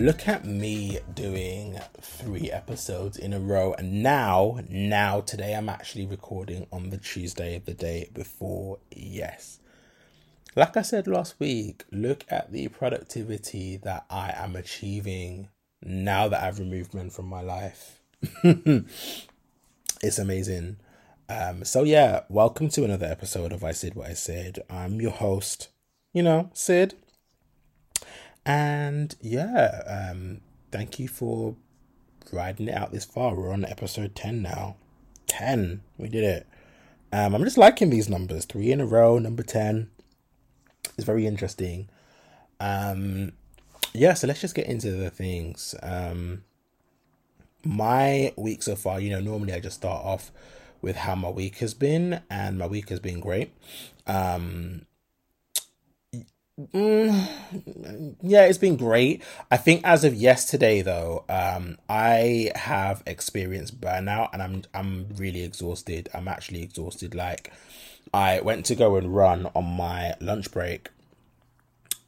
look at me doing three episodes in a row. And now now today i'm actually recording on the tuesday of the day before. Yes. Like i said last week look at the productivity that i am achieving now that i've removed men from my life. It's amazing. Um so yeah welcome to another episode of i said what i said. I'm your host you know sid and yeah, um, thank you for riding it out this far. We're on episode 10 now. 10. We did it. Um, I'm just liking these numbers. Three in a row, number 10. It's very interesting. Um, yeah, so let's just get into the things. Um, my week so far, you know, normally I just start off with how my week has been, and my week has been great. Um, Mm, yeah, it's been great. I think as of yesterday, though, um, I have experienced burnout, and I'm I'm really exhausted. I'm actually exhausted. Like, I went to go and run on my lunch break.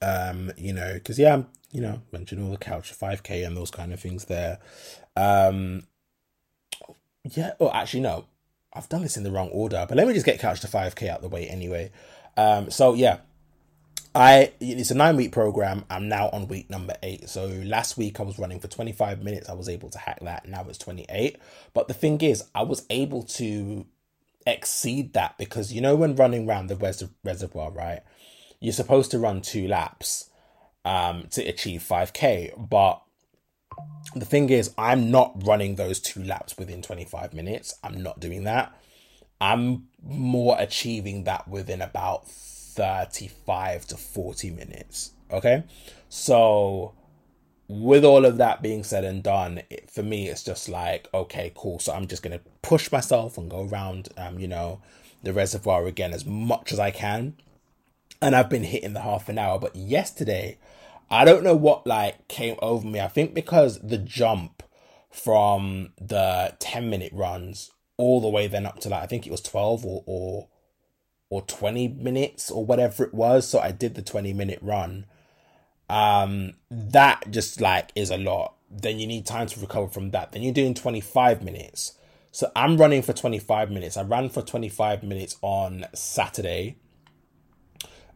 Um, you know, because yeah, you know mentioned all the couch five k and those kind of things there. Um, yeah. Oh, actually, no, I've done this in the wrong order. But let me just get couch to five k out the way anyway. Um, so yeah I it's a nine week program. I'm now on week number eight. So last week I was running for 25 minutes. I was able to hack that. Now it's 28. But the thing is, I was able to exceed that because you know when running around the res- reservoir, right? You're supposed to run two laps um to achieve 5k, but the thing is, I'm not running those two laps within 25 minutes. I'm not doing that. I'm more achieving that within about 35 to 40 minutes. Okay. So, with all of that being said and done, it, for me, it's just like, okay, cool. So, I'm just going to push myself and go around, um, you know, the reservoir again as much as I can. And I've been hitting the half an hour. But yesterday, I don't know what like came over me. I think because the jump from the 10 minute runs all the way then up to like, I think it was 12 or, or or 20 minutes or whatever it was. So I did the 20 minute run. Um, that just like is a lot. Then you need time to recover from that. Then you're doing 25 minutes. So I'm running for 25 minutes. I ran for 25 minutes on Saturday.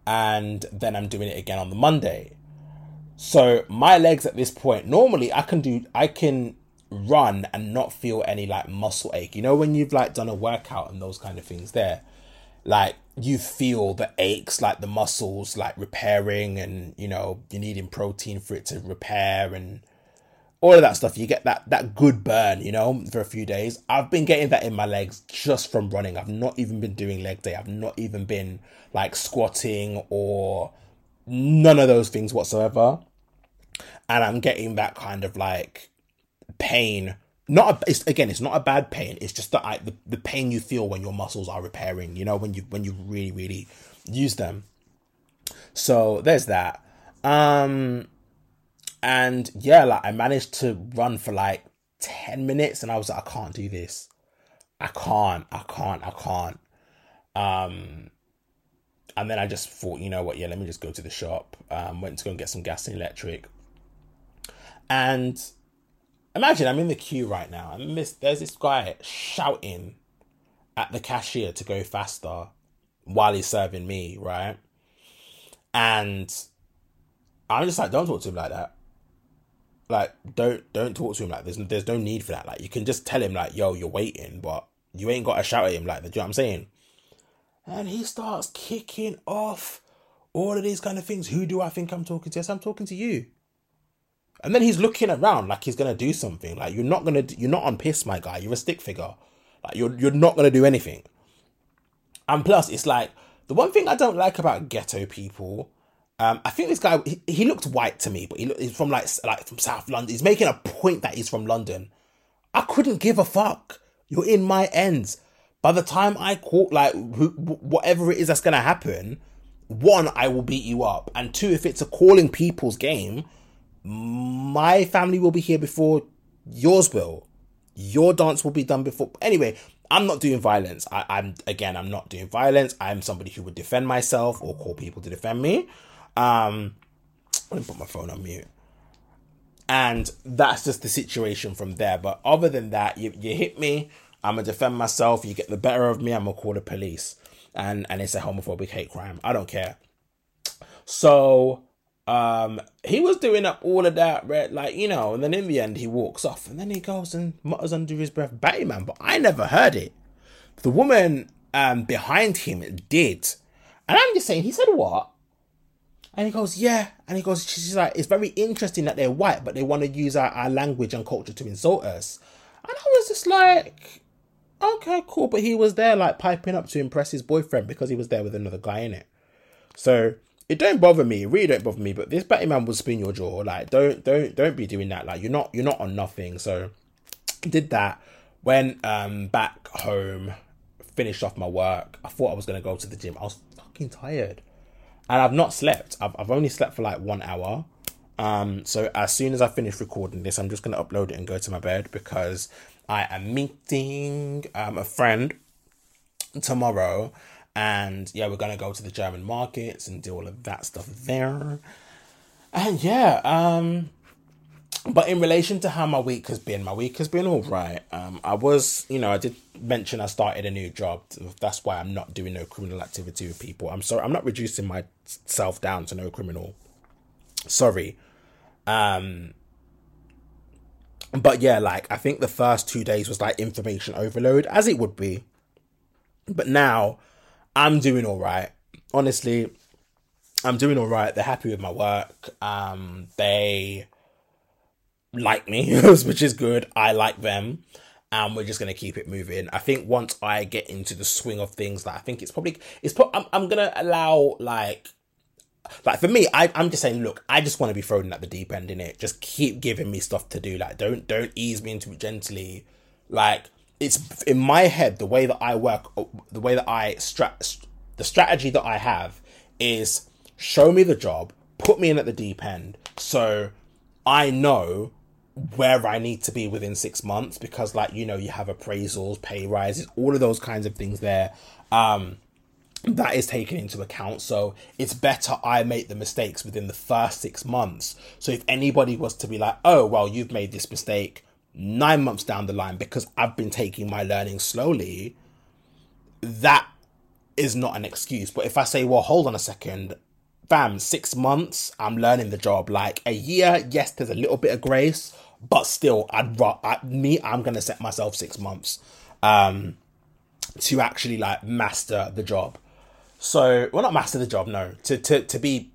And then I'm doing it again on the Monday. So my legs at this point, normally I can do, I can run and not feel any like muscle ache. You know, when you've like done a workout and those kind of things there like you feel the aches like the muscles like repairing and you know you're needing protein for it to repair and all of that stuff. You get that that good burn you know for a few days. I've been getting that in my legs just from running. I've not even been doing leg day. I've not even been like squatting or none of those things whatsoever. And i'm getting that kind of like pain not a, it's again it's not a bad pain. It's just the, the the pain you feel when your muscles are repairing you know when you when you really really use them. So there's that. Um and yeah like i managed to run for like 10 minutes and i was like i can't do this. I can't i can't i can't. Um and then i just thought you know what? Yeah let me just go to the shop. Um went to go and get some gas and electric. And Imagine I'm in the queue right now and this, there's this guy shouting at the cashier to go faster while he's serving me, right? And I'm just like, don't talk to him like that. Like, don't don't talk to him like there's there's no need for that. Like, you can just tell him like, yo, you're waiting, but you ain't got to shout at him like that. Do you know what I'm saying? And he starts kicking off all of these kind of things. Who do I think I'm talking to? Yes, I'm talking to you. And then he's looking around like he's gonna do something. Like you're not gonna, you're not on piss, my guy. You're a stick figure. Like you're you're not gonna do anything. And plus, it's like the one thing I don't like about ghetto people. Um, I think this guy he, he looked white to me, but he looked, he's from like like from South London. He's making a point that he's from London. I couldn't give a fuck. You're in my ends. By the time I caught like whatever it is that's gonna happen, one I will beat you up, and two if it's a calling people's game, my family will be here before yours will. Your dance will be done before. Anyway, I'm not doing violence. I, am again, I'm not doing violence. I'm somebody who would defend myself or call people to defend me. Um, let me put my phone on mute. and that's just the situation from there. But other than that, you, you hit me, I'm gonna defend myself. You get the better of me, I'm gonna call the police, and and it's a homophobic hate crime. I don't care. So um he was doing up all of that red like you know and then in the end he walks off and then he goes and mutters under his breath batman but i never heard it the woman um behind him did and i'm just saying he said what and he goes, yeah. And he goes, she's like, it's very interesting that they're white, but they want to use our, our language and culture to insult us. And I was just like, okay, cool. But he was there like piping up to impress his boyfriend because he was there with another guy in it. So it don't bother me, it really don't bother me. But this Batman will spin your jaw. Like, don't don't don't be doing that. Like you're not you're not on nothing. So did that. Went um back home, finished off my work. I thought I was gonna go to the gym. I was fucking tired and I've not slept. I've, I've only slept for like one hour. Um, so as soon as I finish recording this, I'm just gonna upload it and go to my bed because I am meeting um, a friend tomorrow, and yeah, we're gonna go to the German markets and do all of that stuff there. And yeah, um, but in relation to how my week has been, my week has been all right. Um, I was, you know, I did mention I started a new job. That's why I'm not doing no criminal activity with people. I'm sorry, I'm not reducing myself down to no criminal. Sorry. Um, but yeah, like I think the first two days was like information overload, as it would be. But now I'm doing all right. Honestly, I'm doing all right. They're happy with my work. Um, they like me, which is good. I like them. And we're just gonna keep it moving. I think once I get into the swing of things, like I think it's probably it's. Pro- I'm I'm gonna allow like like for me, I, I'm just saying, look, I just want to be thrown at the deep end in it. Just keep giving me stuff to do. Like, don't don't ease me into it gently. Like, it's in my head the way that I work, the way that I strat, the strategy that I have is show me the job, put me in at the deep end, so I know where I need to be within six months because like you know you have appraisals, pay rises, all of those kinds of things there. Um that is taken into account. So it's better I make the mistakes within the first six months. So if anybody was to be like, oh well you've made this mistake nine months down the line because I've been taking my learning slowly, that is not an excuse. But if I say, well, hold on a second, fam, six months, I'm learning the job. Like a year, yes, there's a little bit of grace, but still, I'd I, me, I'm gonna set myself six months um, to actually like master the job. So, well, not master the job, no, to to to be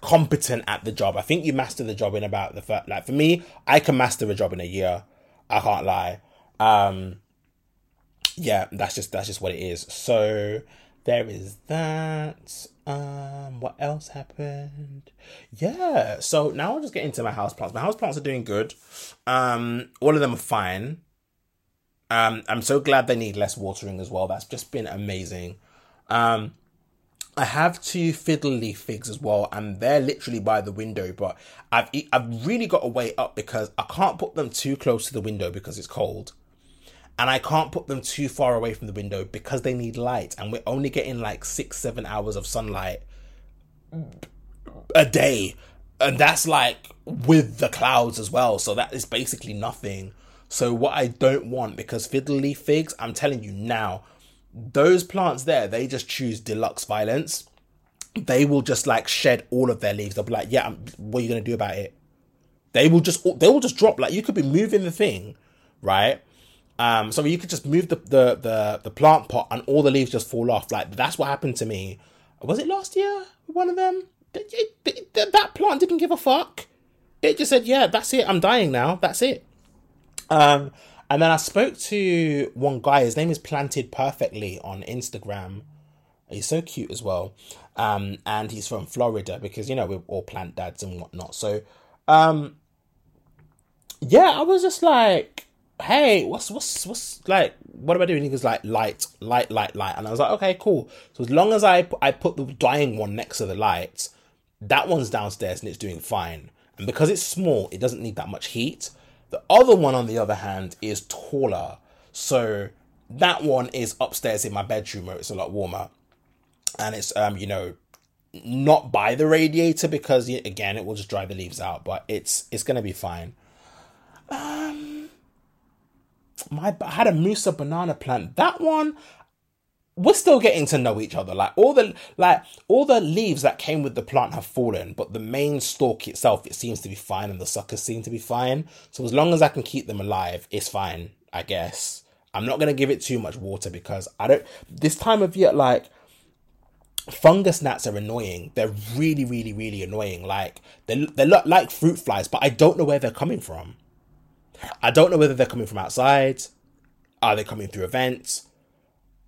competent at the job. I think you master the job in about the first, like for me, I can master a job in a year. I can't lie. Um, yeah, that's just that's just what it is. So there is that. Um, what else happened? Yeah, so now I'll just get into my house plants. My house plants are doing good. Um, all of them are fine. Um, I'm so glad they need less watering as well. That's just been amazing. Um, I have two fiddle leaf figs as well, and they're literally by the window. But I've I've really got to wait up because I can't put them too close to the window because it's cold and I can't put them too far away from the window because they need light, and we're only getting like six, seven hours of sunlight a day, and that's like with the clouds as well. So that is basically nothing. So what I don't want because fiddle leaf figs, I'm telling you now, those plants there, they just choose deluxe violence. They will just like shed all of their leaves. They'll be like, yeah, what are you gonna do about it? They will just they will just drop. Like you could be moving the thing, right? Um, so you could just move the, the, the, the plant pot and all the leaves just fall off. Like that's what happened to me. Was it last year? One of them? It, it, that plant didn't give a fuck. It just said, yeah, that's it. I'm dying now. That's it. Um, and then I spoke to one guy. His name is Planted Perfectly on Instagram. He's so cute as well. Um, and he's from Florida because, you know, we're all plant dads and whatnot. So, um, yeah, I was just like, hey, what's what's what's like what am I doing? He was like light, light, light, light, and I was like, okay, cool. So as long as I I put the dying one next to the light, that one's downstairs and it's doing fine. And because it's small, it doesn't need that much heat. The other one, on the other hand, is taller, so that one is upstairs in my bedroom where it's a lot warmer, and it's um you know not by the radiator because again it will just dry the leaves out but it's it's gonna be fine. Um my i had a musa banana plant. That one we're still getting to know each other like all the like all the leaves that came with the plant have fallen but the main stalk itself it seems to be fine and the suckers seem to be fine so as long as i can keep them alive it's fine i guess i'm not going to give it too much water because i don't this time of year like fungus gnats are annoying. They're really, really, really annoying. Like they they look like fruit flies, but I don't know where they're coming from. I don't know whether they're coming from outside. Are they coming through events?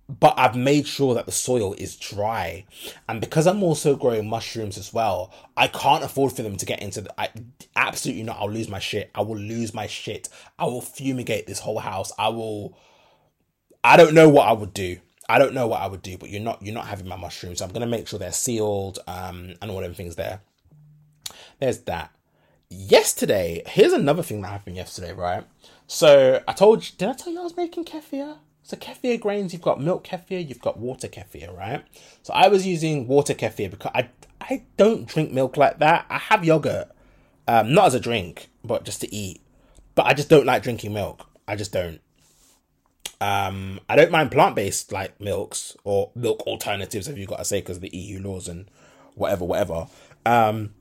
But I've made sure that the soil is dry, and because I'm also growing mushrooms as well, I can't afford for them to get into. The, I absolutely not. I'll lose my shit. I will lose my shit. I will fumigate this whole house. I will. I don't know what I would do. I don't know what I would do, but you're not you're not having my mushrooms. I'm gonna make sure they're sealed um, and all them things there. There's that. Yesterday, here's another thing that happened yesterday, right? So I told you, did I tell you I was making kefir? So kefir grains, you've got milk kefir, you've got water kefir, right? So I was using water kefir because I I don't drink milk like that. I have yogurt, um, not as a drink, but just to eat. But I just don't like drinking milk. I just don't. Um, I don't mind plant based like milks or milk alternatives, if you got to say, because of the EU laws and whatever, whatever. Um,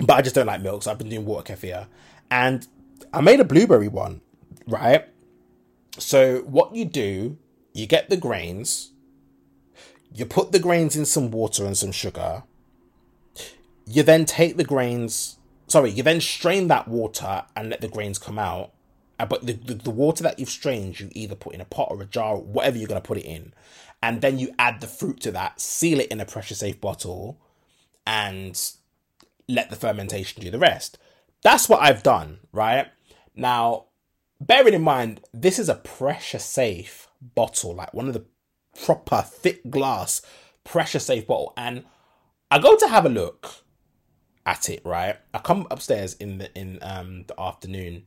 but I just don't like milks. So I've been doing water kefir, and I made a blueberry one, right? So what you do, you get the grains, you put the grains in some water and some sugar. You then take the grains, sorry, you then strain that water and let the grains come out uh, but the, the, the, water that you've strained, you either put in a pot or a jar, whatever you're going to put it in. And then you add the fruit to that, seal it in a pressure safe bottle, and let the fermentation do the rest. That's what I've done, right? Now, bearing in mind, this is a pressure safe bottle, like one of the proper thick glass pressure safe bottle. And I go to have a look at it, right? I come upstairs in the in um the afternoon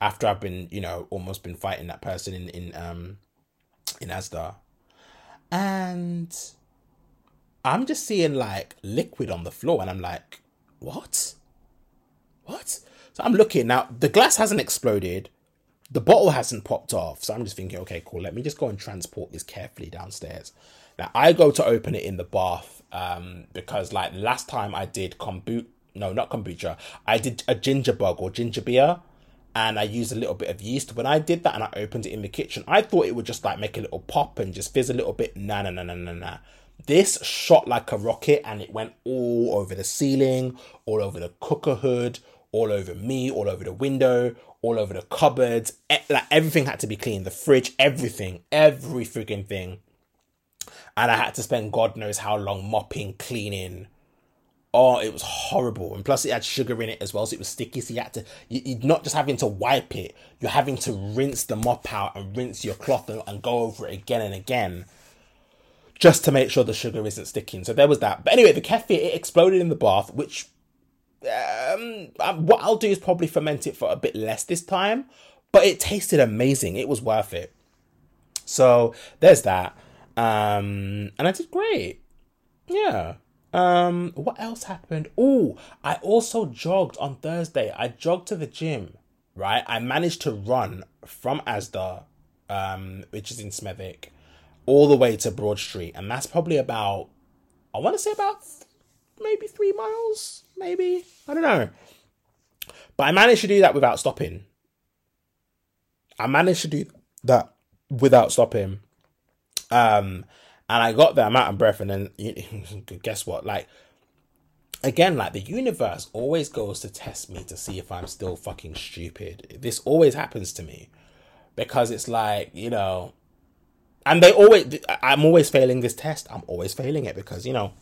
after I've been, you know, almost been fighting that person in in um in Asda. And I'm just seeing like liquid on the floor and I'm like, what? What? So I'm looking now, the glass hasn't exploded, the bottle hasn't popped off. So I'm just thinking, okay, cool, let me just go and transport this carefully downstairs. Now I go to open it in the bath um because like last time I did kombucha no, not kombucha. I did a ginger bug or ginger beer and I used a little bit of yeast. When I did that and I opened it in the kitchen, I thought it would just like make a little pop and just fizz a little bit. Nah, nah, nah, nah, nah, nah. This shot like a rocket and it went all over the ceiling, all over the cooker hood, all over me, all over the window, all over the cupboards. Like everything had to be clean. The fridge, everything, every freaking thing. And I had to spend God knows how long mopping, cleaning, Oh, it was horrible. And plus, it had sugar in it as well, so it was sticky. So you had to, you, are not just having to wipe it, you're having to rinse the mop out and rinse your cloth and, and go over it again and again just to make sure the sugar isn't sticking. So there was that. But anyway, the kefir, it exploded in the bath, which um, what I'll do is probably ferment it for a bit less this time, but it tasted amazing. It was worth it. So there's that. Um, and I did great. Yeah. Um, what else happened? Oh, I also jogged on Thursday. I jogged to the gym, right? I managed to run from Asda, um, which is in Smethwick, all the way to Broad Street, and that's probably about, I want to say about maybe three miles, maybe I don't know. But I managed to do that without stopping. I managed to do that without stopping. Um, and I got there, I'm out of breath, and then you, guess what? Like, again, like the universe always goes to test me to see if I'm still fucking stupid. This always happens to me because it's like, you know, and they always, I'm always failing this test. I'm always failing it because, you know,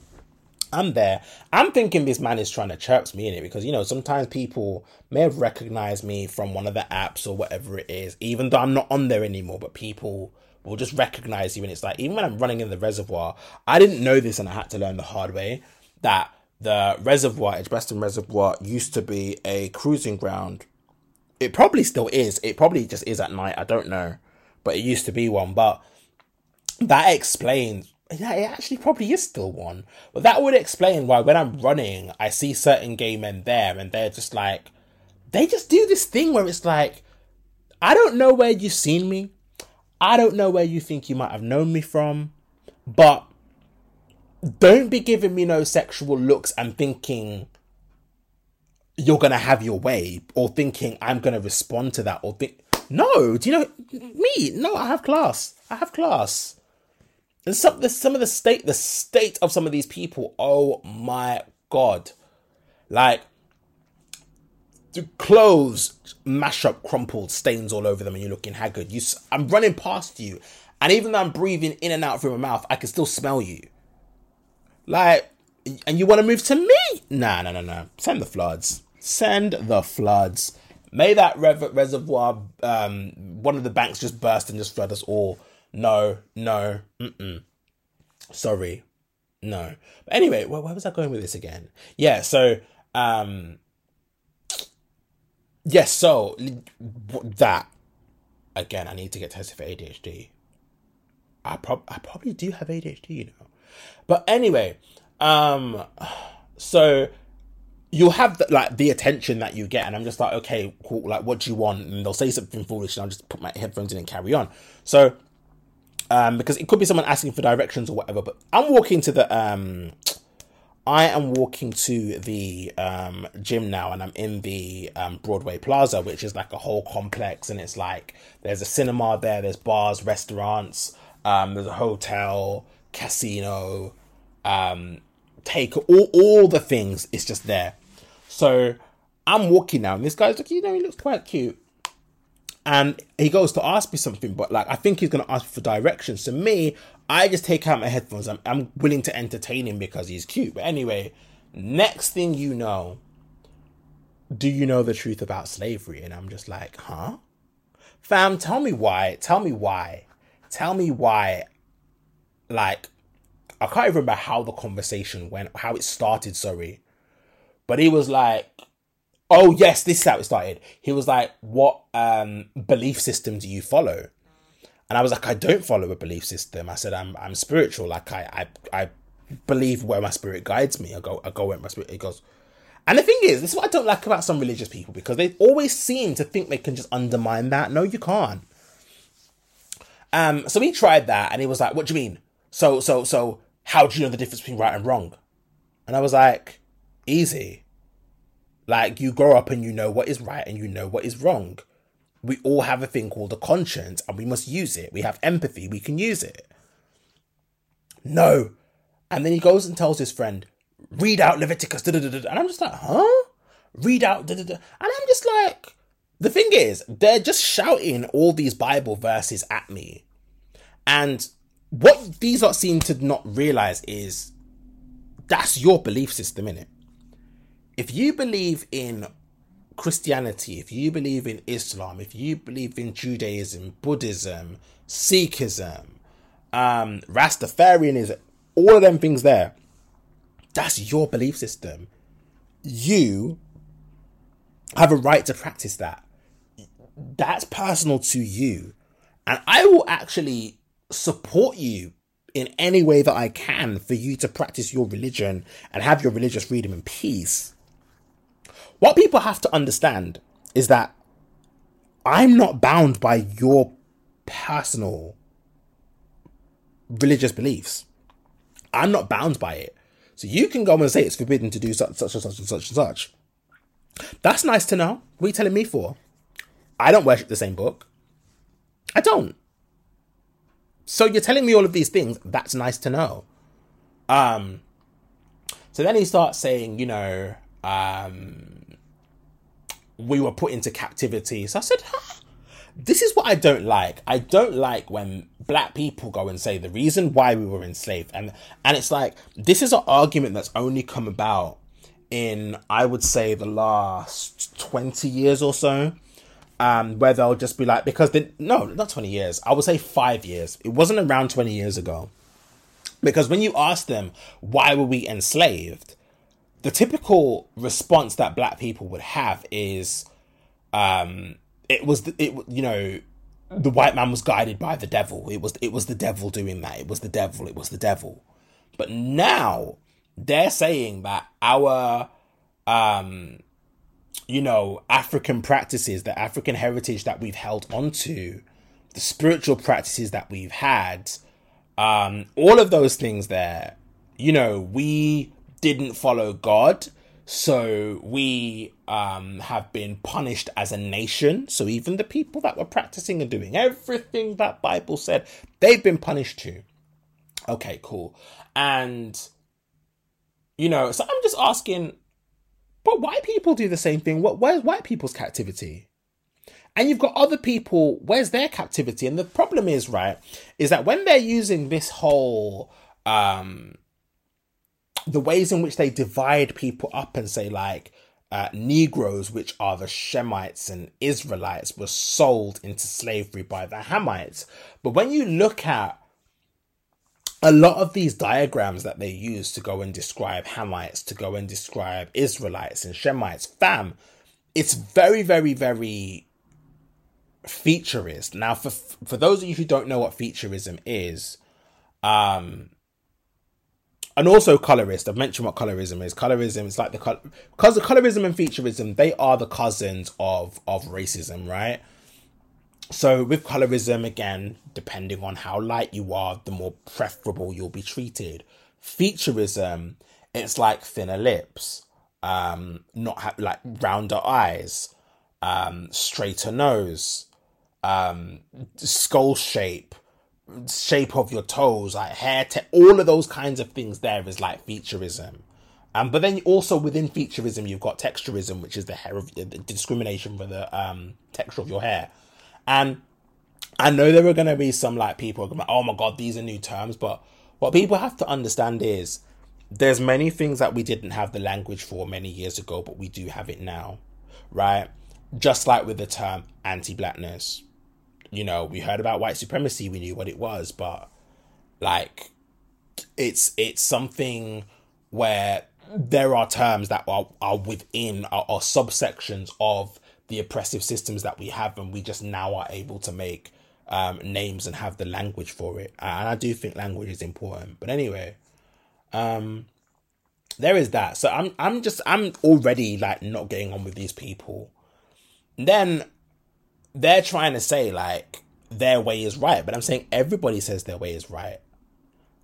I'm there. I'm thinking this man is trying to chirps me in it because, you know, sometimes people may have recognized me from one of the apps or whatever it is, even though I'm not on there anymore, but people will just recognize you. And it's like, even when I'm running in the reservoir, I didn't know this and I had to learn the hard way that the reservoir, Edgbaston Reservoir, used to be a cruising ground. It probably still is. It probably just is at night. I don't know. But it used to be one. But that explains it actually probably is still one. But that would explain why when I'm running, I see certain gay men there and they're just like, they just do this thing where it's like, I don't know where you've seen me. I don't know where you think you might have known me from. But don't be giving me no sexual looks and thinking you're gonna have your way or thinking I'm gonna respond to that or think no, do you know me? No, I have class. I have class. And some the some of the state the state of some of these people, oh my god. Like the clothes mash up, crumpled, stains all over them, and you're looking haggard. You, I'm running past you, and even though I'm breathing in and out through my mouth, I can still smell you. Like, and you want to move to me? Nah, no, no, no. Send the floods. Send the floods. May that rev- reservoir, um, one of the banks just burst and just flood us all. No, no, mm-mm. Sorry, no. But anyway, where, where was I going with this again? Yeah, so, um, yes, so that again, I need to get tested for ADHD. I prob I probably do have ADHD, you know. But anyway, um, so you'll have the, like the attention that you get, and I'm just like, okay, cool. Like, what do you want? And they'll say something foolish, and I'll just put my headphones in and carry on. So, um, because it could be someone asking for directions or whatever. But I'm walking to the um, I am walking to the um gym now, and I'm in the um Broadway Plaza, which is like a whole complex, and it's like there's a cinema there, there's bars, restaurants, um, there's a hotel casino, um, take all all the things. It's just there. So I'm walking now, and this guy's like, you know, he looks quite cute. And he goes to ask me something, but like I think he's gonna ask for directions. To me, I just take out my headphones. I'm I'm willing to entertain him because he's cute. But anyway, next thing you know, do you know the truth about slavery? And I'm just like, huh? Fam, tell me why. Tell me why. Tell me why like I can't even remember how the conversation went, how it started, sorry. But he was like, Oh yes, this is how it started. He was like, What um belief system do you follow? And I was like, I don't follow a belief system. I said I'm I'm spiritual. Like I I, I believe where my spirit guides me. I go I go where my spirit it goes. And the thing is, this is what I don't like about some religious people because they always seem to think they can just undermine that. No, you can't. Um, so he tried that and he was like, What do you mean? So, so, so, how do you know the difference between right and wrong? And I was like, Easy. Like, you grow up and you know what is right and you know what is wrong. We all have a thing called a conscience and we must use it. We have empathy, we can use it. No. And then he goes and tells his friend, read out Leviticus. And I'm just like, huh? Read out. And I'm just like, the thing is, they're just shouting all these Bible verses at me. And what these lot seem to not realize is that's your belief system, in it. If you believe in Christianity, if you believe in Islam, if you believe in Judaism, Buddhism, Sikhism, um, Rastafarianism, all of them things there, that's your belief system. You have a right to practice that. That's personal to you. And I will actually support you in any way that I can for you to practice your religion and have your religious freedom and peace. What people have to understand is that I'm not bound by your personal religious beliefs. I'm not bound by it. So you can go and say it's forbidden to do such, such and such and such and such. That's nice to know. What are you telling me for? I don't worship the same book. I don't. So you're telling me all of these things. That's nice to know. Um. So then he starts saying, you know, um, we were put into captivity. So I said, huh? this is what I don't like. I don't like when black people go and say the reason why we were enslaved, and and it's like this is an argument that's only come about in I would say the last twenty years or so um, where they'll just be like, because they, no, not 20 years, I would say five years. It wasn't around 20 years ago. Because when you ask them, why were we enslaved? The typical response that black people would have is, um, it was, it, you know, the white man was guided by the devil. It was it was the devil doing that. It was the devil. It was the devil. But now they're saying that our um you know African practices, the African heritage that we've held onto, the spiritual practices that we've had, um, all of those things there, you know, we didn't follow God. So we um, have been punished as a nation. So even the people that were practicing and doing everything that Bible said, they've been punished too. Okay, cool. And you know, so I'm just asking, but white people do the same thing. What where's white people's captivity? And you've got other people, where's their captivity? And the problem is, right, is that when they're using this whole um the ways in which they divide people up and say like uh, Negroes, which are the Shemites and Israelites, were sold into slavery by the Hamites. But when you look at a lot of these diagrams that they use to go and describe Hamites, to go and describe Israelites and Shemites, fam, it's very, very, very featurist. Now, for for those of you who don't know what featurism is, um, and also colorist. I've mentioned what colorism is. Colorism is like the because colorism and featurism they are the cousins of of racism, right? So with colorism, again, depending on how light you are, the more preferable you'll be treated. Featurism, it's like thinner lips, um, not ha- like rounder eyes, um, straighter nose, um, skull shape, shape of your toes, like hair, te- all of those kinds of things. There is like featurism. Um, but then also within featurism, you've got texturism, which is the hair of the discrimination for the um, texture of your hair. And I know there are going to be some like people going, oh my god, these are new terms. But what people have to understand is there's many things that we didn't have the language for many years ago, but we do have it now, right? Just like with the term anti-blackness, you know, we heard about white supremacy, we knew what it was, but like it's it's something where there are terms that are, are within are, are subsections of the oppressive systems that we have, and we just now are able to make um, names and have the language for it. And I do think language is important. But anyway, um, there is that. So I'm I'm just I'm already like not getting on with these people. And then they're trying to say like their way is right, but I'm saying everybody says their way is right.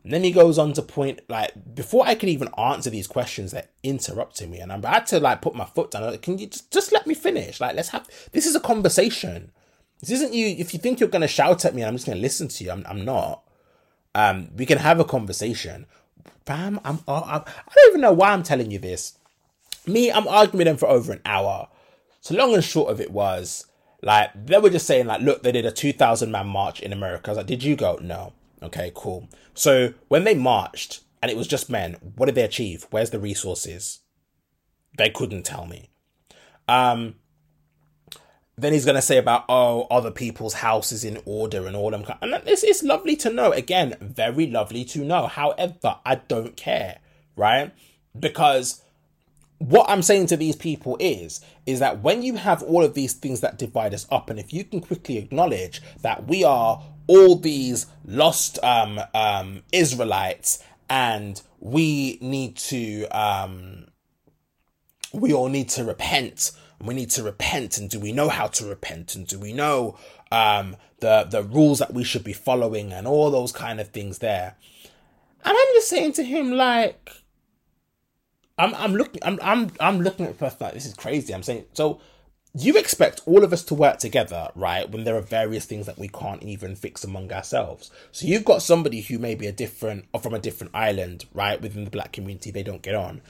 And then he goes on to point like before I could even answer these questions, they're interrupting me, and I'm about to like put my foot down. Like, Can you just, just let me finish? Like, let's have this is a conversation. This isn't you. If you think you're gonna shout at me, and I'm just gonna listen to you. I'm I'm not. Um, we can have a conversation. Bam, I'm, I'm I don't even know why I'm telling you this. Me, I'm arguing with them for over an hour. So long and short of it was like they were just saying like, look, they did a two thousand man march in America. I was like, did you go? No. Okay, cool. So when they marched and it was just men, what did they achieve? Where's the resources? They couldn't tell me. Um, then he's gonna say about oh other people's houses in order and all them and it's, it's lovely to know again very lovely to know however i don't care right because what i'm saying to these people is is that when you have all of these things that divide us up and if you can quickly acknowledge that we are all these lost um, um, Israelites, and we need to um, we all need to repent. And we need to repent, and do we know how to repent? And do we know um, the the rules that we should be following, and all those kind of things there? And I'm just saying to him, like, I'm I'm looking I'm I'm I'm looking at person like this is crazy. I'm saying so you expect all of us to work together, right? When there are various things that we can't even fix among ourselves. So you've got somebody who may be a different or from a different island, right? Within the black community, they don't get on.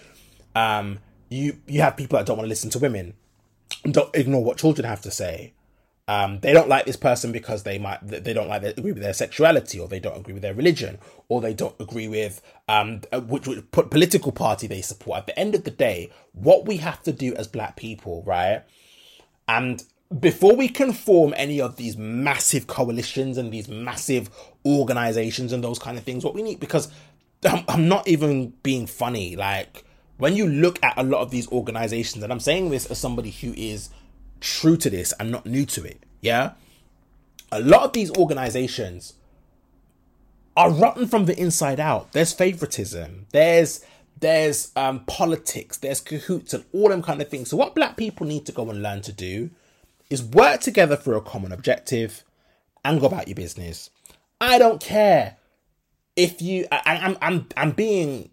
Um, you you have people that don't want to listen to women, don't ignore what children have to say. Um, they don't like this person because they might they don't like their, agree with their sexuality or they don't agree with their religion or they don't agree with um uh, which, which political party they support. At the end of the day, what we have to do as black people, right? And before we can form any of these massive coalitions and these massive organizations and those kind of things, what we need, because I'm, I'm not even being funny, like when you look at a lot of these organizations, and I'm saying this as somebody who is true to this and not new to it, yeah? a lot of these organizations are rotten from the inside out. There's favoritism. There's there's um, politics. There's cahoots and all them kind of things. So what black people need to go and learn to do is work together for a common objective and go about your business. I don't care if you. I, I'm I'm I'm being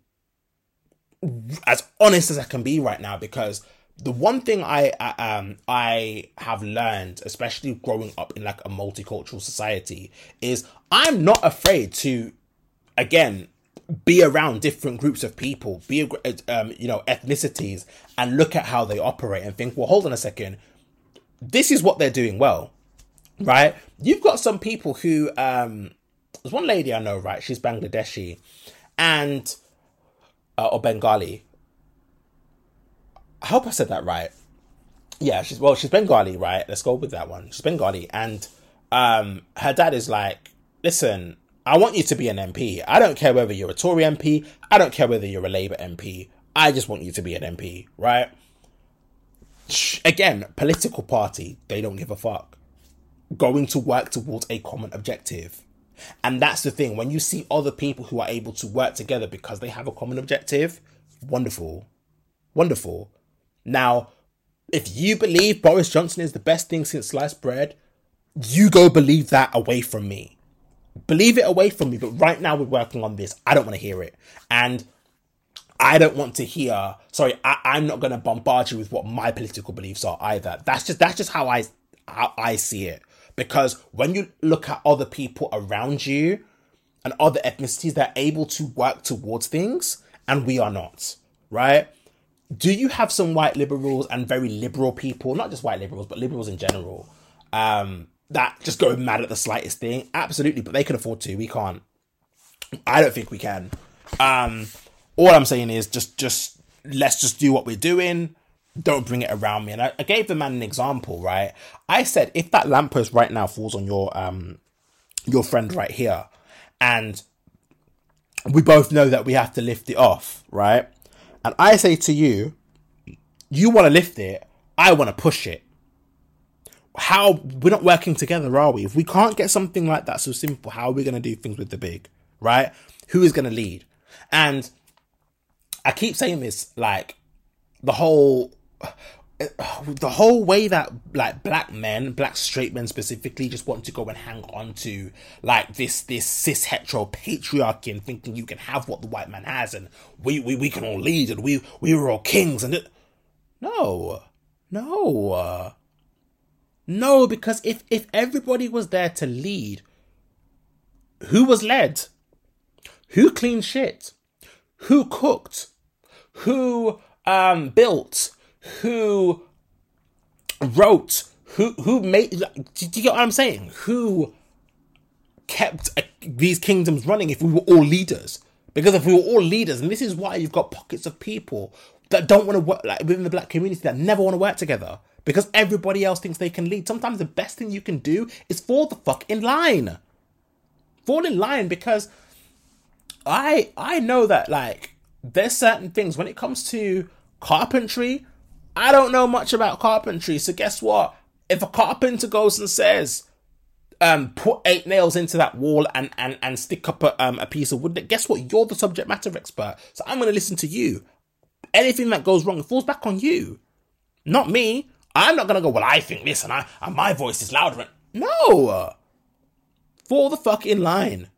as honest as I can be right now because the one thing I, I um I have learned, especially growing up in like a multicultural society, is I'm not afraid to, again, be around different groups of people, be um you know ethnicities, and look at how they operate and think, well, hold on a second, this is what they're doing well, right? You've got some people who um, there's one lady I know, right? She's Bangladeshi, and uh, or Bengali, I hope I said that right. Yeah, she's well, she's Bengali, right? Let's go with that one. She's Bengali, and um, her dad is like, listen, I want you to be an MP. I don't care whether you're a Tory MP. I don't care whether you're a Labour MP. I just want you to be an MP, right? Again, political party, they don't give a fuck. Going to work towards a common objective. And that's the thing. When you see other people who are able to work together because they have a common objective, wonderful. Wonderful. Now, if you believe Boris Johnson is the best thing since sliced bread, you go believe that away from me. Believe it away from me, but right now we're working on this. I don't want to hear it. And I don't want to hear, sorry, I, I'm not going to bombard you with what my political beliefs are either. That's just, that's just how I, how I see it. Because when you look at other people around you and other ethnicities, they're able to work towards things and we are not, right? Do you have some white liberals and very liberal people, not just white liberals, but liberals in general, um, that just go mad at the slightest thing? Absolutely, but they can afford to. We can't. I don't think we can. Um, all I'm saying is just, just let's just do what we're doing. Don't bring it around me. And I, I gave the man an example, right? I said if that lamppost right now falls on your um your friend right here, and we both know that we have to lift it off, right? And I say to you, you want to lift it, I want to push it. How we're not working together, are we? If we can't get something like that so simple, how are we going to do things with the big, right? Who is going to lead? And I keep saying this, like the whole the whole way that like black men, black straight men specifically, just want to go and hang on to like this this cis hetero patriarchy and thinking you can have what the white man has and we we, we can all lead and we we were all kings and it, no, no, no, because if if everybody was there to lead, who was led? Who cleaned shit? Who cooked? Who um built? Who wrote, who who made. Do you get what I'm saying? Who kept uh, these kingdoms running if we were all leaders? Because if we were all leaders, and this is why you've got pockets of people that don't want to work like within the black community that never want to work together because everybody else thinks they can lead. Sometimes the best thing you can do is fall the fuck in line. Fall in line because I I know that like there's certain things when it comes to carpentry, I don't know much about carpentry, so guess what? If a carpenter goes and says, um, put eight nails into that wall and and and stick up a, um, a piece of wood, guess what? You're the subject matter expert, so I'm going to listen to you. Anything that goes wrong falls back on you, not me. I'm not going to go. Well, I think this, and I and my voice is louder. No, fall the fuck in line.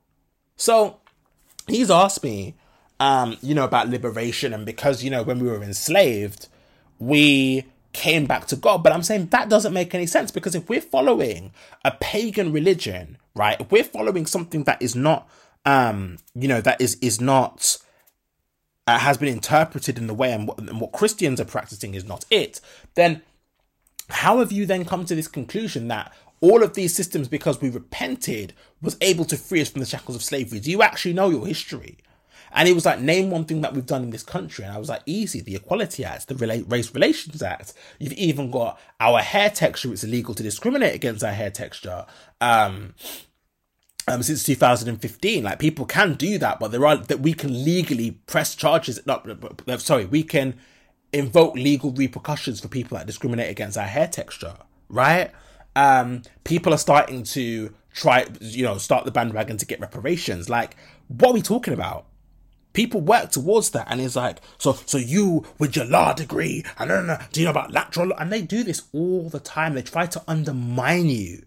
So he's asked me, um, you know, about liberation, and because you know when we were enslaved we came back to God. But I'm saying that doesn't make any sense because if we're following a pagan religion, right? If we're following something that is not, um, you know, that is is not uh, has been interpreted in the way and what, and what Christians are practicing is not it, then how have you then come to this conclusion that all of these systems, because we repented, was able to free us from the shackles of slavery? Do you actually know your history? And he was like, name one thing that we've done in this country. And I was like, easy, the Equality Act, the Race Relations Act. You've even got our hair texture. It's illegal to discriminate against our hair texture. Um, um, since 2015, like people can do that, but there are that we can legally press charges. Not, sorry, we can invoke legal repercussions for people that discriminate against our hair texture, right? um, people are starting to try, you know, start the bandwagon to get reparations. Like, what are we talking about? People work towards that, and it's like, so, so you with your law degree, don't know, uh, do you know about lateral? And they do this all the time. They try to undermine you,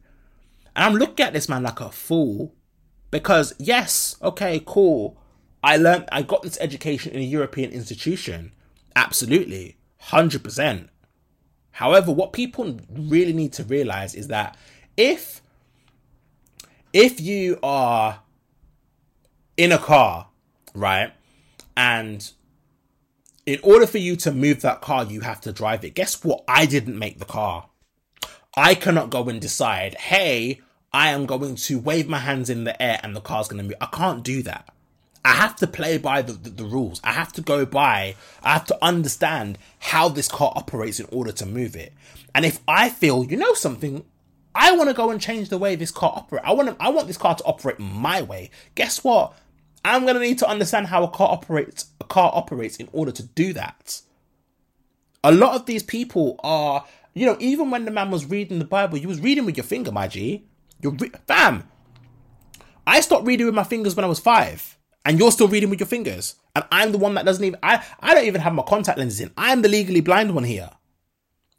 and I'm looking at this man like a fool, because yes, okay, cool. I learned, I got this education in a European institution, absolutely, hundred percent. However, what people really need to realize is that if if you are in a car, right, and in order for you to move that car, you have to drive it. Guess what? I didn't make the car. I cannot go and decide, hey, I am going to wave my hands in the air and the car's going to move. I can't do that. I have to play by the, the, the, rules. I have to go by, I have to understand how this car operates in order to move it. And if I feel, you know something, I want to go and change the way this car operates. I want to, I want this car to operate my way. Guess what? I'm going to need to understand how a car operates, a car operates in order to do that. A lot of these people are, you know, even when the man was reading the Bible, you was reading with your finger, my G. You're, re- fam. I stopped reading with my fingers when I was five and you're still reading with your fingers. And I'm the one that doesn't even I I don't even have my contact lenses in. I'm the legally blind one here.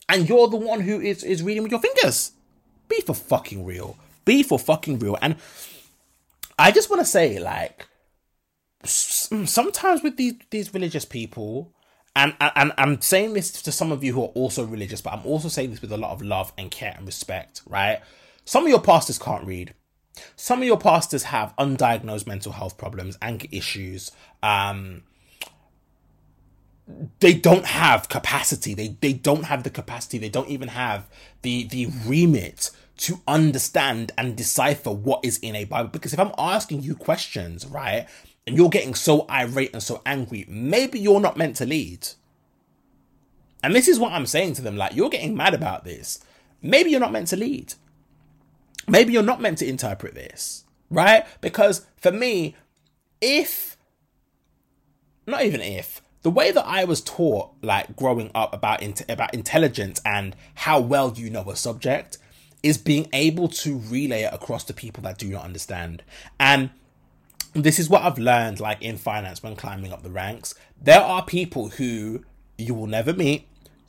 And you're the one who is is reading with your fingers. Be for fucking real. Be for fucking real. And I just want to say like sometimes with these these religious people and, and I'm saying this to some of you who are also religious, but I'm also saying this with a lot of love and care and respect, right? Some of your pastors can't read. Some of your pastors have undiagnosed mental health problems, anger issues. Um, they don't have capacity. They they don't have the capacity. They don't even have the the remit to understand and decipher what is in a Bible. Because if I'm asking you questions, right, and you're getting so irate and so angry, maybe you're not meant to lead. And this is what I'm saying to them like, you're getting mad about this. Maybe you're not meant to lead maybe you're not meant to interpret this, right? Because for me, if, not even if, the way that I was taught, like growing up about int- about intelligence and how well you know a subject, is being able to relay it across to people that do not understand. And this is what I've learned, like in finance when climbing up the ranks. There are people who you will never meet,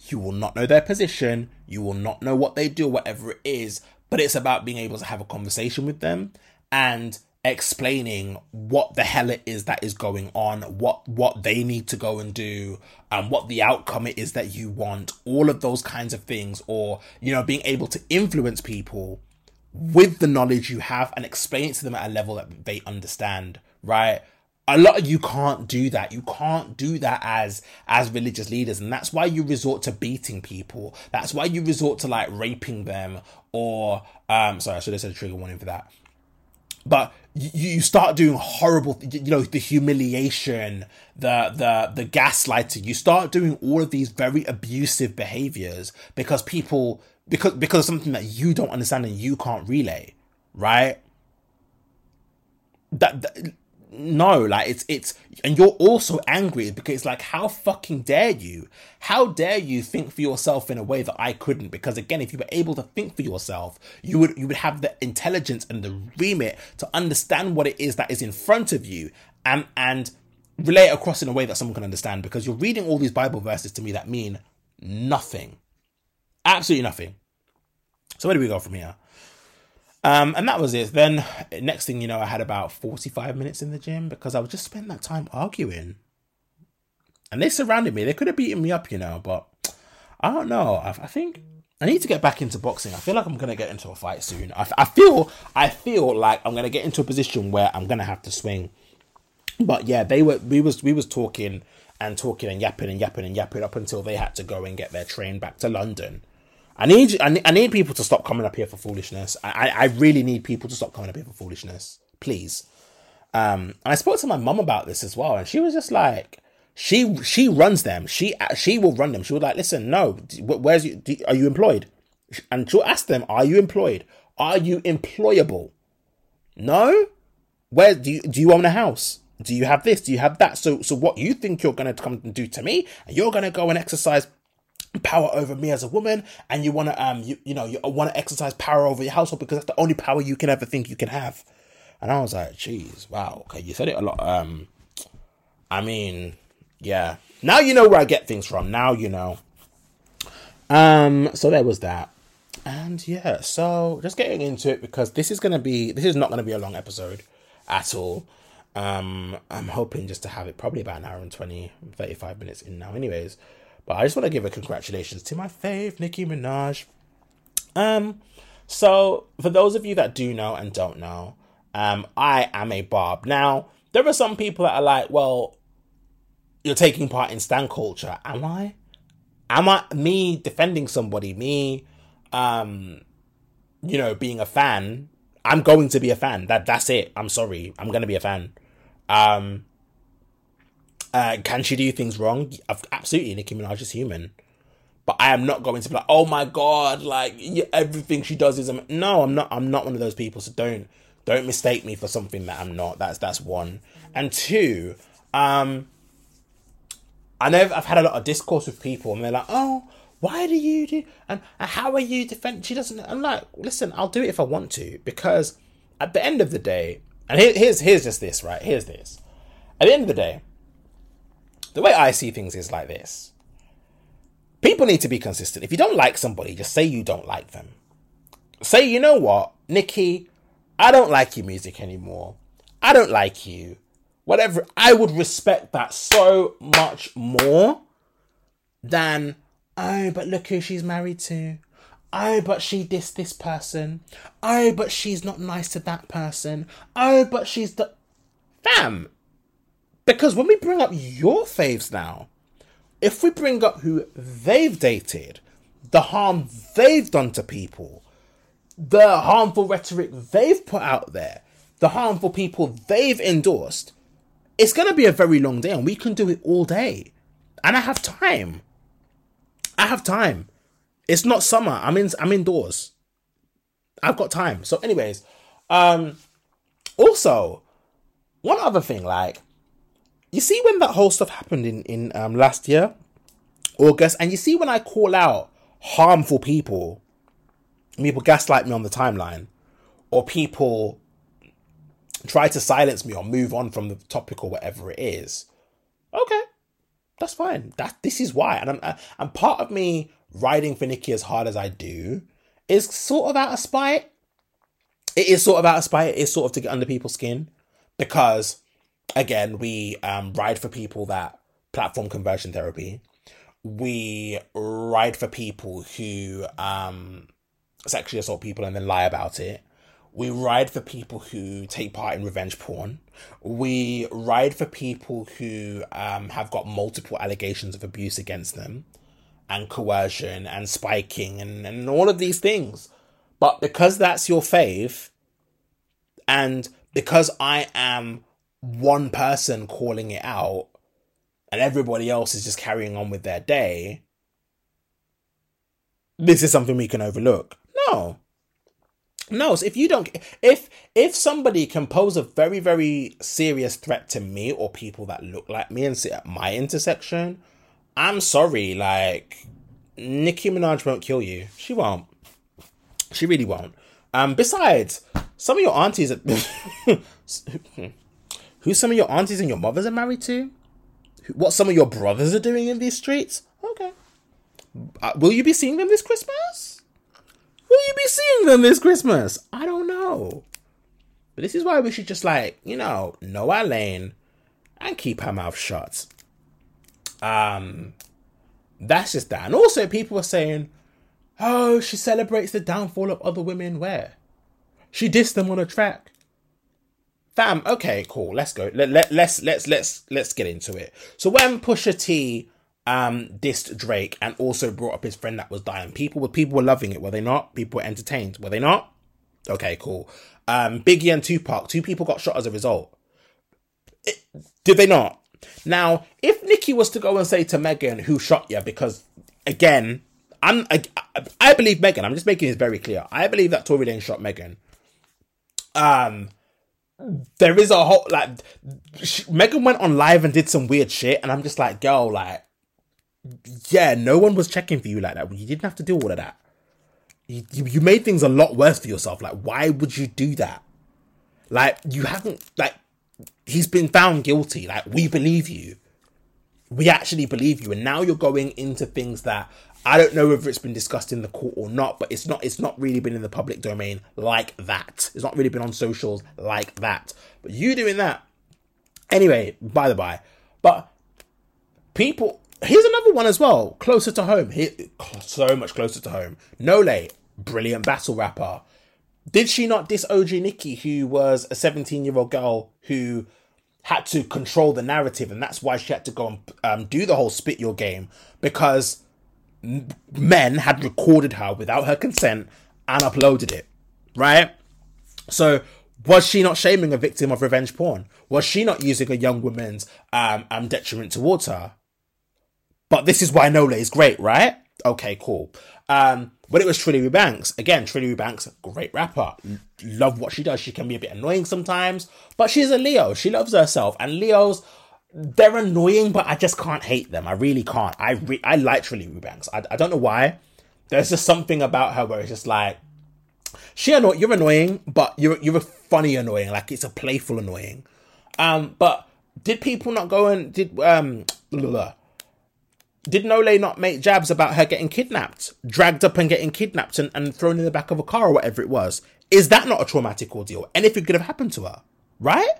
you will not know their position, you will not know what they do, whatever it is, but it's about being able to have a conversation with them and explaining what the hell it is that is going on, what what they need to go and do, and what the outcome it is that you want, all of those kinds of things, or you know, being able to influence people with the knowledge you have and explain it to them at a level that they understand, right? a lot of you can't do that. You can't do that as as religious leaders. And that's why you resort to beating people. That's why you resort to like raping them or um sorry i should have said a trigger warning for that. But you, you start doing horrible you know the humiliation the the the gaslighting. You start doing all of these very abusive behaviors because people because because of something that you don't understand and you can't relay right? That, that no like it's it's and you're also angry because it's like how fucking dare you? How dare you think for yourself in a way that i couldn't? Because again if you were able to think for yourself you would you would have the intelligence and the remit to understand what it is that is in front of you and and relay it across in a way that someone can understand because you're reading all these bible verses to me that mean nothing absolutely nothing so where do we go from here um, and that was it. Then next thing you know, I had about 45 minutes in the gym because I would just spend that time arguing. And they surrounded me. They could have beaten me up, you know, but I don't know. I, I think I need to get back into boxing. I feel like I'm gonna get into a fight soon. I, I feel I feel like I'm gonna get into a position where I'm gonna have to swing. But yeah, they were we was we was talking and talking and yapping and yapping and yapping up until they had to go and get their train back to London. I need, I need I need people to stop coming up here for foolishness. I, I really need people to stop coming up here for foolishness, please. Um, and I spoke to my mum about this as well, and she was just like, she she runs them. She she will run them. She was like, listen, no, where's you? Do, are you employed? And she'll ask them, are you employed? Are you employable? No. Where do you do you own a house? Do you have this? Do you have that? So so what you think you're gonna come and do to me? And you're gonna go and exercise power over me as a woman and you want to um you, you know you want to exercise power over your household because that's the only power you can ever think you can have. And i was like jeez wow okay you said it a lot um i mean yeah. Now you know where i get things from now you know. Um so there was that. And yeah so just getting into it because this is gonna be this is not gonna be a long episode at all. Um i'm hoping just to have it probably about an hour and 20 35 minutes in now anyways but I just want to give a congratulations to my fave, Nicki Minaj. Um, so for those of you that do know and don't know, um, I am a Barb. Now, there are some people that are like, well, you're taking part in stan culture. Am I? Am I me defending somebody, me um, you know, being a fan, I'm going to be a fan. That that's it. I'm sorry. I'm gonna be a fan. Um uh, can she do things wrong? Absolutely, Nicki Minaj is human. But I am not going to be like, oh my god, like everything she does is. Am-. No, I'm not. I'm not one of those people. So don't don't mistake me for something that I'm not. That's that's one. And two, um, I know I've had a lot of discourse with people, and they're like, oh, why do you do and, how are you defend? She doesn't. I'm like, listen, I'll do it if I want to because at the end of the day, and here, here's here's just this right. Here's this. At the end of the day, the way I see things is like this people need to be consistent. If you don't like somebody, just say you don't like them. Say, you know what, Nicki, I don't like your music anymore. I don't like you. Whatever. I would respect that so much more than, oh, but look who she's married to. Oh, but she dissed this person. Oh, but she's not nice to that person. Oh, but she's the. Fam, because when we bring up your faves now, if we bring up who they've dated, the harm they've done to people, the harmful rhetoric they've put out there, the harmful people they've endorsed, it's going to be a very long day and we can do it all day. And I have time. I have time. It's not summer. I'm in I'm indoors. I've got time. So anyways, um also one other thing like you see when that whole stuff happened in in um, last year, August, and you see when I call out harmful people, people gaslight me on the timeline, or people try to silence me or move on from the topic or whatever it is. Okay, that's fine. That this is why, and I'm uh, and part of me riding for Nicki as hard as I do is sort of out of spite. It is sort of out of spite. It is sort of to get under people's skin because again, we um, ride for people that platform conversion therapy. We ride for people who um, sexually assault people and then lie about it. We ride for people who take part in revenge porn. We ride for people who um, have got multiple allegations of abuse against them and coercion and spiking and, and all of these things. But because that's your faith, and because I am one person calling it out and everybody else is just carrying on with their day, this is something we can overlook. No. No, so if you don't if if somebody can pose a very, very serious threat to me or people that look like me and sit at my intersection, I'm sorry, like Nicki Minaj won't kill you. She won't. She really won't. Um besides, some of your aunties who some of your aunties and your mothers are married to, what some of your brothers are doing in these streets. Okay. Uh, will you be seeing them this Christmas? Will you be seeing them this Christmas? I don't know. But this is why we should just like, you know, know our lane and keep our mouth shut. Um that's just that. And also people are saying, Oh, she celebrates the downfall of other women where? She dissed them on a track. Fam, okay, cool. Let's go. Let, let, let's let's let's let's get into it. So when Pusha T um dissed Drake and also brought up his friend that was dying, people were people were loving it, were they not? People were entertained, were they not? Okay, cool. Um Biggie and Tupac, two people got shot as a result. It, did they not? Now, if Nicki was to go and say to Megan, who shot you, because again, I'm I, I believe Megan. I'm just making this very clear. I believe that Tory Lanez shot Megan. Um, there is a whole like she, Megan went on live and did some weird shit, and I'm just like, girl, like yeah, no one was checking for you like that. You didn't have to do all of that. You, you, you made things a lot worse for yourself. Like, why would you do that? Like, you haven't, like, he's been found guilty. Like, we believe you. We actually believe you. And now you're going into things that I don't know whether it's been discussed in the court or not, but it's not it's not really been in the public domain like that. It's not really been on socials like that. But you doing that. Anyway, by the by. But people here's another one as well, closer to home. Here, so much closer to home. Nolay, brilliant battle rapper. Did she not diss OG Nikki, who was a 17 year old girl who had to control the narrative, and that's why she had to go and um, do the whole spit your game because men had recorded her without her consent and uploaded it, right? So was she not shaming a victim of revenge porn? Was she not using a young woman's um, um detriment towards her? But this is why Nolay is great, right? Okay, cool. Um, but it was Trinity Banks. Again, Trinity Banks, great rapper. Love what she does. She can be a bit annoying sometimes, but she's a Leo. She loves herself. And Leos, they're annoying, but I just can't hate them. I really can't. I re- I like Trinity Banks. I, I don't know why. There's just something about her where it's just like she anno- you're annoying, but you're you're a funny annoying. Like it's a playful annoying. Um, but did people not go and did um blah. did Nolay not make jabs about her getting kidnapped, dragged up and getting kidnapped and, and thrown in the back of a car or whatever it was? Is that not a traumatic ordeal? Anything could have happened to her, right?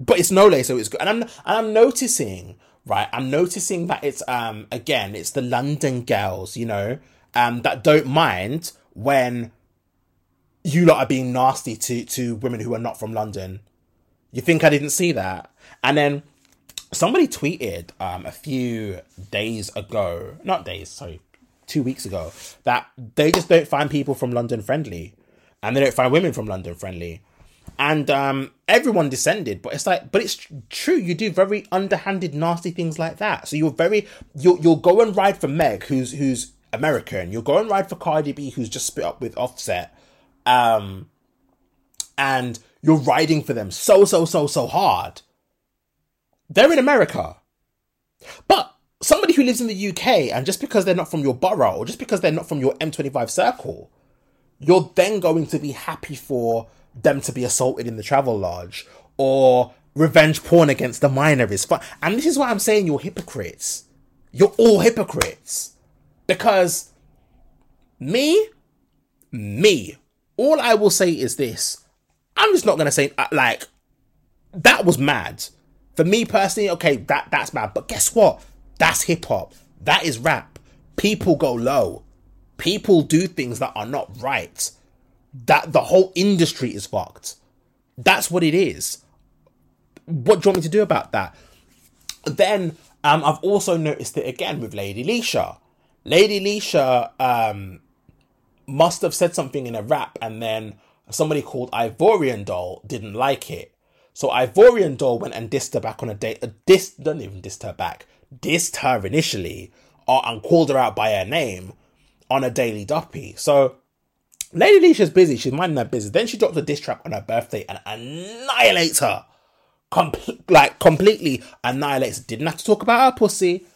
But it's Nolay, so it's good. And I'm and I'm noticing, right? I'm noticing that it's um again, it's the London girls, you know, um that don't mind when you lot are being nasty to to women who are not from London. You think I didn't see that? And then somebody tweeted um a few days ago, not days, sorry, two weeks ago, that they just don't find people from London friendly, and they don't find women from London friendly and um, everyone descended. But it's like, but it's true. You do very underhanded, nasty things like that. So you're very, you'll you'll go and ride for Meg, who's who's American. You'll go and ride for Cardi B, who's just split up with Offset, um, and you're riding for them so so so so hard. They're in America, but somebody who lives in the UK, and just because they're not from your borough, or just because they're not from your M25 circle, you're then going to be happy for them to be assaulted in the travel lodge or revenge porn against the minor is. And this is why I'm saying you're hypocrites. You're all hypocrites. Because me, me, all I will say is this. I'm just not going to say, uh, like, that was mad. For me personally, okay, that that's bad. But guess what? That's hip hop. That is rap. People go low. People do things that are not right that the whole industry is fucked. That's what it is. What do you want me to do about that? Then um, I've also noticed it again with Lady Leshurr. Lady Leshurr um, must have said something in a rap, and then somebody called Ivorian Doll didn't like it. So Ivorian Doll went and dissed her back on a date. Uh, dissed, don't even dissed her back. Dissed her initially, or, and called her out by her name on a daily duppy. So Lady Leshurr's busy. She's minding her business. Then she drops a diss track on her birthday and annihilates her. Like completely annihilates. Didn't have to talk about her pussy.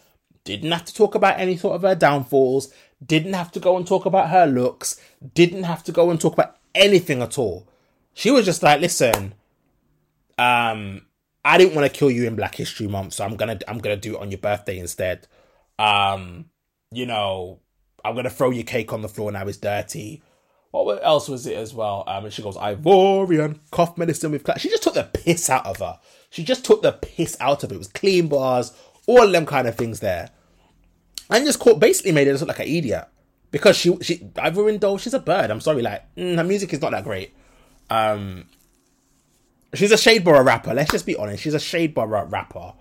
Didn't have to talk about any sort of her downfalls. Didn't have to go and talk about her looks. Didn't have to go and talk about anything at all. She was just like, listen, um, I didn't want to kill you in Black History Month, so I'm gonna I'm gonna do it on your birthday instead. Um, you know, I'm gonna throw your cake on the floor now it's dirty what else was it as well? Um, and she goes, Ivorian, cough medicine with class. She just took the piss out of her. She just took the piss out of it. It was clean bars, all them kind of things there. And just caught, basically made it look like an idiot. Because she, she, Ivorian doll, she's a bird. I'm sorry, like, mm, her music is not that great. Um, she's a Shadeborough rapper. Let's just be honest. She's a Shadeborough rapper.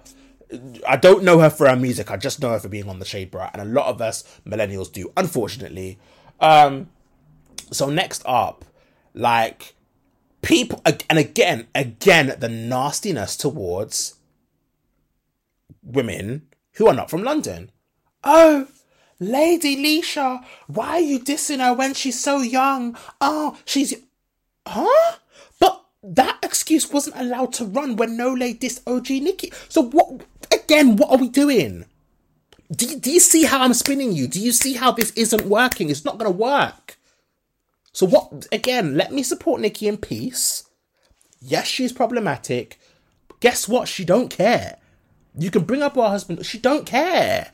I don't know her for her music. I just know her for being on the Shadeborough. And a lot of us millennials do, unfortunately. Um, so next up, like people, and again, again, the nastiness towards women who are not from London. Oh, Lady Leshurr, why are you dissing her when she's so young? Oh, she's. Huh? But that excuse wasn't allowed to run when Nolay dissed OG Nikki. So what. Again, what are we doing? Do do you see how I'm spinning you? Do you see how this isn't working? It's not going to work. So what? Again, let me support Nicki in peace. Yes, she's problematic. Guess what? She don't care. You can bring up her husband. She don't care.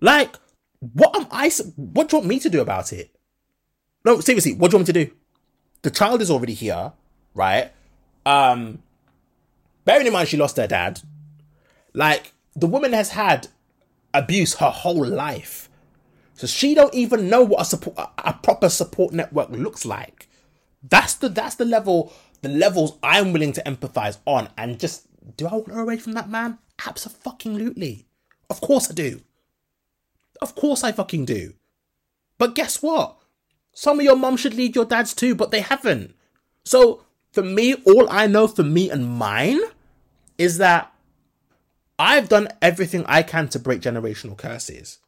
Like, what am I? What do you want me to do about it? No, seriously, what do you want me to do? The child is already here, right? Um, bearing in mind she lost her dad, like the woman has had abuse her whole life. So she don't even know what a support a proper support network looks like. That's the that's the level the levels I'm willing to empathize on and just do I want her away from that man? Absolutely. Of course I do. Of course I fucking do. But guess what? Some of your mum should lead your dads too, but they haven't. So for me, all I know for me and mine is that I've done everything I can to break generational curses.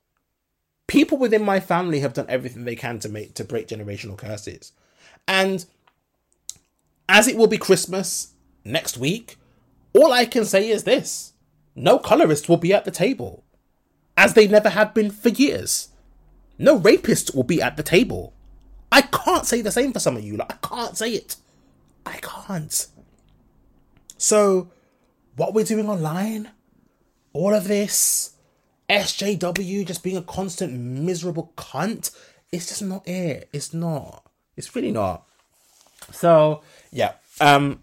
People within my family have done everything they can to make to break generational curses. And as it will be Christmas next week, all I can say is this. No colorists will be at the table. As they never have been for years. No rapists will be at the table. I can't say the same for some of you. Like, I can't say it. I can't. So, what we're doing online, all of this, SJW just being a constant miserable cunt, it's just not it. It's not. It's really not. So yeah, um,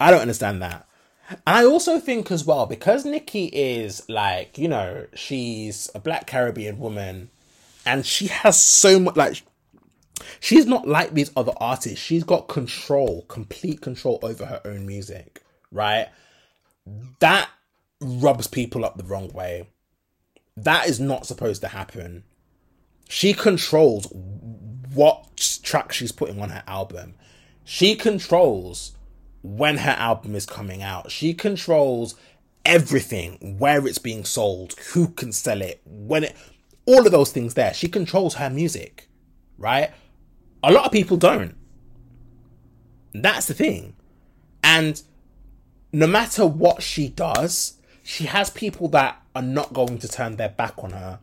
I don't understand that. And I also think as well because Nicki is like you know she's a Black Caribbean woman, and she has so much like she's not like these other artists. She's got control, complete control over her own music, right? That rubs people up the wrong way. That is not supposed to happen. She controls what track she's putting on her album. She controls when her album is coming out. She controls everything, where it's being sold, who can sell it, when it, all of those things there. She controls her music, right? A lot of people don't. That's the thing. And no matter what she does, she has people that are not going to turn their back on her.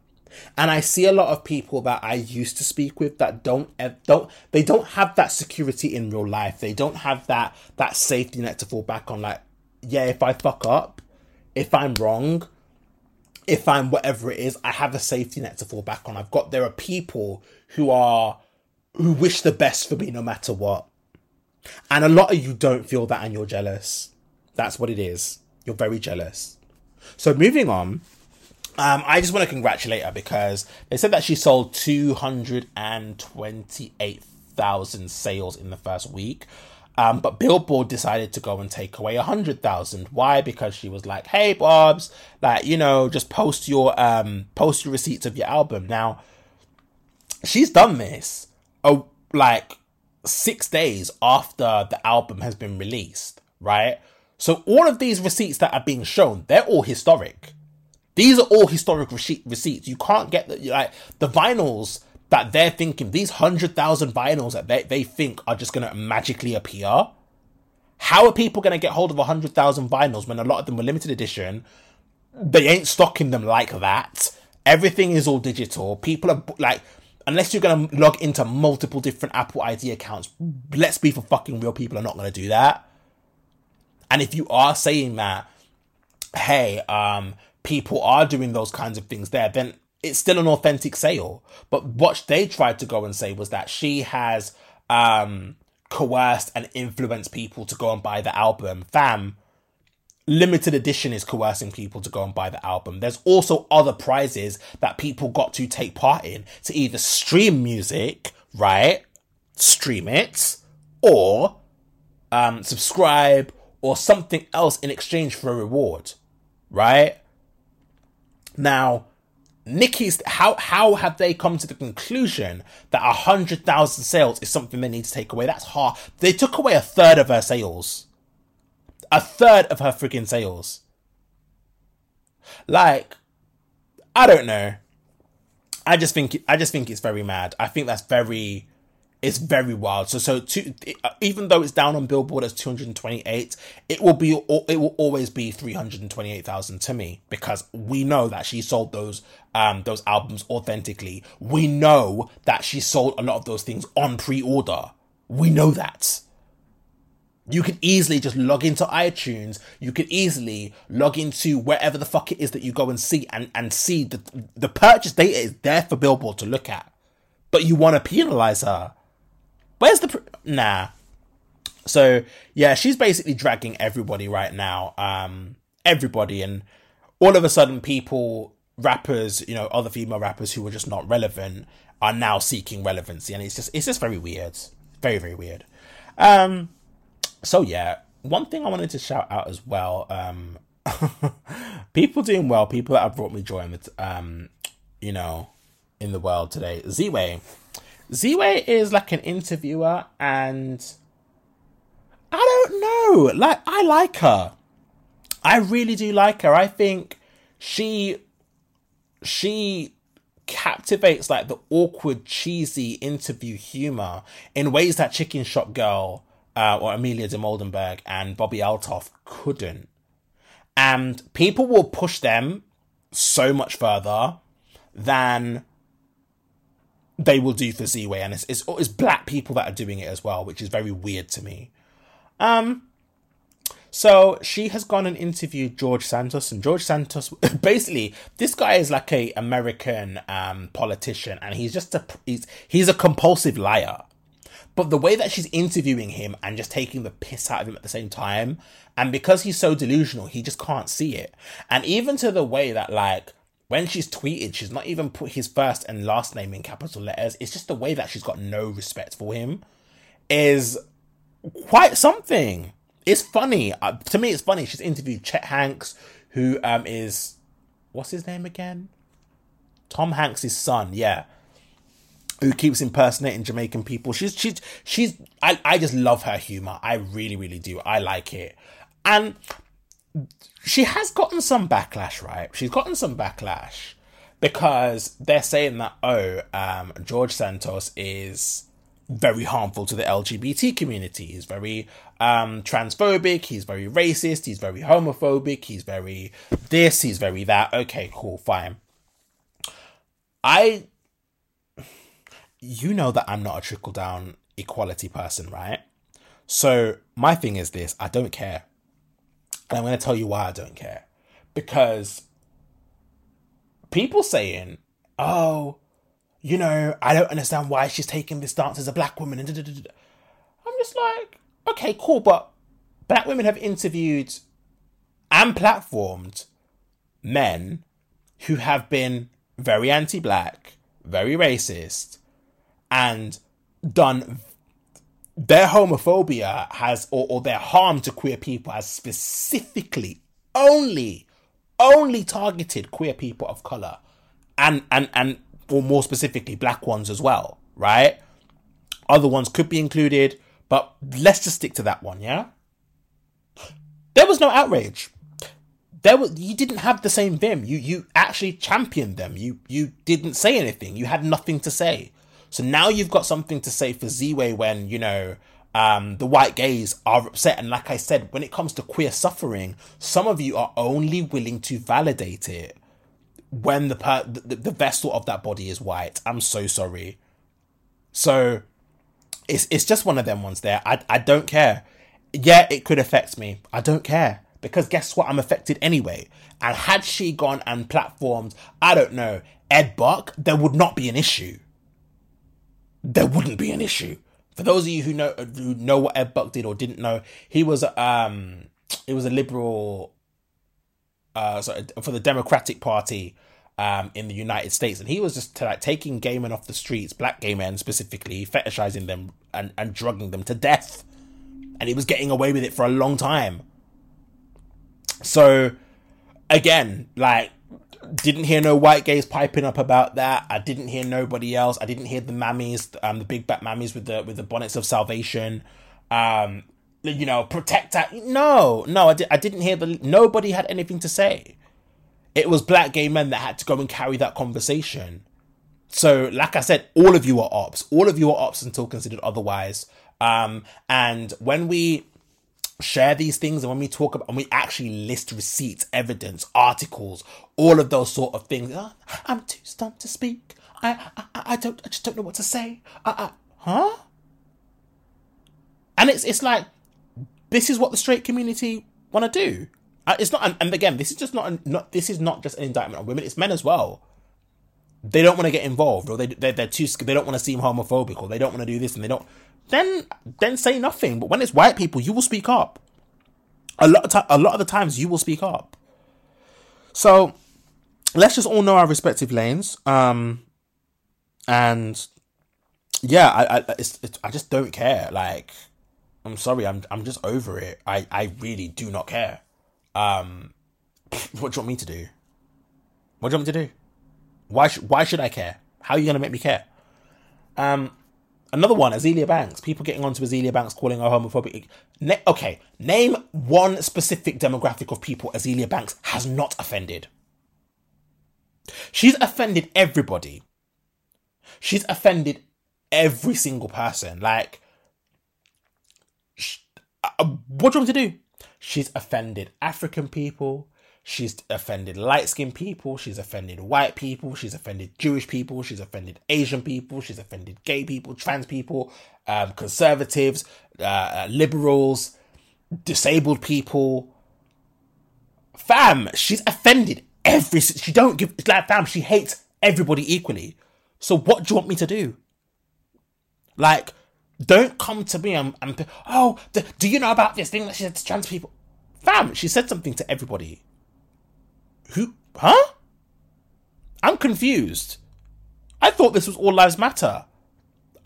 And I see a lot of people that I used to speak with that don't don't they don't have that security in real life. They don't have that that safety net to fall back on. Like, yeah, if I fuck up, if I'm wrong, if I'm whatever it is, I have a safety net to fall back on. I've got there are people who are who wish the best for me no matter what. And a lot of you don't feel that and you're jealous. That's what it is. You're very jealous. So moving on, um, I just want to congratulate her because they said that she sold 228,000 sales in the first week. Um, but Billboard decided to go and take away a hundred thousand. Why? Because she was like, "Hey, Barbs, like you know, just post your um post your receipts of your album." Now, she's done this, oh, like six days after the album has been released, right? So all of these receipts that are being shown, they're all historic. These are all historic receipts. You can't get the, like the vinyls that they're thinking. These hundred thousand vinyls that they they think are just gonna magically appear. How are people gonna get hold of hundred thousand vinyls when a lot of them were limited edition? They ain't stocking them like that. Everything is all digital. People are like, unless you're gonna log into multiple different Apple ID accounts, let's be for fucking real. People are not gonna do that. And if you are saying that, hey, um, people are doing those kinds of things there, then it's still an authentic sale. But what they tried to go and say was that she has um, coerced and influenced people to go and buy the album. Fam, limited edition is coercing people to go and buy the album. There's also other prizes that people got to take part in to either stream music, right? Stream it, or um, subscribe or something else in exchange for a reward, right? Now, Nicki's how how have they come to the conclusion that a hundred thousand sales is something they need to take away? That's hard. They took away a third of her sales. A third of her freaking sales. Like, I don't know. I just think I just think it's very mad. I think that's very it's very wild. So, so even though it's down on Billboard as 228, it will be, it will always be 328,000 to me because we know that she sold those, um, those albums authentically. We know that she sold a lot of those things on pre-order. We know that. You could easily just log into iTunes. You could easily log into wherever the fuck it is that you go and see and, and see the, the purchase data is there for Billboard to look at. But you want to penalize her Where's the pr- nah? So yeah, she's basically dragging everybody right now. Um, everybody, and all of a sudden, people, rappers, you know, other female rappers who were just not relevant are now seeking relevancy, and it's just it's just very weird, very very weird. Um, so yeah, one thing I wanted to shout out as well. Um, people doing well, people that have brought me joy in the, um, you know, in the world today. Z-Way Z-Way is like an interviewer, and I don't know. Like, I like her. I really do like her. I think she she captivates like the awkward, cheesy interview humor in ways that Chicken Shop Girl uh, or Amelia Dimoldenberg and Bobby Althoff couldn't. And people will push them so much further than they will do for Z-Way, and it's, it's, it's black people that are doing it as well, which is very weird to me. Um, so she has gone and interviewed George Santos, and George Santos, basically, this guy is like a American um politician, and he's just a he's he's a compulsive liar. But the way that she's interviewing him and just taking the piss out of him at the same time, and because he's so delusional, he just can't see it. And even to the way that like when she's tweeted, she's not even put his first and last name in capital letters. It's just the way that she's got no respect for him is quite something. It's funny. Uh, to me, it's funny. She's interviewed Chet Hanks, who um is what's his name again? Tom Hanks' son, yeah. Who keeps impersonating Jamaican people. She's she's she's I, I just love her humor. I really, really do. I like it. And she has gotten some backlash, right? She's gotten some backlash because they're saying that oh, um, George Santos is very harmful to the LGBT community. He's very um, transphobic. He's very racist. He's very homophobic. He's very this. He's very that. Okay, cool, fine. I, you know that I'm not a trickle down equality person, right? So my thing is this: I don't care. And I'm going to tell you why I don't care. Because people saying, oh, you know, I don't understand why she's taking this stance as a black woman. And I'm just like, okay, cool. But black women have interviewed and platformed men who have been very anti black, very racist, and done their homophobia has or, or their harm to queer people has specifically only only targeted queer people of color and and and or more specifically black ones as well right? Other ones could be included but let's just stick to that one yeah? There was no outrage. There was you didn't have the same vim. You you actually championed them. You you didn't say anything. You had nothing to say so now you've got something to say for Z-Way when, you know, um, the white gays are upset. And like I said, when it comes to queer suffering, some of you are only willing to validate it when the, per- the, the vessel of that body is white. I'm so sorry. So it's it's just one of them ones there. I I don't care. Yeah, it could affect me. I don't care. Because guess what? I'm affected anyway. And had she gone and platformed, I don't know, Ed Buck, there would not be an issue there wouldn't be an issue. For those of you who know who know what Ed Buck did or didn't know, he was um he was a liberal uh sorry, for the Democratic Party um in the United States and he was just like taking gay men off the streets, black gay men specifically, fetishizing them and, and drugging them to death. And he was getting away with it for a long time. So again, like didn't hear no white gays piping up about that. I didn't hear nobody else. I didn't hear the mammies, um, the big back mammies with the with the bonnets of salvation. Um, you know, protect that. No, no, I, di- I didn't hear the. Nobody had anything to say. It was black gay men that had to go and carry that conversation. So, like I said, all of you are ops. All of you are ops until considered otherwise. Um, and when we share these things and when we talk about and we actually list receipts, evidence, articles, all of those sort of things, oh, I'm too stumped to speak. I, I, I don't, I just don't know what to say. I, I, huh? And it's, it's like, this is what the straight community want to do. Uh, it's not, and again, this is just not, not, this is not just an indictment on women. It's men as well they don't want to get involved or they they're, they're too they don't want to seem homophobic or they don't want to do this and they don't then then say nothing. But when it's white people you will speak up. A lot of a lot of the times you will speak up. So let's just all know our respective lanes. Um and yeah i i it's, it's, i just don't care. Like i'm sorry i'm i'm just over it. I i really do not care. Um what do you want me to do? What do you want me to do? Why, sh- why should I care? How are you going to make me care? Um, another one, Azealia Banks. People getting onto Azealia Banks calling her homophobic. Okay, name one specific demographic of people Azealia Banks has not offended. She's offended everybody. She's offended every single person. Like, sh- uh, what do you want to do? She's offended African people. She's offended light skinned people. She's offended white people. She's offended Jewish people. She's offended Asian people. She's offended gay people, trans people, um, conservatives, uh, uh liberals, disabled people. Fam, she's offended every. She don't give. Like fam. She hates everybody equally. So what do you want me to do? Like, don't come to me and, and oh, the, do you know about this thing that she said to trans people? Fam, she said something to everybody. Who? Huh? I'm confused. I thought this was all lives matter.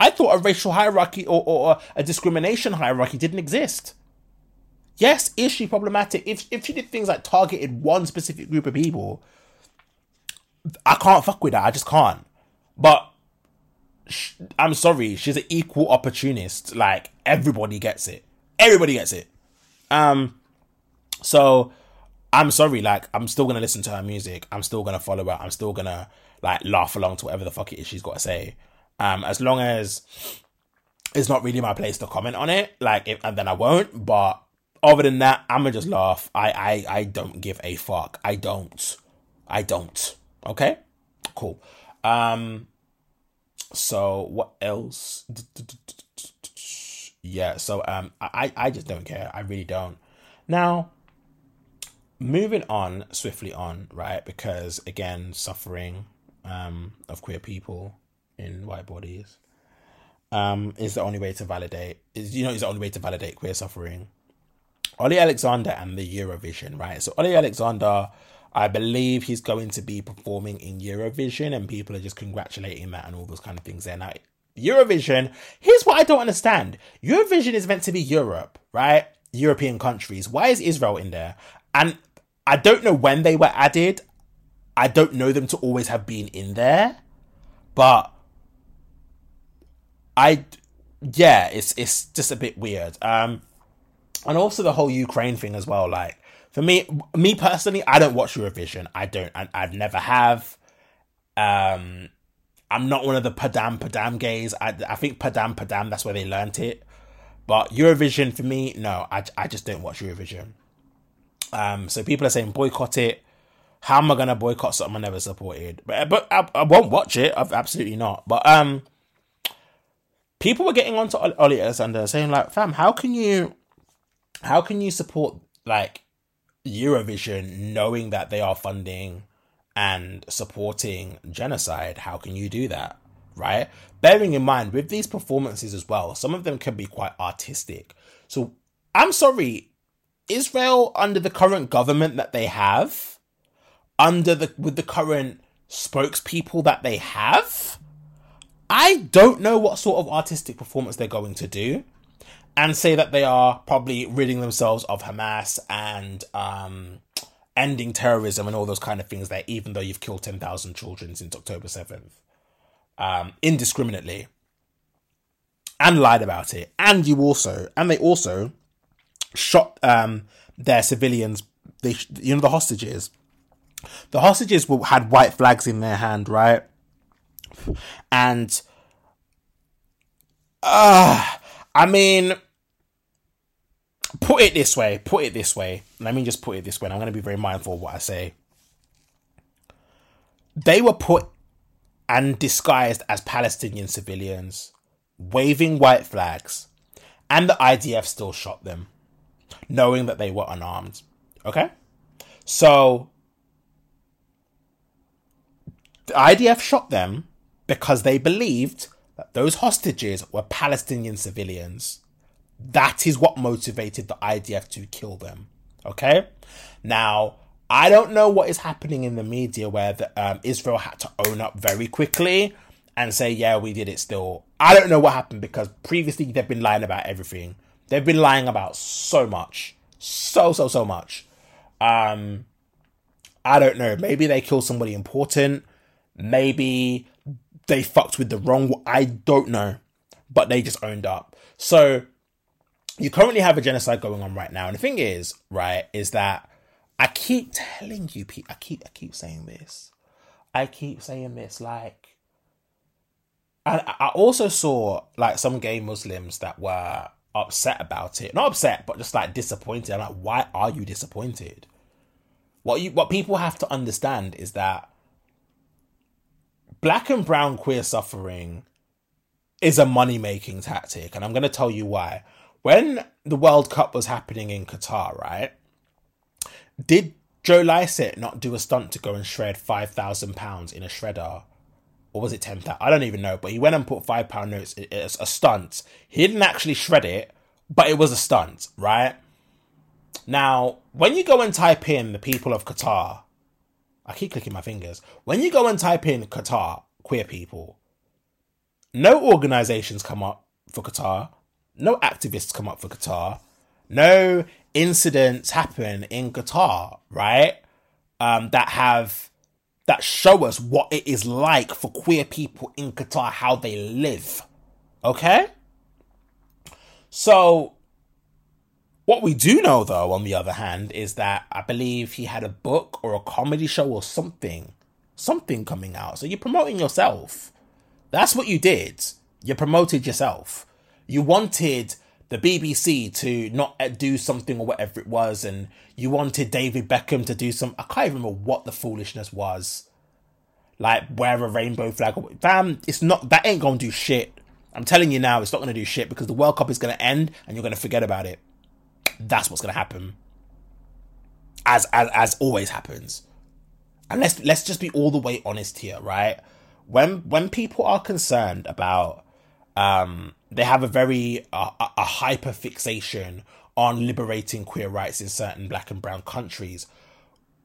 I thought a racial hierarchy or, or a discrimination hierarchy didn't exist. Yes, is she problematic? If if she did things like targeted one specific group of people, I can't fuck with that. I just can't. But sh- I'm sorry, she's an equal opportunist. Like everybody gets it. Everybody gets it. Um. So I'm sorry, like I'm still gonna listen to her music. I'm still gonna follow her. I'm still gonna like laugh along to whatever the fuck it is she's got to say. Um, as long as it's not really my place to comment on it, like, if, and then I won't. But other than that, I'ma just laugh. I, I, I don't give a fuck. I don't. I don't. Okay, cool. Um, so what else? Yeah. So um, I, I just don't care. I really don't. Now moving on swiftly on right because again suffering um, of queer people in white bodies um, is the only way to validate is you know is the only way to validate queer suffering. Ollie Alexander and the Eurovision right? So Ollie Alexander I believe he's going to be performing in Eurovision and people are just congratulating that and all those kind of things there. Now Eurovision here's what I don't understand. Eurovision is meant to be Europe right? European countries. Why is Israel in there? And I don't know when they were added. I don't know them to always have been in there, but I, yeah, it's it's just a bit weird. Um, and also the whole Ukraine thing as well. Like for me, me personally, I don't watch Eurovision. I don't. I, I've never have. Um, I'm not one of the Padam Padam gays. I I think Padam Padam that's where they learnt it. But Eurovision for me, no, I I just don't watch Eurovision. Um, so people are saying boycott it. How am I gonna boycott something I never supported? But but I, I won't watch it. I've absolutely not. But um, people were getting onto Ollie Alexander saying like, "Fam, how can you, how can you support like Eurovision knowing that they are funding and supporting genocide? How can you do that?" Right? Bearing in mind with these performances as well, some of them can be quite artistic. So I'm sorry, Israel under the current government that they have, under the with the current spokespeople that they have, I don't know what sort of artistic performance they're going to do, and say that they are probably ridding themselves of Hamas and um, ending terrorism and all those kind of things. There, even though you've killed ten thousand children since October seventh, um, indiscriminately, and lied about it, and you also, and they also shot um, their civilians. They, you know, the hostages. The hostages had white flags in their hand, right? And uh, I mean, put it this way, put it this way. Let me just put it this way. I'm going to be very mindful of what I say. They were put and disguised as Palestinian civilians, waving white flags, and the IDF still shot them, knowing that they were unarmed. Okay? So, the IDF shot them because they believed that those hostages were Palestinian civilians. That is what motivated the IDF to kill them. Okay? Now, I don't know what is happening in the media where the, um, Israel had to own up very quickly and say, yeah, we did it still. I don't know what happened because previously they've been lying about everything. They've been lying about so much. So, so, so much. Um, I don't know. Maybe they killed somebody important. Maybe they fucked with the wrong. I don't know, but they just owned up. So you currently have a genocide going on right now, and the thing is, right, is that I keep telling you. I keep, I keep saying this. I keep saying this, like, and I also saw like some gay Muslims that were upset about it. Not upset, but just like disappointed. I'm like, why are you disappointed? What you, what people have to understand is that black and brown queer suffering is a money making tactic. And I'm going to tell you why. When the World Cup was happening in Qatar, right? Did Joe Lycett not do a stunt to go and shred £5,000 in a shredder? Or was it 10,000? I don't even know. But he went and put £5 notes as a stunt. He didn't actually shred it, but it was a stunt, right? Now, when you go and type in the people of Qatar, I keep clicking my fingers. When you go and type in Qatar, queer people, no organizations come up for Qatar, no activists come up for Qatar, no incidents happen in Qatar, right? Um, that have that show us what it is like for queer people in Qatar, how they live. Okay? So what we do know, though, on the other hand, is that I believe he had a book or a comedy show or something, something coming out. So you're promoting yourself. That's what you did. You promoted yourself. You wanted the BBC to not do something or whatever it was, and you wanted David Beckham to do some. I can't even remember what the foolishness was. Like wear a rainbow flag. Fam, it's not that ain't gonna do shit. I'm telling you now, it's not gonna do shit because the World Cup is gonna end and you're gonna forget about it that's what's to happen. As, as as always happens. And let's let's just be all the way honest here, right? When when people are concerned about um they have a very uh, a hyper fixation on liberating queer rights in certain black and brown countries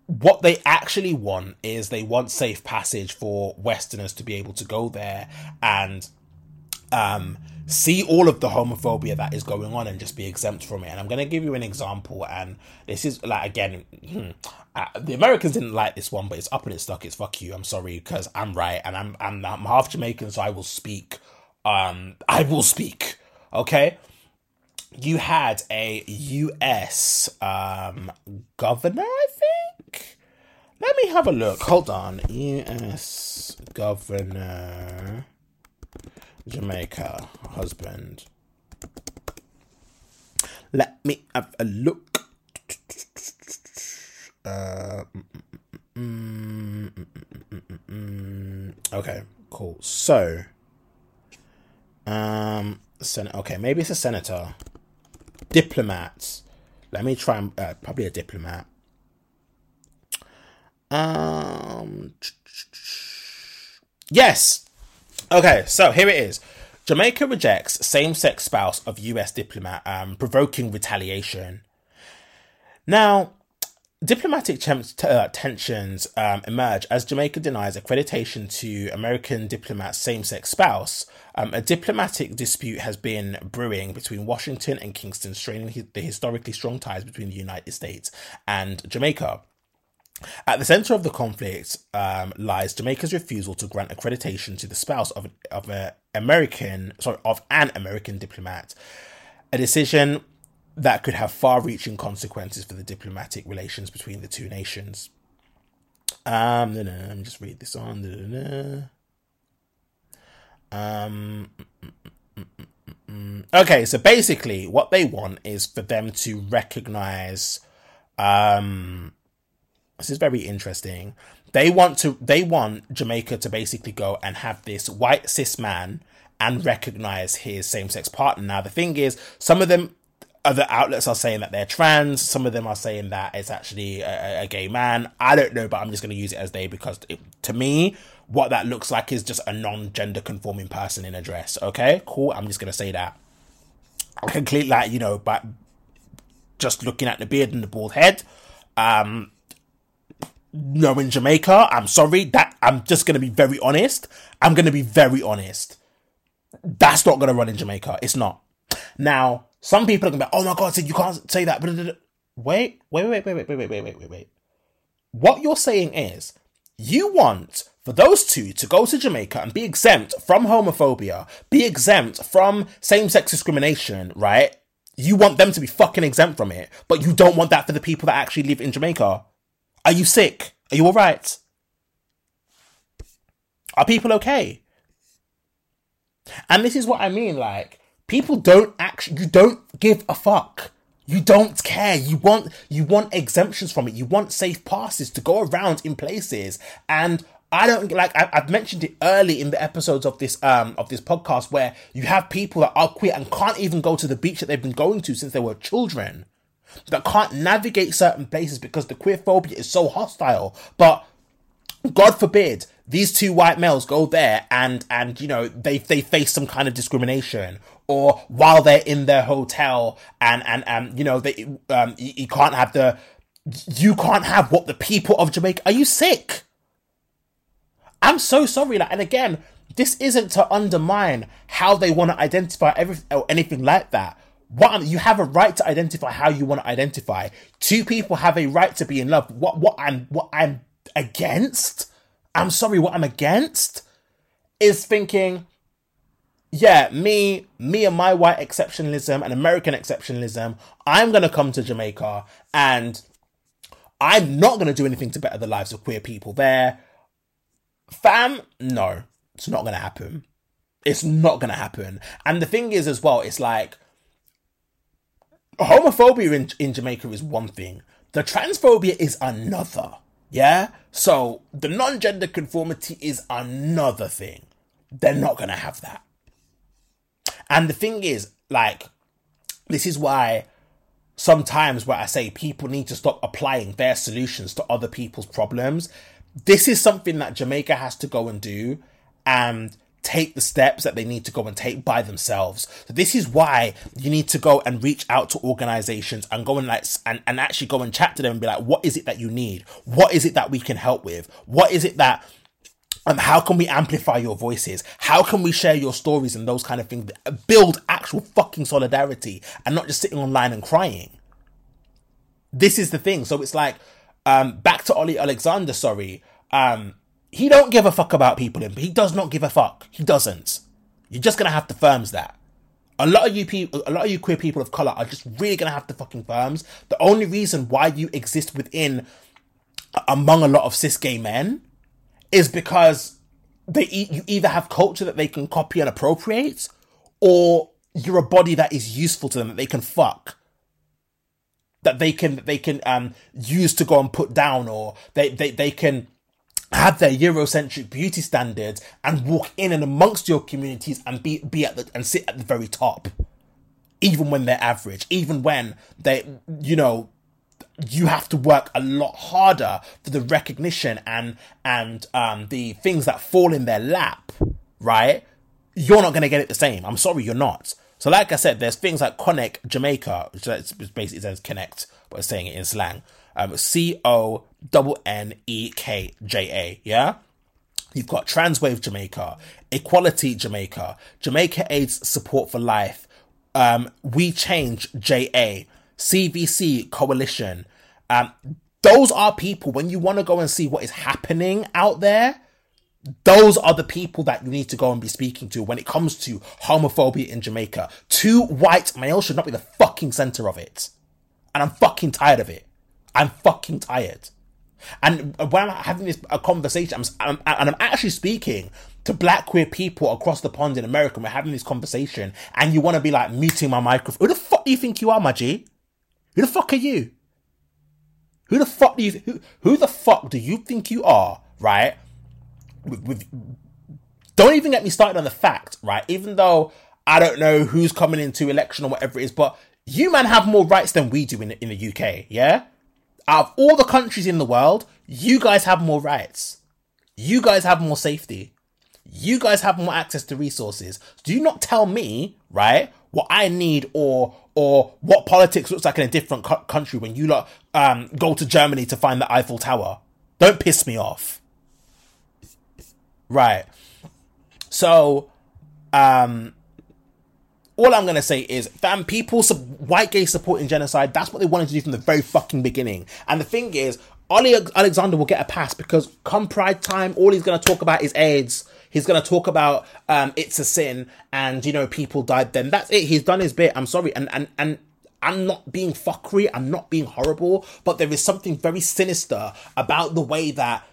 what they actually want is they want safe passage for westerners to be able to go there and um see all of the homophobia that is going on and just be exempt from it. And I'm going to give you an example. And this is like, again, hmm, uh, the Americans didn't like this one, but it's up and it's stuck. It's fuck you. I'm sorry because I'm right. And I'm, I'm, I'm half Jamaican, so I will speak. Um, I will speak. Okay. You had a US um, governor, I think. Let me have a look. Hold on. US governor. Jamaica husband. Let me have a look. Uh, mm, mm, mm, okay, cool. So, um, sen- okay, maybe it's a senator, diplomat. Let me try. And, uh, probably a diplomat. Um, yes, Okay, so here it is. Jamaica rejects same sex spouse of US diplomat, um, provoking retaliation. Now, diplomatic t- uh, tensions um, emerge as Jamaica denies accreditation to American diplomat's same sex spouse. Um, a diplomatic dispute has been brewing between Washington and Kingston, straining the historically strong ties between the United States and Jamaica. At the center of the conflict um, lies Jamaica's refusal to grant accreditation to the spouse of of an American, sorry, of an American diplomat, a decision that could have far-reaching consequences for the diplomatic relations between the two nations. Um, no, no, let me just read this on. No, no, no. Um. Okay, so basically, what they want is for them to recognize. Um, this is very interesting. They want to. They want Jamaica to basically go and have this white cis man and recognize his same-sex partner. Now, the thing is, some of them other outlets are saying that they're trans. Some of them are saying that it's actually a, a gay man. I don't know, but I'm just going to use it as they because it, to me, what that looks like is just a non-gender conforming person in a dress. Okay, cool. I'm just going to say that. I can clearly, like you know, but just looking at the beard and the bald head, um, no, in Jamaica, I'm sorry that I'm just going to be very honest. I'm going to be very honest. That's not going to run in Jamaica. It's not. Now, some people are to be, oh my God, you can't say that. Wait, wait, wait, wait, wait, wait, wait, wait, wait, wait, wait. What you're saying is you want for those two to go to Jamaica and be exempt from homophobia, be exempt from same sex discrimination, right? You want them to be fucking exempt from it, but you don't want that for the people that actually live in Jamaica. Are you sick? Are you alright? Are people okay? And this is what I mean, like, people don't actually, you don't give a fuck. You don't care. You want, you want exemptions from it. You want safe passes to go around in places. And I don't like, I, have mentioned it early in the episodes of this, um, of this podcast where you have people that are queer and can't even go to the beach that they've been going to since they were children that can't navigate certain places because the queer phobia is so hostile. But God forbid these two white males go there and and you know they they face some kind of discrimination or while they're in their hotel and and and you know they um you, you can't have the you can't have what the people of Jamaica are you sick I'm so sorry like and again this isn't to undermine how they want to identify everything or anything like that what you have a right to identify how you want to identify. Two people have a right to be in love. What what I'm what I'm against, I'm sorry, what I'm against is thinking, yeah, me, me and my white exceptionalism and American exceptionalism, I'm gonna come to Jamaica and I'm not gonna do anything to better the lives of queer people there. Fam, no, it's not gonna happen. It's not gonna happen. And the thing is as well, it's like homophobia in, in Jamaica is one thing, the transphobia is another. Yeah? So the non gender conformity is another thing. They're not going to have that. And the thing is, like, this is why sometimes where I say people need to stop applying their solutions to other people's problems. This is something that Jamaica has to go and do. And take the steps that they need to go and take by themselves. So this is why you need to go and reach out to organizations and go and like and, and actually go and chat to them and be like, what is it that you need? What is it that we can help with? What is it that um, how can we amplify your voices? How can we share your stories and those kind of things? Build actual fucking solidarity and not just sitting online and crying. This is the thing. So it's like, um, back to Ollie Alexander, sorry. Um, he don't give a fuck about people in, he does not give a fuck. He doesn't. You're just gonna have to firms that. A lot of you people, a lot of you queer people of color are just really gonna have to fucking firms. The only reason why you exist within, among a lot of cis gay men, is because they you either have culture that they can copy and appropriate, or you're a body that is useful to them that they can fuck that they can they can um use to go and put down or they they, they can have their Eurocentric beauty standards and walk in and amongst your communities and be be at the and sit at the very top, even when they're average, even when they you know you have to work a lot harder for the recognition and and um the things that fall in their lap, right? You're not gonna get it the same. I'm sorry, you're not. So, like I said, there's things like Connect Jamaica, which basically says connect, but it's saying it in slang. Um, C O N N E K J A. Yeah. You've got Transwave Jamaica, Equality Jamaica, Jamaica AIDS Support for Life, um, We Change JA, CVC Coalition. Um, those are people when you want to go and see what is happening out there. Those are the people that you need to go and be speaking to when it comes to homophobia in Jamaica. Two white males should not be the fucking center of it. And I'm fucking tired of it. I'm fucking tired. And when I'm having this a conversation, I'm, I'm, and I'm actually speaking to black queer people across the pond in America, we're having this conversation, and you want to be like muting my microphone. Who the fuck do you think you are, my G? Who the fuck are you? Who the fuck do you who, who the fuck do you think you are, right? With, with don't even get me started on the fact, right? Even though I don't know who's coming into election or whatever it is, but you man have more rights than we do in in the UK, yeah? Out of all the countries in the world, you guys have more rights. You guys have more safety. You guys have more access to resources. Do not tell me, right, what I need or or what politics looks like in a different co- country when you lot um, go to Germany to find the Eiffel Tower. Don't piss me off. Right. So, um, all I'm gonna say is, fam, people, white gays supporting genocide. That's what they wanted to do from the very fucking beginning. And the thing is, Ollie Alexander will get a pass because come Pride time, all he's gonna talk about is AIDS. He's gonna talk about um, it's a sin, and you know people died. Then that's it. He's done his bit. I'm sorry, and and and I'm not being fuckery. I'm not being horrible, but there is something very sinister about the way that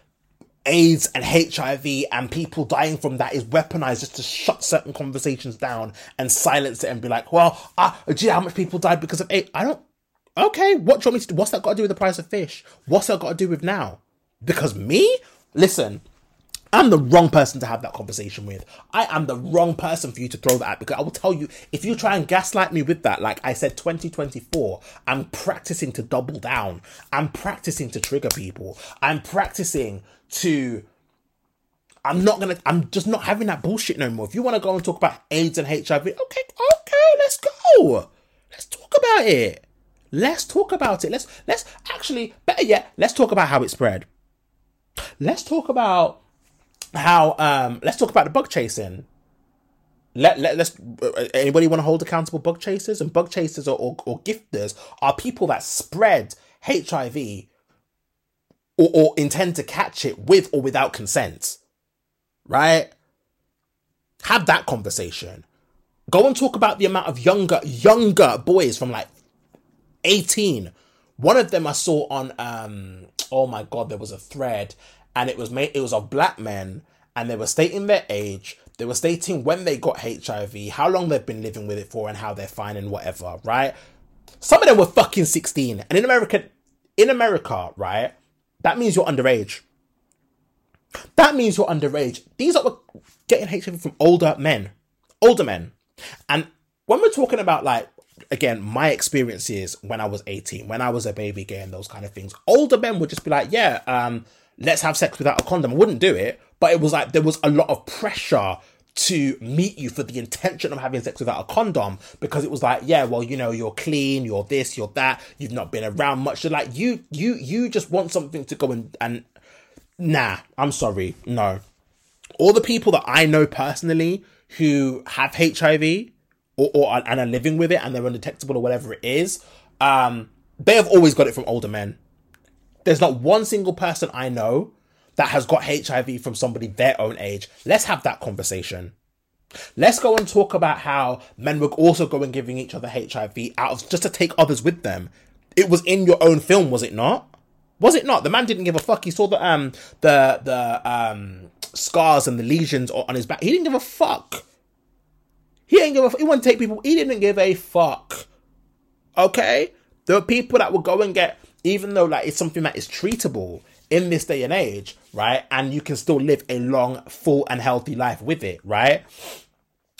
AIDS and HIV and people dying from that is weaponized just to shut certain conversations down and silence it and be like, well, ah, gee, how much people died because of AIDS? I don't. Okay, what do you want me to do? What's that got to do with the price of fish? What's that got to do with now? Because me? Listen, I'm the wrong person to have that conversation with. I am the wrong person for you to throw that at because I will tell you if you try and gaslight me with that, like I said, 2024, I'm practicing to double down. I'm practicing to trigger people. I'm practicing to I'm not gonna I'm just not having that bullshit no more. If you want to go and talk about AIDS and HIV, okay, okay, let's go. Let's talk about it. Let's talk about it. Let's let's actually better yet, let's talk about how it spread. Let's talk about how um let's talk about the bug chasing. Let, let let's uh, anybody want to hold accountable bug chasers and bug chasers or, or, or gifters are people that spread HIV or, or intend to catch it with or without consent. Right? Have that conversation. Go and talk about the amount of younger, younger boys from like 18. One of them I saw on um oh my god, there was a thread and it was made it was of black men and they were stating their age, they were stating when they got HIV, how long they've been living with it for and how they're fine and whatever, right? Some of them were fucking 16. And in America in America, right? That means you're underage. That means you're underage. These are getting HIV from older men, older men. And when we're talking about like again, my experiences when I was 18, when I was a baby gay and those kind of things, older men would just be like, yeah, um, let's have sex without a condom. I wouldn't do it, but it was like there was a lot of pressure to meet you for the intention of having sex without a condom because it was like yeah well you know you're clean you're this you're that you've not been around much. So like you you you just want something to go and and nah i'm sorry no. All the people that i know personally who have hiv or, or and are living with it and they're undetectable or whatever it is um they have always got it from older men there's not one single person i know that has got HIV from somebody their own age. Let's have that conversation. Let's go and talk about how men were also going giving each other HIV out of just to take others with them. It was in your own film, was it not? Was it not? The man didn't give a fuck. He saw the um the the um scars and the lesions on his back. He didn't give a fuck. He didn't give a. Fuck. He wanted to take people. He didn't give a fuck. Okay, there are people that will go and get, even though like it's something that is treatable in this day and age, right? And you can still live a long, full, and healthy life with it, right?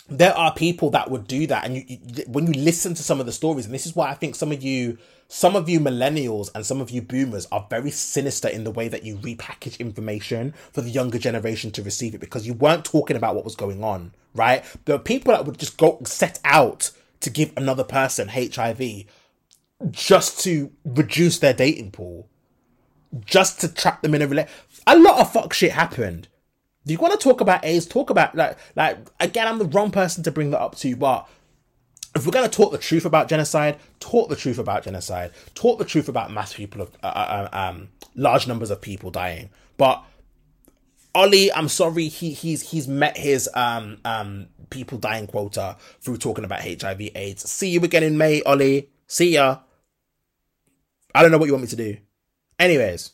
There are people that would do that, and you, you, when you listen to some of the stories, and this is why I think some of you, some of you millennials and some of you boomers are very sinister in the way that you repackage information for the younger generation to receive it because you weren't talking about what was going on, right? There are people that would just go set out to give another person HIV just to reduce their dating pool just to trap them in a relationship. A lot of fuck shit happened. Do you want to talk about AIDS? Talk about like like again. I'm the wrong person to bring that up to, but if we're going to talk the truth about genocide, talk the truth about genocide. Talk the truth about mass people of uh, uh, uh, um, large numbers of people dying. But Ollie, I'm sorry, he he's he's met his um um people dying quota through talking about HIV AIDS. See you again in May, Ollie. See ya. I don't know what you want me to do. Anyways,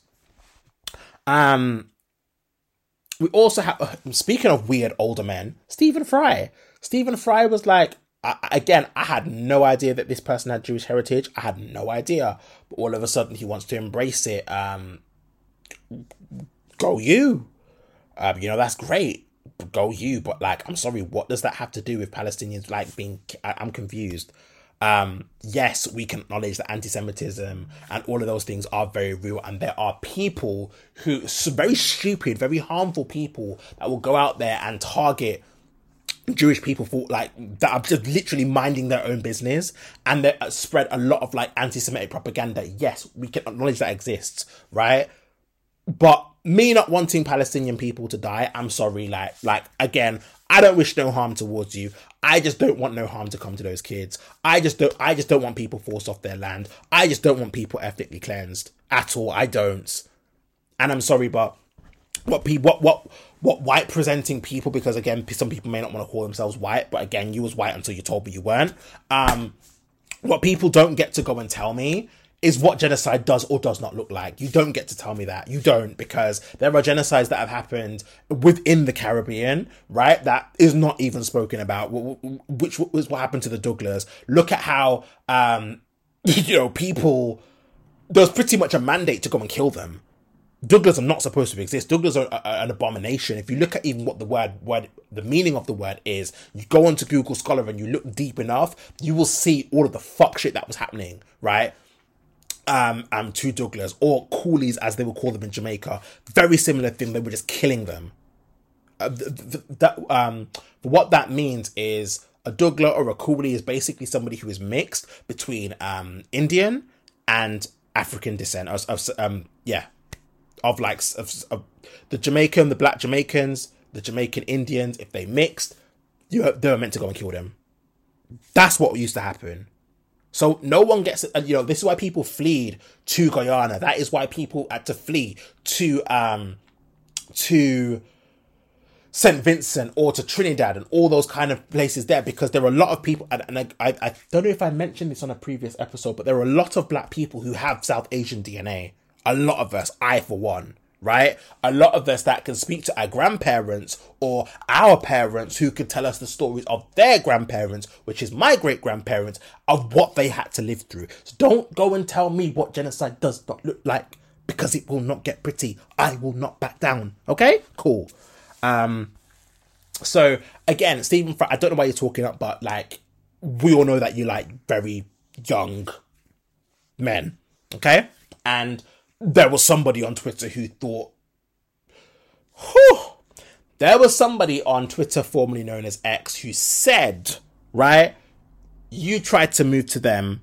Um, we also have, uh, speaking of weird older men, Stephen Fry. Stephen Fry was like, I, again, I had no idea that this person had Jewish heritage. I had no idea. But all of a sudden, he wants to embrace it. Um, go you. Um, you know, that's great. Go you. But, like, I'm sorry, what does that have to do with Palestinians, like, being. I, I'm confused. Um, yes, we can acknowledge that anti-Semitism and all of those things are very real, and there are people who very stupid, very harmful people that will go out there and target Jewish people for like that are just literally minding their own business and they spread a lot of like anti-Semitic propaganda. Yes, we can acknowledge that exists, right? But me not wanting Palestinian people to die, I'm sorry. Like, like again, I don't wish no harm towards you. I just don't want no harm to come to those kids. I just don't. I just don't want people forced off their land. I just don't want people ethnically cleansed at all. I don't. And I'm sorry, but what people, what what what white presenting people? Because again, some people may not want to call themselves white, but again, you was white until you told me you weren't. Um, what people don't get to go and tell me is what genocide does or does not look like. You don't get to tell me that. You don't, because there are genocides that have happened within the Caribbean, right? That is not even spoken about, which was what happened to the Douglas. Look at how, um, you know, people, there was pretty much a mandate to go and kill them. Douglas are not supposed to exist. Douglas are, an abomination. If you look at even what the word, word, the meaning of the word is, you go onto Google Scholar and you look deep enough, you will see all of the fuck shit that was happening, right? Um, um, to Douglas or coolies as they would call them in Jamaica. Very similar thing. They were just killing them. Uh, th- th- that um, what that means is a Douglas or a coolie is basically somebody who is mixed between um, Indian and African descent. Of, of um, yeah, of like of, of the Jamaican, the black Jamaicans, the Jamaican Indians. If they mixed, you they were meant to go and kill them. That's what used to happen. So no one gets, you know, this is why people fled to Guyana. That is why people had to flee to, um, to St. Vincent or to Trinidad and all those kind of places there because there are a lot of people, and, and I, I don't know if I mentioned this on a previous episode, but there are a lot of black people who have South Asian DNA. A lot of us, I for one right? A lot of us that can speak to our grandparents or our parents who can tell us the stories of their grandparents, which is my great grandparents, of what they had to live through. So don't go and tell me what genocide does not look like because it will not get pretty. I will not back down. Okay? Cool. Um so again, Stephen Fry, I don't know why you're talking up, but like we all know that you like very young men. Okay? And there was somebody on Twitter who thought, whew, there was somebody on Twitter, formerly known as X, who said, right, you tried to move to them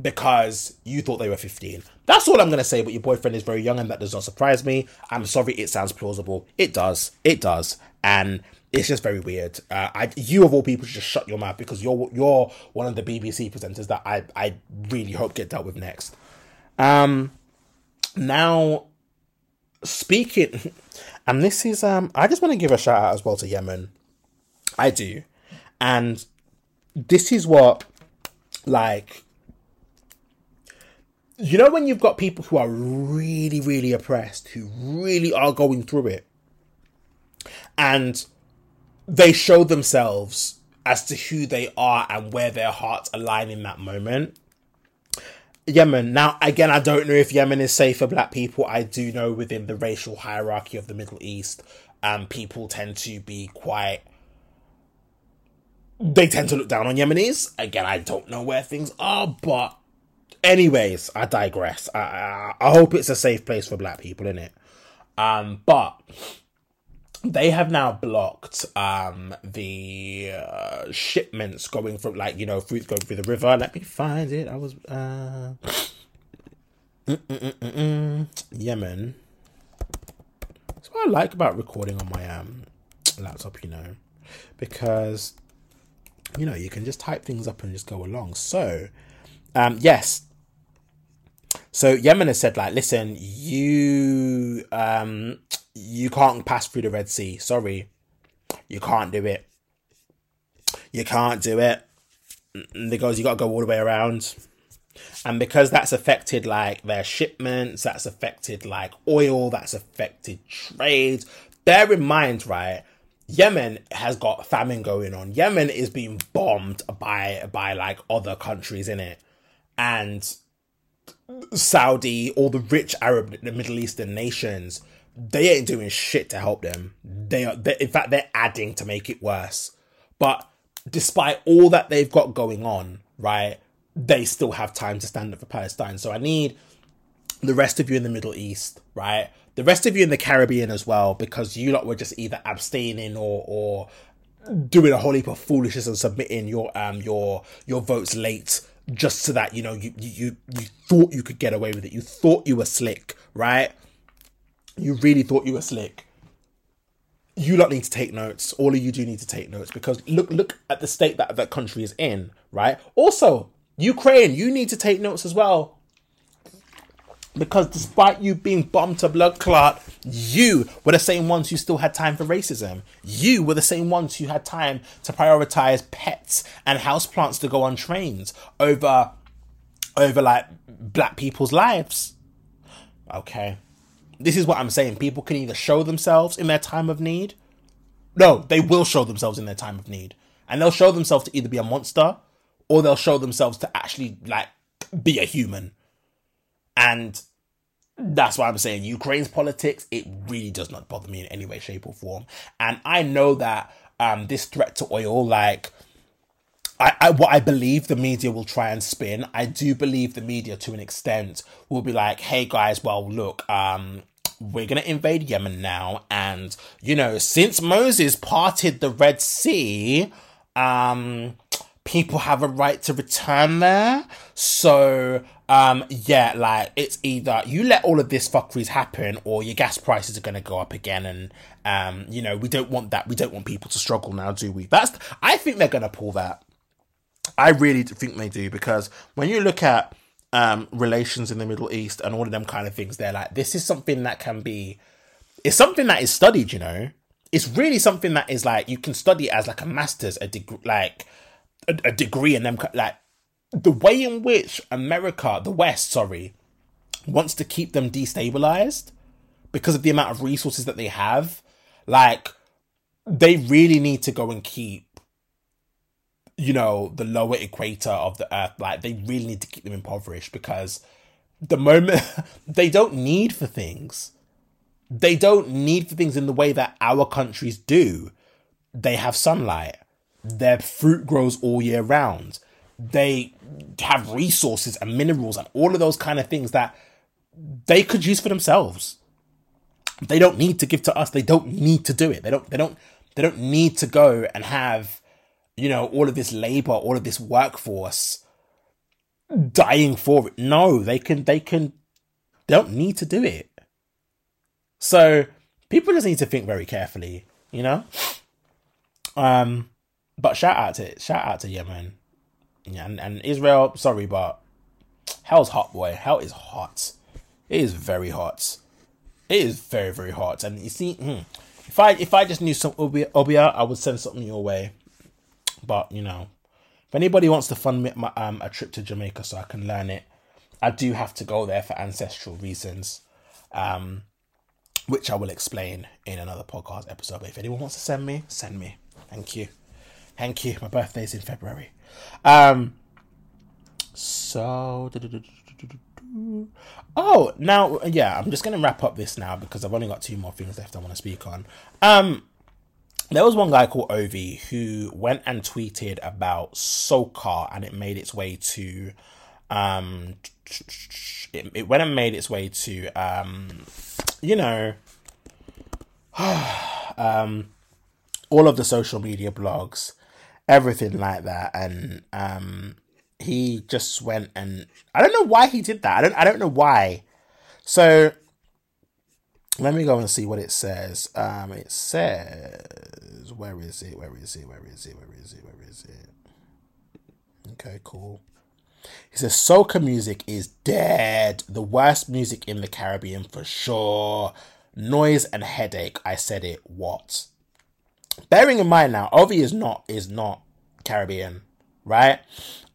because you thought they were 15. That's all I'm going to say, but your boyfriend is very young and that does not surprise me. I'm sorry, it sounds plausible. It does. It does. And it's just very weird. Uh, I, you of all people should just shut your mouth because you're you're one of the BBC presenters that I, I really hope get dealt with next. Um, now, speaking, and this is um, I just want to give a shout out as well to Yemen. I do, and this is what, like, you know, when you've got people who are really, really oppressed, who really are going through it, and they show themselves as to who they are and where their hearts align in that moment Yemen. Now, again, I don't know if Yemen is safe for black people. I do know within the racial hierarchy of the Middle East, um, people tend to be quite. They tend to look down on Yemenis. Again, I don't know where things are, but anyways, I digress. I, I, I hope it's a safe place for black people in it. Um, but they have now blocked um the uh, shipments going from like you know fruit going through the river. Let me find it. I was uh yemen. That's what i like about recording on my um laptop you know. Because you know you can just type things up and just go along. So um yes. So Yemen has said like, listen, you um you can't pass through the Red Sea. Sorry. You can't do it. You can't do it. Because you gotta go all the way around. And because that's affected like their shipments, that's affected like oil, that's affected trade. Bear in mind, right? Yemen has got famine going on. Yemen is being bombed by by like other countries in it. And Saudi, all the rich Arab, the Middle Eastern nations, they ain't doing shit to help them. They are, they, in fact, they're adding to make it worse. But despite all that they've got going on, right, they still have time to stand up for Palestine. So I need the rest of you in the Middle East, right? The rest of you in the Caribbean as well, because you lot were just either abstaining or or doing a whole heap of foolishness and submitting your um your your votes late just so that you know you you you thought you could get away with it. You thought you were slick, right? You really thought you were slick. You lot need to take notes. All of you do need to take notes because look look at the state that that country is in, right? Also, Ukraine, you need to take notes as well. Because despite you being bombed to blood clot, you were the same ones who still had time for racism. You were the same ones who had time to prioritize pets and houseplants to go on trains over over like black people's lives. Okay. This is what I'm saying. People can either show themselves in their time of need. No, they will show themselves in their time of need. And they'll show themselves to either be a monster or they'll show themselves to actually like be a human. And that's why I'm saying Ukraine's politics, it really does not bother me in any way, shape, or form. And I know that um this threat to oil, like I, I what I believe the media will try and spin, I do believe the media to an extent will be like, hey guys, well look, um we're gonna invade Yemen now, and you know, since Moses parted the Red Sea, um people have a right to return there. So, um, yeah, like it's either you let all of this fuckeries happen or your gas prices are going to go up again. And, um, you know, we don't want that. We don't want people to struggle now, do we? That's, I think they're going to pull that. I really think they do because when you look at, um, relations in the Middle East and all of them kind of things, they're like, this is something that can be, it's something that is studied, you know? It's really something that is like, you can study as like a master's, a degree, like, a, a degree in them like the way in which America, the West, sorry, wants to keep them destabilized because of the amount of resources that they have, like they really need to go and keep you know the lower equator of the earth like they really need to keep them impoverished because the moment they don't need for things they don't need for things in the way that our countries do they have sunlight their fruit grows all year round. They have resources and minerals and all of those kind of things that they could use for themselves. They don't need to give to us. They don't need to do it. They don't they don't they don't need to go and have you know all of this labor, all of this workforce dying for it. No, they can they can they don't need to do it. So people just need to think very carefully, you know? Um but shout out to shout out to Yemen. Yeah, and, and Israel, sorry, but hell's hot, boy. Hell is hot. It is very hot. It is very, very hot. And you see, hmm, if I if I just knew some Obeah, Obeah, I would send something your way. But you know, if anybody wants to fund me my, um, a trip to Jamaica so I can learn it, I do have to go there for ancestral reasons, um, which I will explain in another podcast episode. But if anyone wants to send me, send me. Thank you. Thank you. My birthday's in February. Um. So. Oh, now yeah, I'm just gonna wrap up this now because I've only got two more things left I want to speak on. Um, there was one guy called Ovi who went and tweeted about Soca and it made its way to, um, it, it went and made its way to, um, you know, um, all of the social media blogs everything like that. And um, he just went and I don't know why he did that. I don't I don't know why. So let me go and see what it says. Um, it says where is it? Where is it? Where is it? Where is it? Where is it? Okay, cool. He says soca music is dead. The worst music in the Caribbean for sure. Noise and headache. I said it. What? bearing in mind now, Ovi is not is not Caribbean, right?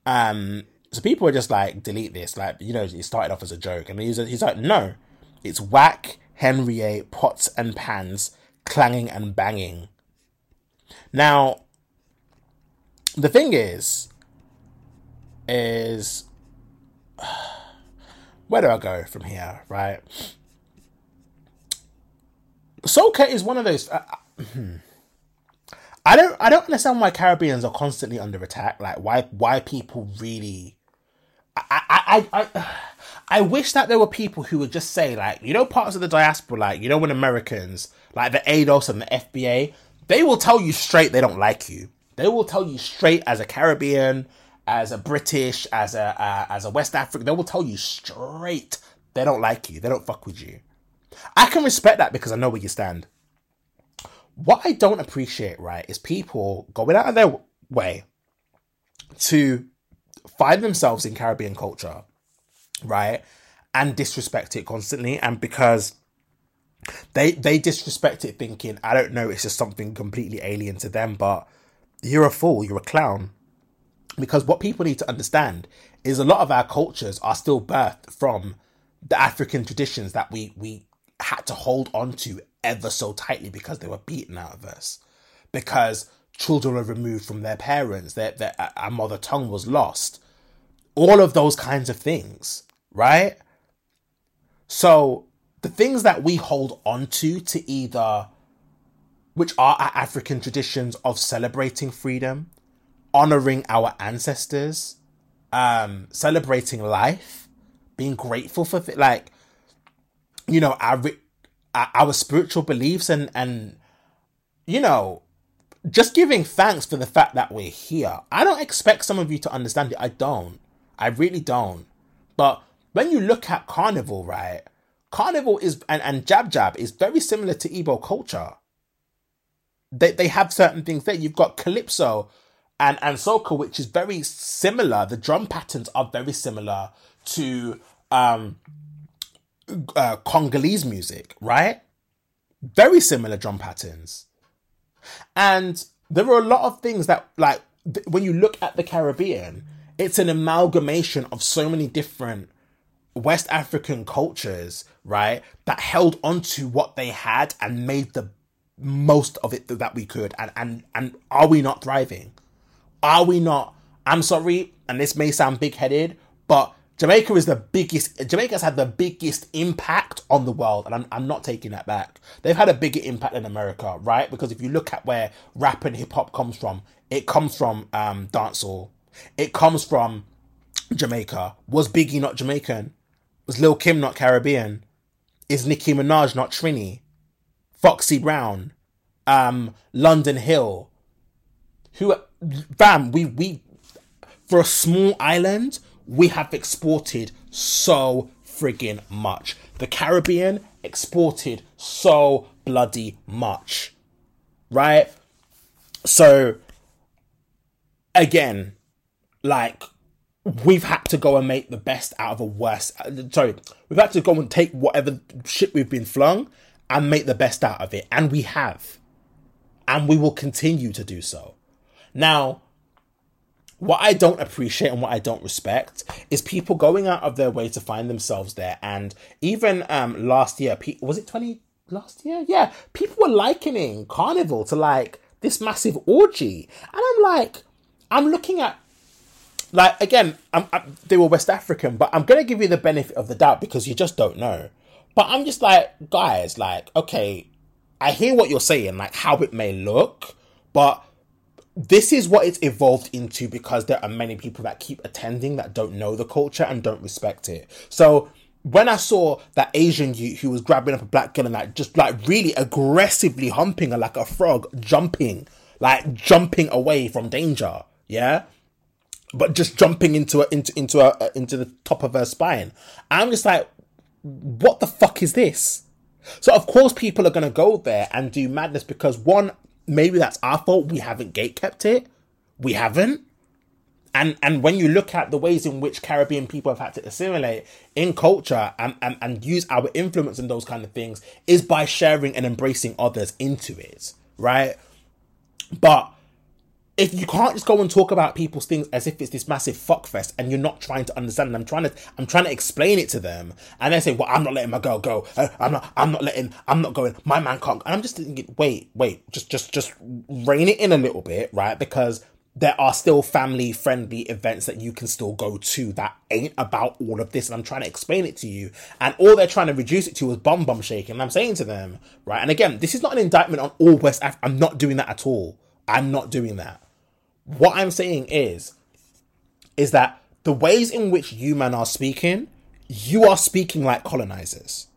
Um, So people are just like, delete this. Like, you know, it started off as a joke. And he's, he's like, no, it's whack, Henriette, pots and pans, clanging and banging. Now, the thing is, is where do I go from here, right? Soca is one of those. Uh, hmm. I don't. I don't understand why Caribbeans are constantly under attack. Like why? Why people really? I. I. I. I I wish that there were people who would just say, like, you know, parts of the diaspora, like, you know, when Americans, like the ADOS and the FBA, they will tell you straight they don't like you. They will tell you straight as a Caribbean, as a British, as a uh, as a West African, they will tell you straight they don't like you. They don't fuck with you. I can respect that because I know where you stand. What I don't appreciate, right, is people going out of their way to find themselves in Caribbean culture, right, and disrespect it constantly, and because they they disrespect it, thinking I don't know, it's just something completely alien to them, but you're a fool, you're a clown. Because what people need to understand is a lot of our cultures are still birthed from the African traditions that we we had to hold on to ever so tightly because they were beaten out of us. Because children were removed from their parents, their, their our mother tongue was lost. All of those kinds of things, right? So the things that we hold on to to either which are our African traditions of celebrating freedom, honoring our ancestors, um, celebrating life, being grateful for like, you know, our our spiritual beliefs and and you know, just giving thanks for the fact that we're here. I don't expect some of you to understand it. I don't. I really don't. But when you look at carnival, right? Carnival is and, and jab jab is very similar to Igbo culture they, they have certain things there. You've got calypso and, and soca, which is very similar. The drum patterns are very similar to um, uh, Congolese music, right? Very similar drum patterns. And there are a lot of things that, like, th- when you look at the Caribbean, it's an amalgamation of so many different West African cultures, right? That held onto what they had and made the most of it that we could. And and and are we not thriving? Are we not? I'm sorry and this may sound big-headed but jamaica is the biggest jamaica's had the biggest impact on the world and I'm, I'm not taking that back. They've had a bigger impact than america right? Because if you look at where rap and hip-hop comes from it comes from um dancehall. It comes from jamaica. Was biggie not jamaican was lil kim not caribbean is nicki minaj not trini Foxy Brown, um, Lauryn Hill, who, bam, we, we, for a small island, we have exported so friggin' much. The Caribbean exported so bloody much. Right? So, again, like, we've had to go and make the best out of a worst. Sorry, we've had to go and take whatever shit we've been flung and make the best out of it. And we have. And we will continue to do so. Now, what I don't appreciate and what I don't respect is people going out of their way to find themselves there. And even um last year, was it 20 last year? Yeah, people were likening Carnival to like this massive orgy. And I'm like, I'm looking at like again, I'm, I'm, they were West African, but I'm gonna give you the benefit of the doubt because you just don't know. But I'm just like, guys, like, okay, I hear what you're saying, like how it may look, but this is what it's evolved into because there are many people that keep attending that don't know the culture and don't respect it. So when I saw that Asian youth who was grabbing up a black girl and like just like really aggressively humping her like a frog, jumping, like jumping away from danger, yeah, but just jumping into a, into into a, into the top of her spine. I'm just like, what the fuck is this? So of course people are to go there and do madness because one, maybe that's our fault. We haven't gate kept it. We haven't. And and when you look at the ways in which Caribbean people have had to assimilate in culture and, and, and use our influence and those kind of things is by sharing and embracing others into it, right? But if you can't just go and talk about people's things as if it's this massive fuckfest and you're not trying to understand and I'm trying to I'm trying to explain it to them. And they say well I'm not letting my girl go. Uh, I'm not I'm not letting I'm not going. My man can't and I'm just thinking wait wait just just just rein it in a little bit right? Because there are still family friendly events that you can still go to that ain't about all of this. And I'm trying to explain it to you. And all they're trying to reduce it to is bum bum shaking. And I'm saying to them right? And again this is not an indictment on all West Africa I'm not doing that at all I'm not doing that what I'm saying is, is that the ways in which you men are speaking, you are speaking like colonizers.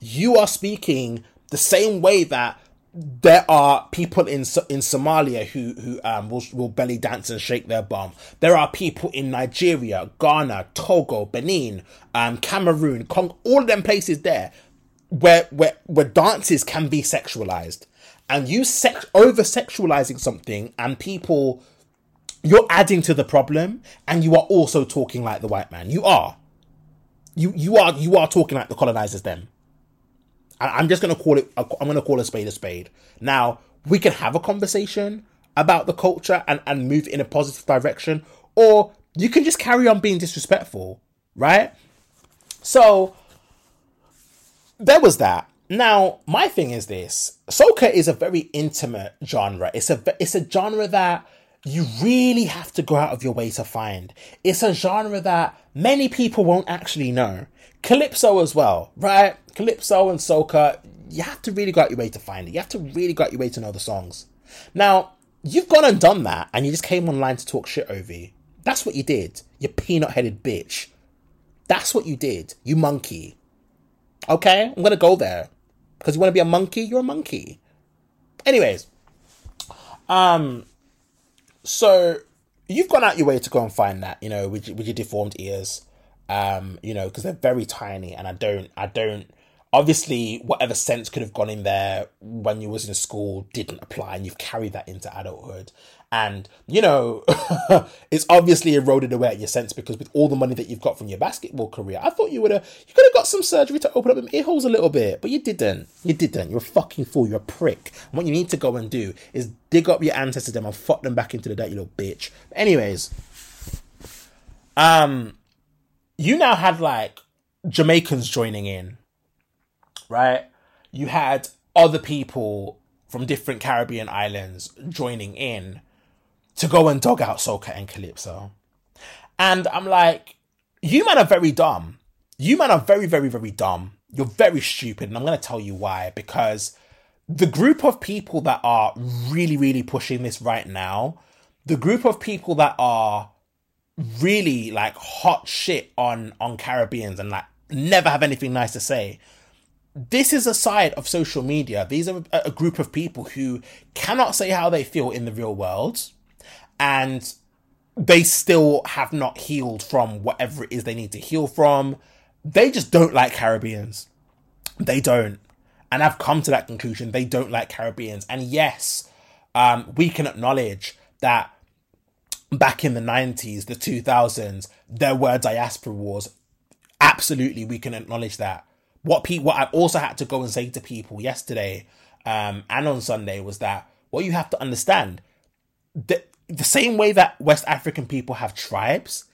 You are speaking the same way that there are people in in Somalia who who um will, will belly dance and shake their bum. There are people in Nigeria, Ghana, Togo, Benin, um, Cameroon, Congo, all of them places there where where where dances can be sexualized, and you sex over sexualizing something, and people you're adding to the problem and you are also talking like the white man. You are. You you are you are talking like the colonizers them. I'm just gonna call it I'm gonna call a spade a spade. Now, we can have a conversation about the culture and, and move in a positive direction, or you can just carry on being disrespectful, right? So there was that. Now, my thing is this: soca is a very intimate genre. It's a it's a genre that you really have to go out of your way to find. It's a genre that many people won't actually know. Calypso as well, right? Calypso and soca, you have to really go out your way to find it. You have to really go out your way to know the songs. Now, you've gone and done that, and you just came online to talk shit over you. That's what you did, you peanut headed bitch. That's what you did, you monkey. Okay, I'm gonna go there. Because you wanna be a monkey, you're a monkey. Anyways, um, so you've gone out your way to go and find that, you know, with, with your deformed ears, um, you know, because they're very tiny, and I don't, I don't. Obviously, whatever sense could have gone in there when you was in school didn't apply, and you've carried that into adulthood and you know it's obviously eroded away at your sense because with all the money that you've got from your basketball career i thought you would have you could have got some surgery to open up them ear holes a little bit but you didn't. You didn't. You're a fucking fool. You're a prick. And what you need to go and do is dig up your ancestors them and fuck them back into the dirt you little bitch. But anyways um you now had like jamaicans joining in right? You had other people from different caribbean islands joining in to go and dog out Soca and Calypso. And I'm like, you man are very dumb. You man are very, very, very dumb. You're very stupid. And I'm going to tell you why. Because the group of people that are really, really pushing this right now, the group of people that are really like hot shit on on Caribbeans and like never have anything nice to say. This is a side of social media. These are a group of people who cannot say how they feel in the real world and they still have not healed from whatever it is they need to heal from. They just don't like Caribbeans. They don't. And I've come to that conclusion. They don't like Caribbeans. And yes, um, we can acknowledge that back in the 90s, the 2000s, there were diaspora wars. Absolutely, we can acknowledge that. What people, what I also had to go and say to people yesterday um, and on Sunday was that what you have to understand that the same way that West African people have tribes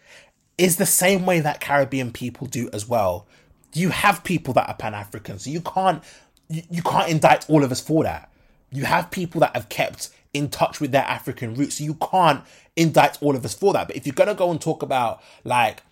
is the same way that Caribbean people do as well. You have people that are Pan African, so you can't you, you can't indict all of us for that. You have people that have kept in touch with their African roots, so you can't indict all of us for that. But if you're gonna go and talk about like,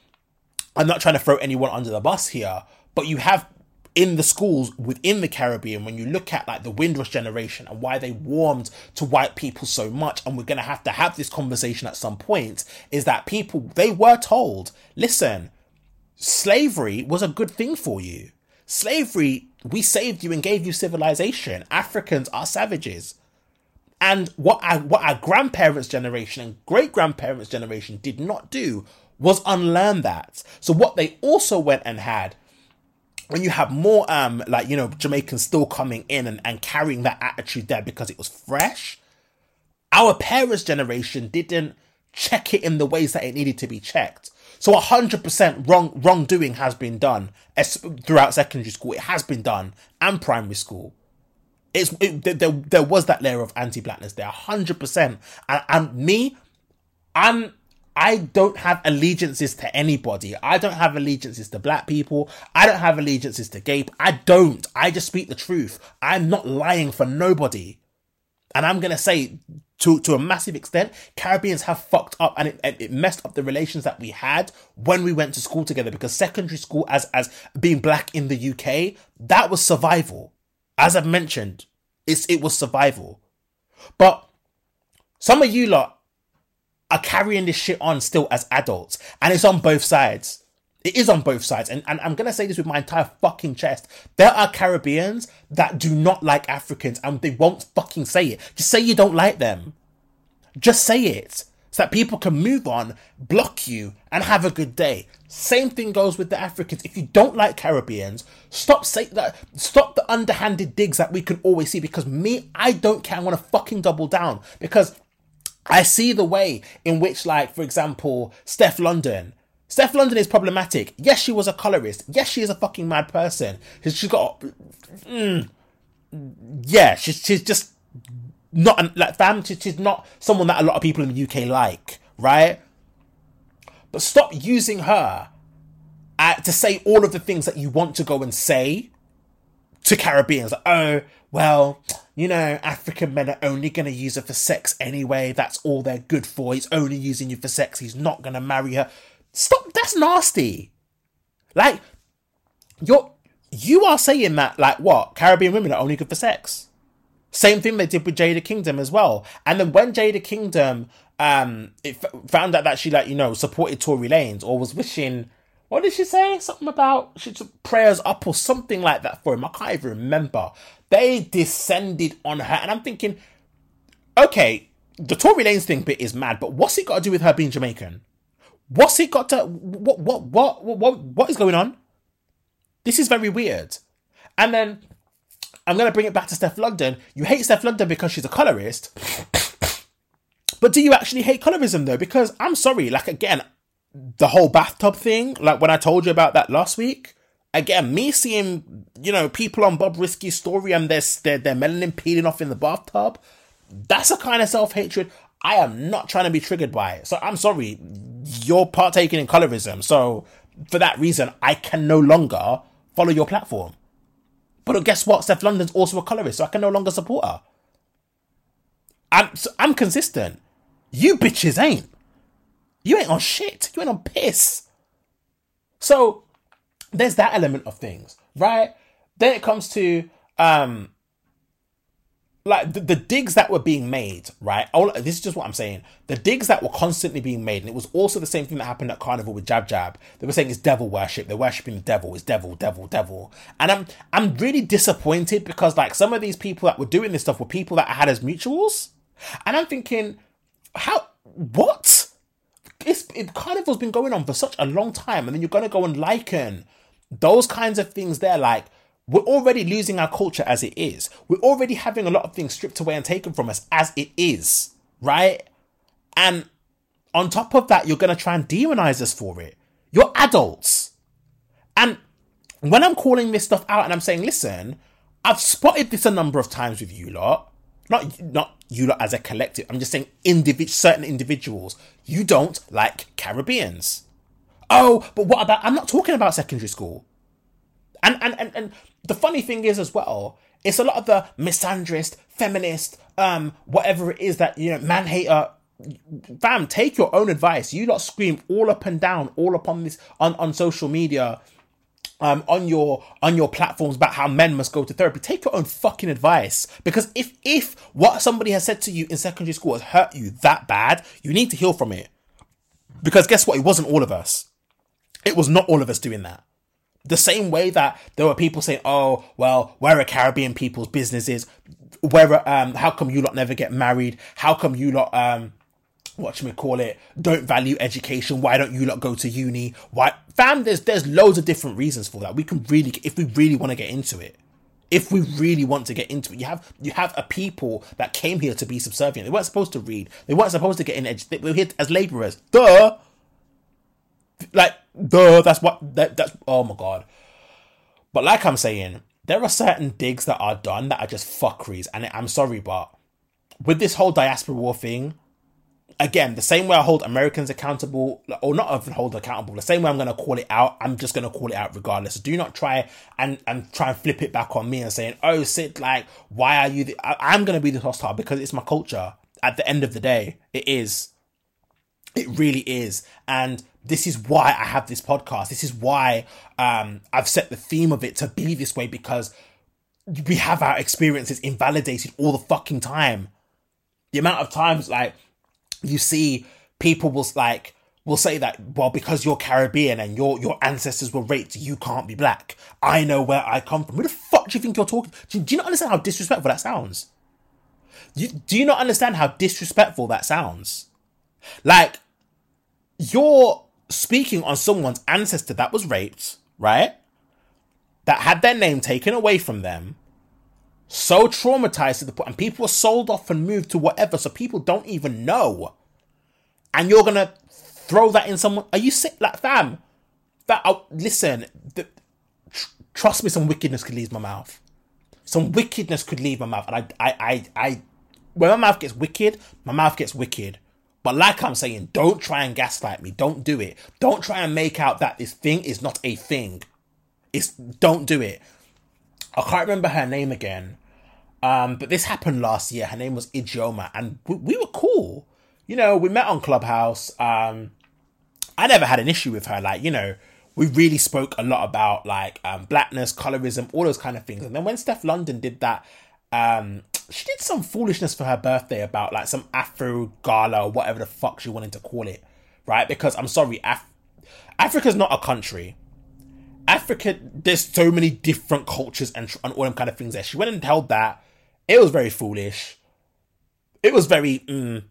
I'm not trying to throw anyone under the bus here, but you have in the schools within the Caribbean, when you look at like the Windrush generation and why they warmed to white people so much, and we're going to have to have this conversation at some point, is that people, they were told, listen, slavery was a good thing for you. Slavery, we saved you and gave you civilization. Africans are savages. And what our, what our grandparents' generation and great grandparents' generation did not do was unlearn that. So what they also went and had when you have more um like you know Jamaicans still coming in and, and carrying that attitude there because it was fresh, our parents' generation didn't check it in the ways that it needed to be checked. So hundred percent wrong wrongdoing has been done throughout secondary school. It has been done and primary school. It's it, there, there was that layer of anti-blackness there, hundred percent. And, and me, I'm I don't have allegiances to anybody. I don't have allegiances to black people. I don't have allegiances to gay. I don't. I just speak the truth. I'm not lying for nobody. And I'm gonna say to to a massive extent, Caribbeans have fucked up and it, it messed up the relations that we had when we went to school together. Because secondary school, as as being black in the UK, that was survival. As I've mentioned, it's it was survival. But some of you lot are carrying this shit on still as adults, and it's on both sides. It is on both sides. And, and I'm going to say this with my entire fucking chest. There are Caribbeans that do not like Africans and they won't fucking say it. Just say you don't like them. Just say it so that people can move on, block you, and have a good day. Same thing goes with the Africans. If you don't like Caribbeans, stop say that. Stop the underhanded digs that we can always see. Because me, I don't care. I want to fucking double down because I see the way in which, like, for example, Steph London Steph London is problematic. Yes, she was a colorist. Yes, she is a fucking mad person. She's got, mm, yeah, she's she's just not like fam. She's not someone that a lot of people in the UK like, right? But stop using her uh, to say all of the things that you want to go and say to Caribbeans. Like, oh, well, you know, African men are only going to use her for sex anyway. That's all they're good for. He's only using you for sex. He's not going to marry her. Stop. That's nasty. Like, you're you are saying that like what Caribbean women are only good for sex. Same thing they did with Jada Kingdom as well. And then when Jada Kingdom um it f- found out that she like you know supported Tory Lanez or was wishing what did she say something about she prayers up or something like that for him. I can't even remember. They descended on her, and I'm thinking, okay, the Tory Lanez thing bit is mad, but what's it got to do with her being Jamaican? What's it got to what what what what what is going on? This is very weird. And then I'm gonna bring it back to Steph London. You hate Steph London because she's a colorist. But do you actually hate colorism though? Because I'm sorry, like again, the whole bathtub thing, like when I told you about that last week, again, me seeing, you know, people on Bobrisky's story and their, their, their melanin peeling off in the bathtub, that's a kind of self hatred I am not trying to be triggered by it. So I'm sorry, you're partaking in colorism. So for that reason, I can no longer follow your platform. But guess what? Steph London's also a colorist, so I can no longer support her. I'm I'm consistent. You bitches ain't. You ain't on shit. You ain't on piss. So there's that element of things, right? Then it comes to um like the, the, digs that were being made, right? All this is just what I'm saying. The digs that were constantly being made, and it was also the same thing that happened at Carnival with Jab Jab. They were saying it's devil worship. They're worshiping the devil. It's devil, devil, devil. And I'm I'm really disappointed because like some of these people that were doing this stuff were people that I had as mutuals, and I'm thinking, how what? It's it Carnival's been going on for such a long time, and then you're gonna go and liken those kinds of things there, like we're already losing our culture as it is. We're already having a lot of things stripped away and taken from us as it is, right? And on top of that, you're going to try and demonize us for it. You're adults. And when I'm calling this stuff out and I'm saying, listen, I've spotted this a number of times with you lot. Not, not you lot as a collective. I'm just saying individ- certain individuals. You don't like Caribbeans. Oh, but what about, I'm not talking about secondary school. And, and, and, and the funny thing is as well, it's a lot of the misandrist, feminist, um, whatever it is that, you know, man hater. Fam, take your own advice. You lot scream all up and down, all upon this on, on social media, um, on your on your platforms about how men must go to therapy. Take your own fucking advice. Because if if what somebody has said to you in secondary school has hurt you that bad, you need to heal from it. Because guess what? It wasn't all of us. It was not all of us doing that. The same way that there were people saying, "Oh, well, where are Caribbean people's businesses? Where, um, how come you lot never get married? How come you lot, um, what should we call it? Don't value education? Why don't you lot go to uni? Why, fam? There's there's loads of different reasons for that. We can really, if we really want to get into it, if we really want to get into it, you have you have a people that came here to be subservient. They weren't supposed to read. They weren't supposed to get in education. They were here as laborers. Duh. Like duh, that's what that, that's oh my god. But like I'm saying, there are certain digs that are done that are just fuckeries, and I'm sorry, but with this whole diaspora war thing, again, the same way I hold Americans accountable, or not even hold accountable, the same way I'm going to call it out, I'm just going to call it out regardless. Do not try and, and try and flip it back on me and saying, oh, Sid, like, why are you, the-? I- I'm going to be the hostile because it's my culture. At the end of the day, it is. It really is. And this is why I have this podcast. This is why um, I've set the theme of it to be this way because we have our experiences invalidated all the fucking time. The amount of times, like, you see people will like will say that well because you're Caribbean and your your ancestors were raped, you can't be black. I know where I come from. Who the fuck do you think you're talking? Do, do you not understand how disrespectful that sounds? You, do you not understand how disrespectful that sounds? Like you're speaking on someone's ancestor that was raped, right? That had their name taken away from them, so traumatized to the point, and people were sold off and moved to whatever, so people don't even know. And you're gonna throw that in someone? Are you sick? Like, fam, that oh, listen. The, tr- trust me, some wickedness could leave my mouth. Some wickedness could leave my mouth, and I, I, I, I. When my mouth gets wicked, my mouth gets wicked. But like I'm saying, don't try and gaslight me. Don't do it. Don't try and make out that this thing is not a thing. It's don't do it. I can't remember her name again. Um, but this happened last year. Her name was Ijeoma, and we, we were cool. You know, we met on Clubhouse. Um, I never had an issue with her. Like, you know, we really spoke a lot about like um, blackness, colorism, all those kind of things. And then when Steph London did that, um, she did some foolishness for her birthday about like some Afro gala or whatever the fuck she wanted to call it, right? Because I'm sorry, Af- Africa's not a country. Africa, there's so many different cultures and, and all them kind of things there. She went and held that. It was very foolish. It was very, mm,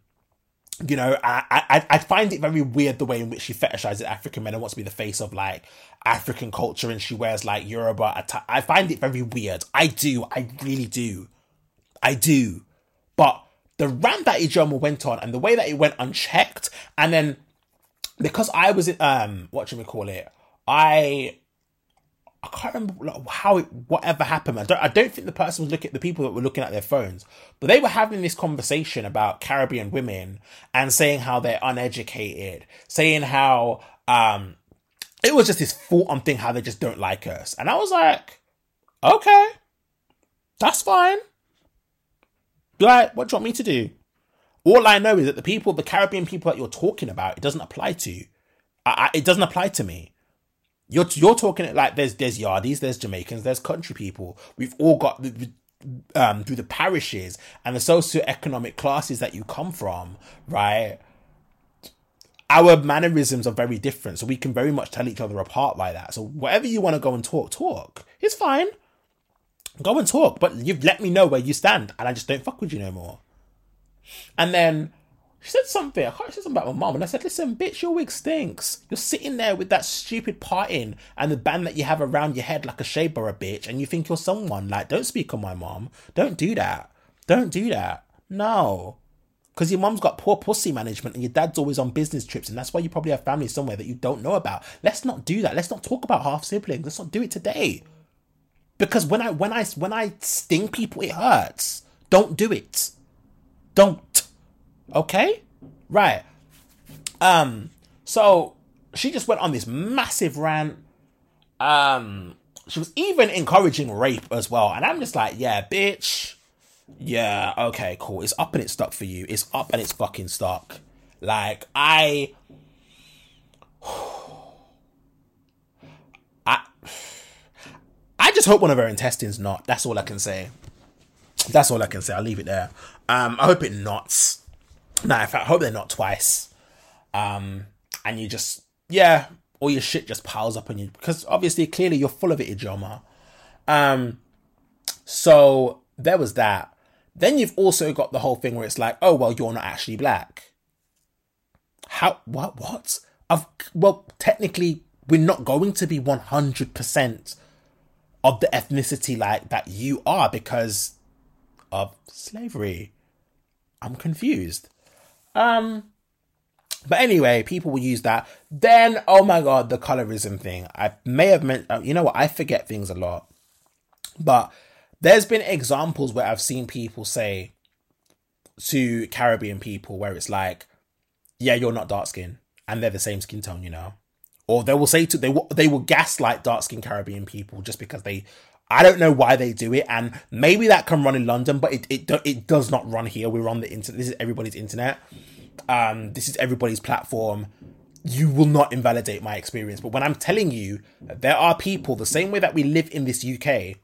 you know, I, I I find it very weird the way in which she fetishizes African men and wants to be the face of like African culture and she wears like Yoruba. I find it very weird. I do. I really do. I do. But the rant that Ijeoma went on and the way that it went unchecked, and then because I was in, um, what should we call it? I I can't remember how it, whatever happened. I don't, I don't think the person was looking at the people that were looking at their phones, but they were having this conversation about Caribbean women and saying how they're uneducated, saying how um, it was just this full on thing how they just don't like us, and I was like, okay, that's fine. Like, what do you want me to do? All I know is that the people, the Caribbean people that you're talking about, it doesn't apply to. I, I, it doesn't apply to me. You're you're talking like there's there's Yardies, there's Jamaicans, there's country people. We've all got um through the parishes and the socio-economic classes that you come from, right? Our mannerisms are very different, so we can very much tell each other apart like that. So whatever you want to go and talk, talk. It's fine. Go and talk, but you've let me know where you stand, and I just don't fuck with you no more. And then she said something. I can't say something about my mom. And I said, listen, bitch, your wig stinks. You're sitting there with that stupid parting and the band that you have around your head like a shape or a bitch, and you think you're someone. Like, don't speak on my mom. Don't do that. Don't do that. No. Because your mom's got poor pussy management and your dad's always on business trips, and that's why you probably have family somewhere that you don't know about. Let's not do that. Let's not talk about half siblings. Let's not do it today. Because when I when I when I sting people, it hurts. Don't do it. Don't. Okay? Right. Um, so she just went on this massive rant. Um, she was even encouraging rape as well. And I'm just like, yeah, bitch. Yeah, okay, cool. It's up and it's stuck for you. It's up and it's fucking stuck. Like, I. I. I just hope one of her intestines not. That's all I can say. That's all I can say. I'll leave it there. Um, I hope it knots. No, in fact, I hope they're not twice. Um, and you just, yeah, all your shit just piles up on you because obviously, clearly, you're full of it, Ijeoma. Um, so there was that. Then you've also got the whole thing where it's like, oh well, you're not actually black. How? What? What? I've, well, technically, we're not going to be one hundred percent of the ethnicity like that you are because of slavery. I'm confused. Um, but anyway, people will use that. Then, oh my god, the colorism thing. I may have meant, uh, you know what? I forget things a lot. But there's been examples where I've seen people say to Caribbean people where it's like, yeah, you're not dark skin, and they're the same skin tone, you know. Or they will say to they will they will gaslight dark skinned Caribbean people just because they I don't know why they do it, and maybe that can run in London, but it it, it does not run here. We're on the internet. This is everybody's internet. Um, this is everybody's platform. You will not invalidate my experience, but when I'm telling you, there are people the same way that we live in this UK,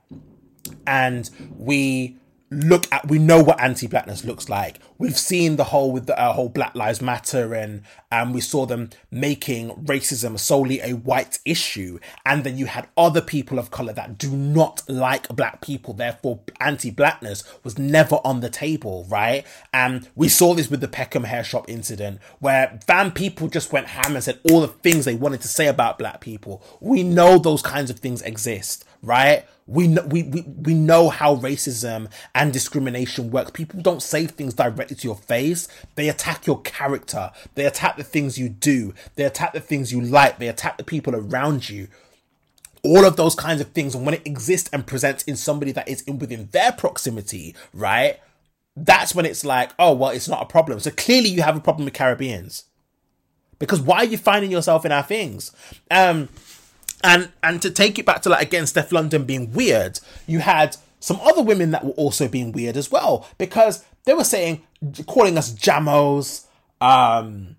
and we look at we know what anti-blackness looks like. We've seen the whole with the uh, whole black lives matter and and we saw them making racism solely a white issue. And then you had other people of color that do not like black people. Therefore anti-blackness was never on the table right? And we saw this with the peckham hair shop incident where fan people just went ham and said all the things they wanted to say about black people. We know those kinds of things exist right we know, we, we, we know how racism and discrimination works. People don't say things directly to your face. They attack your character. They attack the things you do. They attack the things you like. They attack the people around you. All of those kinds of things. And when it exists and presents in somebody that is in within their proximity, right? That's when it's like, oh, well, it's not a problem. So clearly you have a problem with Caribbeans. Because why are you finding yourself in our things? Um, and and to take it back to like again Steph London being weird, you had some other women that were also being weird as well because they were saying calling us jamos. Um,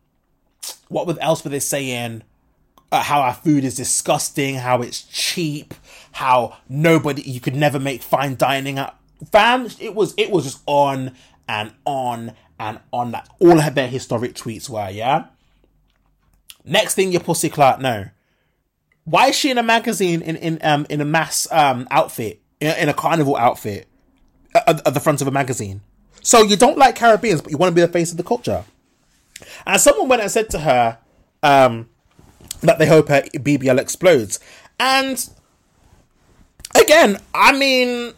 what else were they saying? Uh, how our food is disgusting, how it's cheap, how nobody you could never make fine dining at. Fam, it was it was just on and on and on. That all of their historic tweets were, yeah. Next thing your pussy clout no. Why is she in a magazine in in um in a mass um outfit in, in a carnival outfit at, at the front of a magazine? So you don't like Caribbeans, but you want to be the face of the culture. And someone went and said to her um, that they hope her BBL explodes. And again, I mean,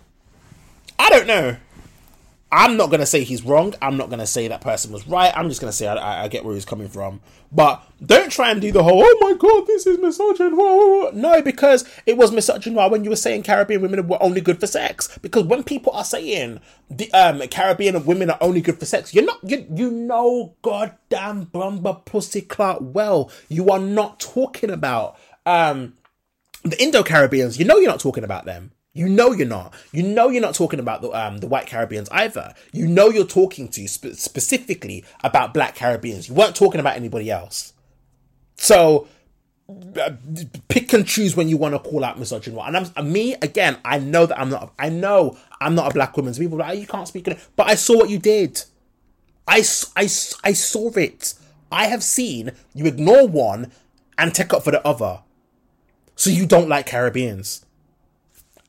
I don't know. I'm not gonna say he's wrong. I'm not gonna say that person was right. I'm just gonna say I, I, get where he's coming from. But don't try and do the whole "Oh my god, this is misogynoir." No, because it was misogynoir when you were saying Caribbean women were only good for sex. Because when people are saying the um, Caribbean women are only good for sex, you're not you you know goddamn bumba pussy Clark well. You are not talking about um the Indo Caribbeans. You know you're not talking about them. You know you're not. You know you're not talking about the um, the white Caribbeans either. You know you're talking to spe- specifically about black Caribbeans. You weren't talking about anybody else. So uh, pick and choose when you want to call out misogyny. And I'm me again. I know that I'm not. I know I'm not a black woman. So people are like, oh, you can't speak. But I saw what you did. I, I, I saw it. I have seen you ignore one and take up for the other. So you don't like Caribbeans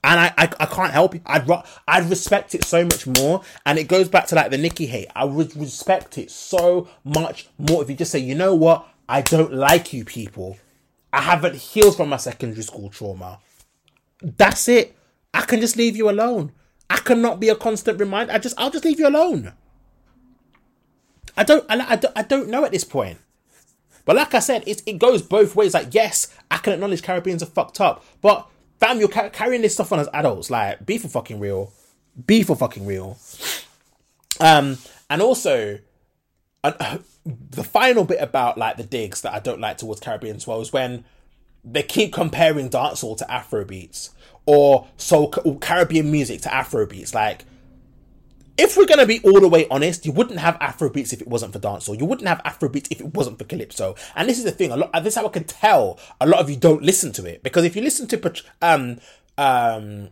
and I, I, I can't help it. I'd I'd respect it so much more, and it goes back to like the Nicki hate. I would respect it so much more if you just say, you know what, I don't like you people. I haven't healed from my secondary school trauma. That's it. I can just leave you alone. I cannot be a constant reminder. I just I'll just leave you alone. I don't I, I, don't, I don't know at this point. But like I said, it, it goes both ways. Like, yes, I can acknowledge Caribbeans are fucked up, but fam, you're ca- carrying this stuff on as adults. Like, be for fucking real. Be for fucking real. Um, and also, uh, the final bit about like the digs that I don't like towards Caribbean as is when they keep comparing dancehall to Afro beats or so Caribbean music to Afro beats. Like, if we're gonna be all the way honest, you wouldn't have Afrobeats if it wasn't for dancehall. You wouldn't have Afrobeats if it wasn't for calypso. And this is the thing. A lot. This is how I can tell a lot of you don't listen to it because if you listen to um um,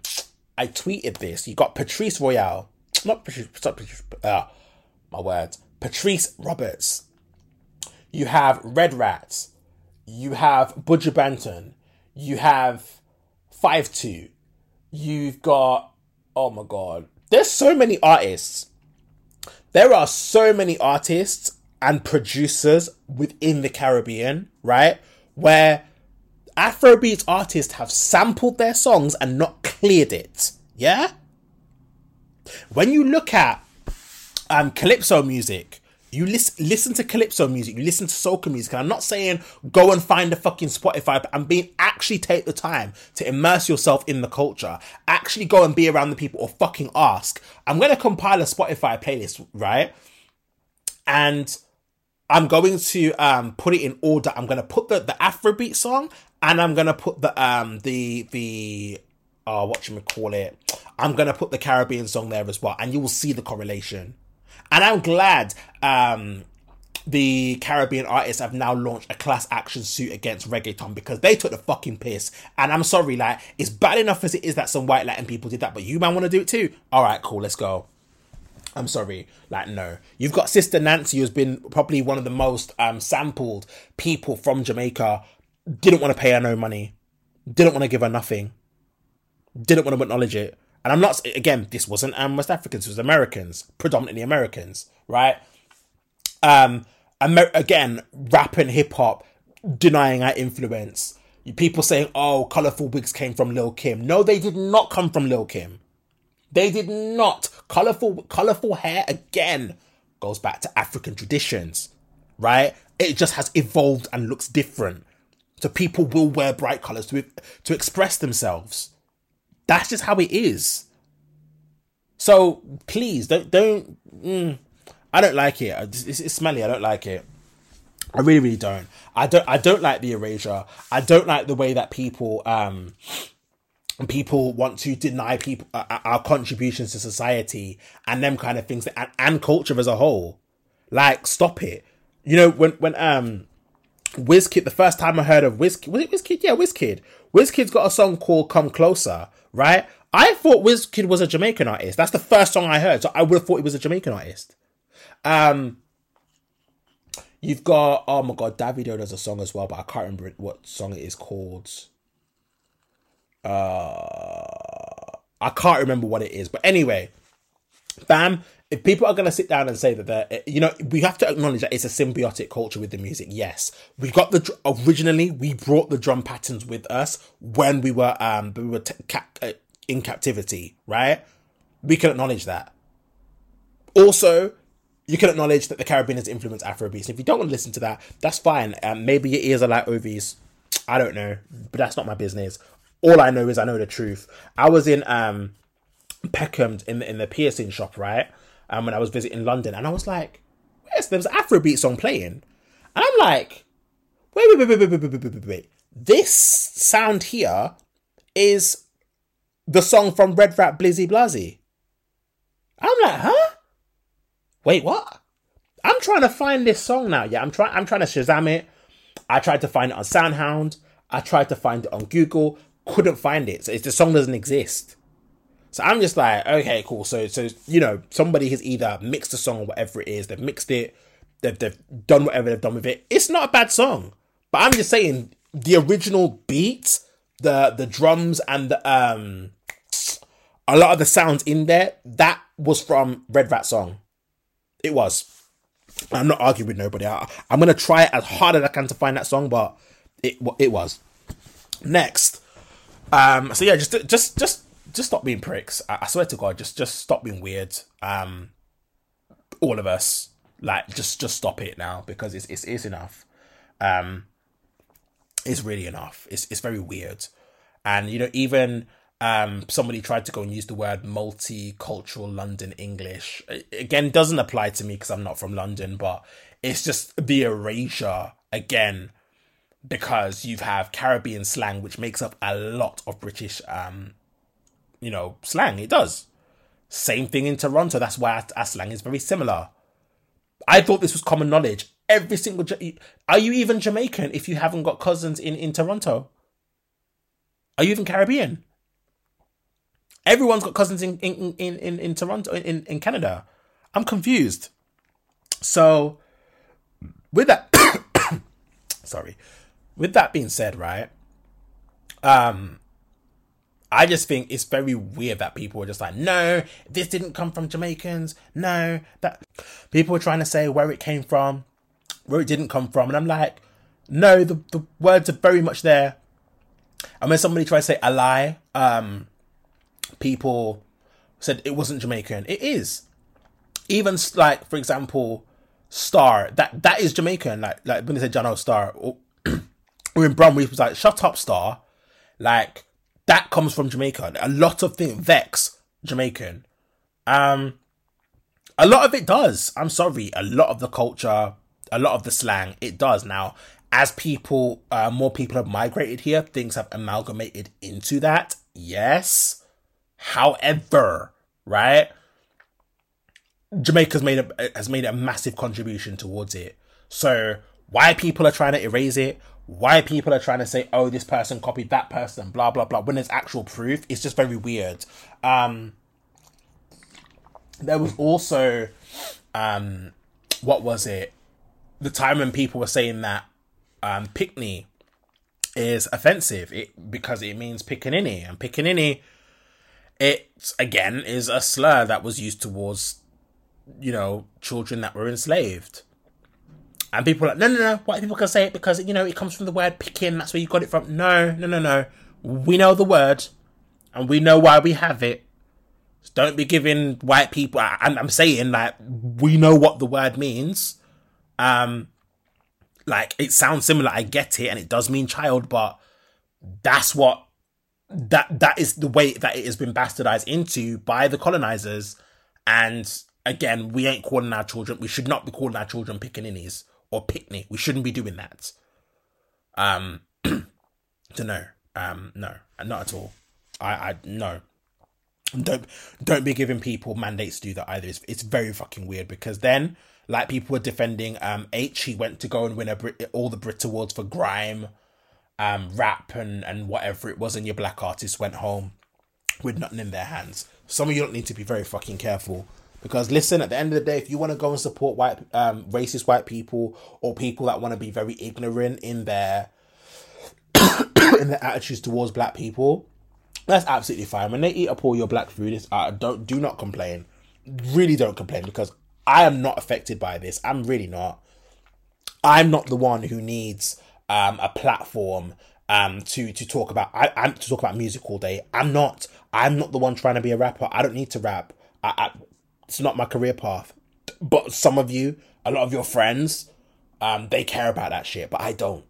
I tweeted this. You got Patrice Royale, not Patrice. Not Patrice uh, my words. Patrice Roberts. You have Red Rats. You have Buju Banton. You have Five Two. You've got oh my god there's so many artists. There are so many artists and producers within the Caribbean, right? Where Afrobeat artists have sampled their songs and not cleared it. Yeah? When you look at um, calypso music, You listen, listen to calypso music, you listen to soca music, and I'm not saying go and find a fucking Spotify, but I'm being actually take the time to immerse yourself in the culture. Actually go and be around the people or fucking ask. I'm gonna compile a Spotify playlist, right? And I'm going to um put it in order. I'm gonna put the, the Afrobeat song and I'm gonna put the um the the uh what you call it. I'm gonna put the Caribbean song there as well, and you will see the correlation. And I'm glad um the Caribbean artists have now launched a class action suit against reggaeton because they took the fucking piss. And I'm sorry, like, it's bad enough as it is that some white Latin people did that, but you man want to do it too? Alright, cool, let's go. I'm sorry, like no. You've got Sister Nancy, who's been probably one of the most um, sampled people from Jamaica. Didn't want to pay her no money. Didn't want to give her nothing. Didn't want to acknowledge it. And I'm not again. This wasn't um, West Africans. It was Americans, predominantly Americans, right? Um, Amer- again, rap and hip hop denying our influence. People saying, "Oh, colorful wigs came from Lil Kim." No, they did not come from Lil Kim. They did not. Colorful, colorful hair again goes back to African traditions, right? It just has evolved and looks different. So people will wear bright colors to to express themselves. That's just how it is. So please don't don't. Mm, I don't like it. It's, it's smelly. I don't like it. I really, really don't. I don't. I don't like the erasure. I don't like the way that people um people want to deny people uh, uh, our contributions to society and them kind of things that, and, and culture as a whole. Like, stop it. You know, when when um Wizkid, the first time I heard of Wizkid, was it Wizkid? Yeah, Wizkid. Wizkid's got a song called "Come Closer," right? I thought Wizkid was a Jamaican artist. That's the first song I heard, so I would have thought he was a Jamaican artist. Um, you've got oh my god, Davido does a song as well, but I can't remember what song it is called. Uh, I can't remember what it is, but anyway, bam. If people are going to sit down and say that they're, you know, we have to acknowledge that it's a symbiotic culture with the music. Yes, we got the originally we brought the drum patterns with us when we were um we were t- cap- uh, in captivity, right? We can acknowledge that. Also, you can acknowledge that the Caribbean has influenced Afrobeats. If you don't want to listen to that, that's fine. Um, maybe your ears are like Ovie's. I don't know, but that's not my business all I know is I know the truth. I was in um Peckham in the, in the piercing shop, right? Um, when I was visiting London, and I was like, "Where's there's an Afrobeat song playing?" And I'm like, "Wait, wait, wait, wait, wait, wait, wait, wait, wait! This sound here is the song from Red Rat Blizzy Blasi." I'm like, "Huh? Wait, what?" I'm trying to find this song now. Yeah, I'm trying. I'm trying to Shazam it. I tried to find it on SoundHound. I tried to find it on Google couldn't find it. So the song doesn't exist. So I'm just like, okay, cool. So so you know, somebody has either mixed the song or whatever it is, they've mixed it, they've they've done whatever they've done with it. It's not a bad song. But I'm just saying the original beat, the the drums and the um a lot of the sounds in there, that was from Red Rat song. It was. I'm not arguing with nobody. I, am gonna try as hard as I can to find that song, but it it was. Next, um, so yeah, just just just just stop being pricks. I, I swear to God, just just stop being weird. Um, all of us, like, just just stop it now because it's it's, it's enough. Um, it's really enough. It's it's very weird, and you know even um somebody tried to go and use the word multicultural London English. Again, doesn't apply to me because I'm not from London, but it's just the erasure again because you have Caribbean slang, which makes up a lot of British, um, you know, slang. It does. Same thing in Toronto. That's why our, our slang is very similar. I thought this was common knowledge. Every single, are you even Jamaican if you haven't got cousins in in Toronto? Are you even Caribbean? Everyone's got cousins in in in in, in Toronto in in Canada. I'm confused. So, with that, sorry with that being said, right? Um, I just think it's very weird that people are just like, no, this didn't come from Jamaicans. No, that people are trying to say where it came from, where it didn't come from, and I'm like, no, the the words are very much there. And when somebody tries to say a lie, um, people said it wasn't Jamaican. It is. Even like, for example, Star. That that is Jamaican. Like like when they said Jano Star or, or in Bromley was like shut up Star. Like that comes from Jamaica. A lot of things Vex Jamaican. Um a lot of it does. I'm sorry. A lot of the culture, a lot of the slang, it does. Now, as people, uh, more people have migrated here, things have amalgamated into that. Yes. However, right? Jamaica's made a has made a massive contribution towards it. So why people are trying to erase it, why people are trying to say, oh, this person copied that person, blah blah blah, when there's actual proof, it's just very weird. Um there was also um what was it? The time when people were saying that um pickney is offensive it because it means pickaninny and pickaninny it again is a slur that was used towards you know, children that were enslaved. And people are like, no, no, no, white people can say it because, you know, it comes from the word picking, that's where you got it from. No, no, no, no. We know the word and we know why we have it. So don't be giving white people, and I'm saying, like, we know what the word means. Um, like, it sounds similar, I get it, and it does mean child, but that's what, that, that is the way that it has been bastardized into by the colonizers. And again, we ain't calling our children. We should not be calling our children pickaninnies or picnic. We shouldn't be doing that. Um, to no, um, no, not at all. I, I no. Don't don't be giving people mandates to do that either. It's, it's very fucking weird because then, like people were defending um Aitch, he went to go and win a Brit, all the Brit Awards for grime, um, rap and and whatever it was, and your black artists went home with nothing in their hands. Some of you don't need to be very fucking careful because listen, at the end of the day, if you want to go and support white, um, racist white people or people that want to be very ignorant in their in their attitudes towards black people, that's absolutely fine. When they eat up all your black food, it's, uh, don't do not complain. Really, don't complain because I am not affected by this. I'm really not. I'm not the one who needs um, a platform um, to to talk about. I, I'm to talk about music all day. I'm not. I'm not the one trying to be a rapper. I don't need to rap. I, it's not my career path. But some of you, a lot of your friends, um, they care about that shit, but I don't.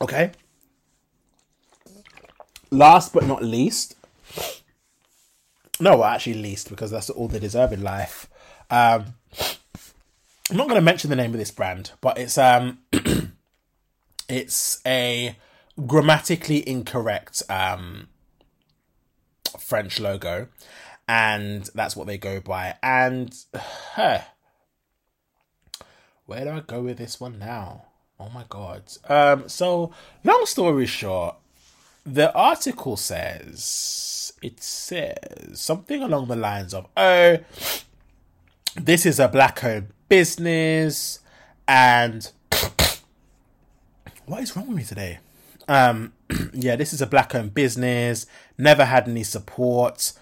Okay? Last but not least, no, well, actually least because that's all they deserve in life. Um, I'm not going to mention the name of this brand, but it's um, it's a grammatically incorrect um French logo, and that's what they go by. And huh, where do I go with this one now? Oh my god. Um, so long story short, the article says it says something along the lines of, "Oh, this is a black-owned business," and what is wrong with me today? Um, yeah, this is a black-owned business. Never had any support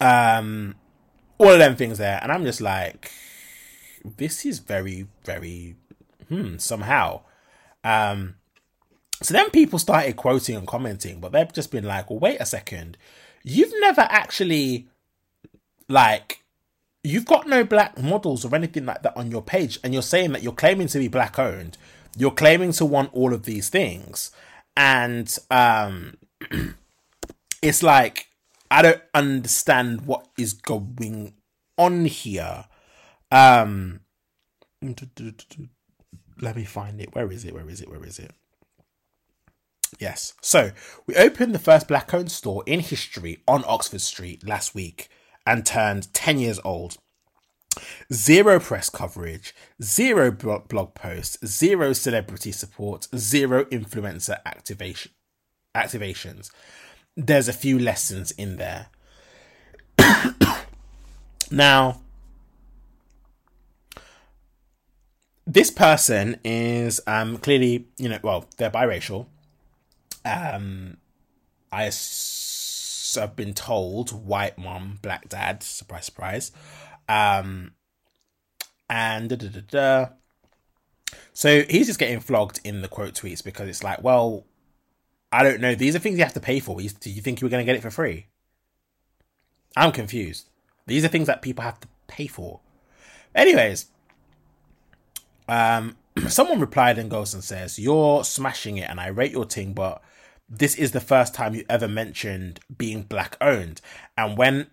um, all of them things there, and I'm just like, this is very, very, hmm, somehow. Um, so then people started quoting and commenting, but they've just been like, well, wait a second, you've never actually, like, you've got no black models or anything like that on your page, and you're saying that you're claiming to be black owned, you're claiming to want all of these things, and um, it's like I don't understand what is going on here. Um, let me find it. Where is it? Where is it? Where is it? Yes. So we opened the first black owned store in history on Oxford Street last week and turned 10 years old. Zero press coverage, zero blog posts, zero celebrity support, zero influencer activation activations there's a few lessons in there. now, this person is um, clearly, you know, well, they're biracial. Um, I have been told white mom, black dad, surprise, surprise. Um, and da, da, da. So he's just getting flogged in the quote tweets because it's like, well, I don't know. These are things you have to pay for. Do you think you were going to get it for free? I'm confused. These are things that people have to pay for. Anyways, Um, someone replied in Ghost and says, You're smashing it and I rate your ting, but this is the first time you ever mentioned being black owned. And when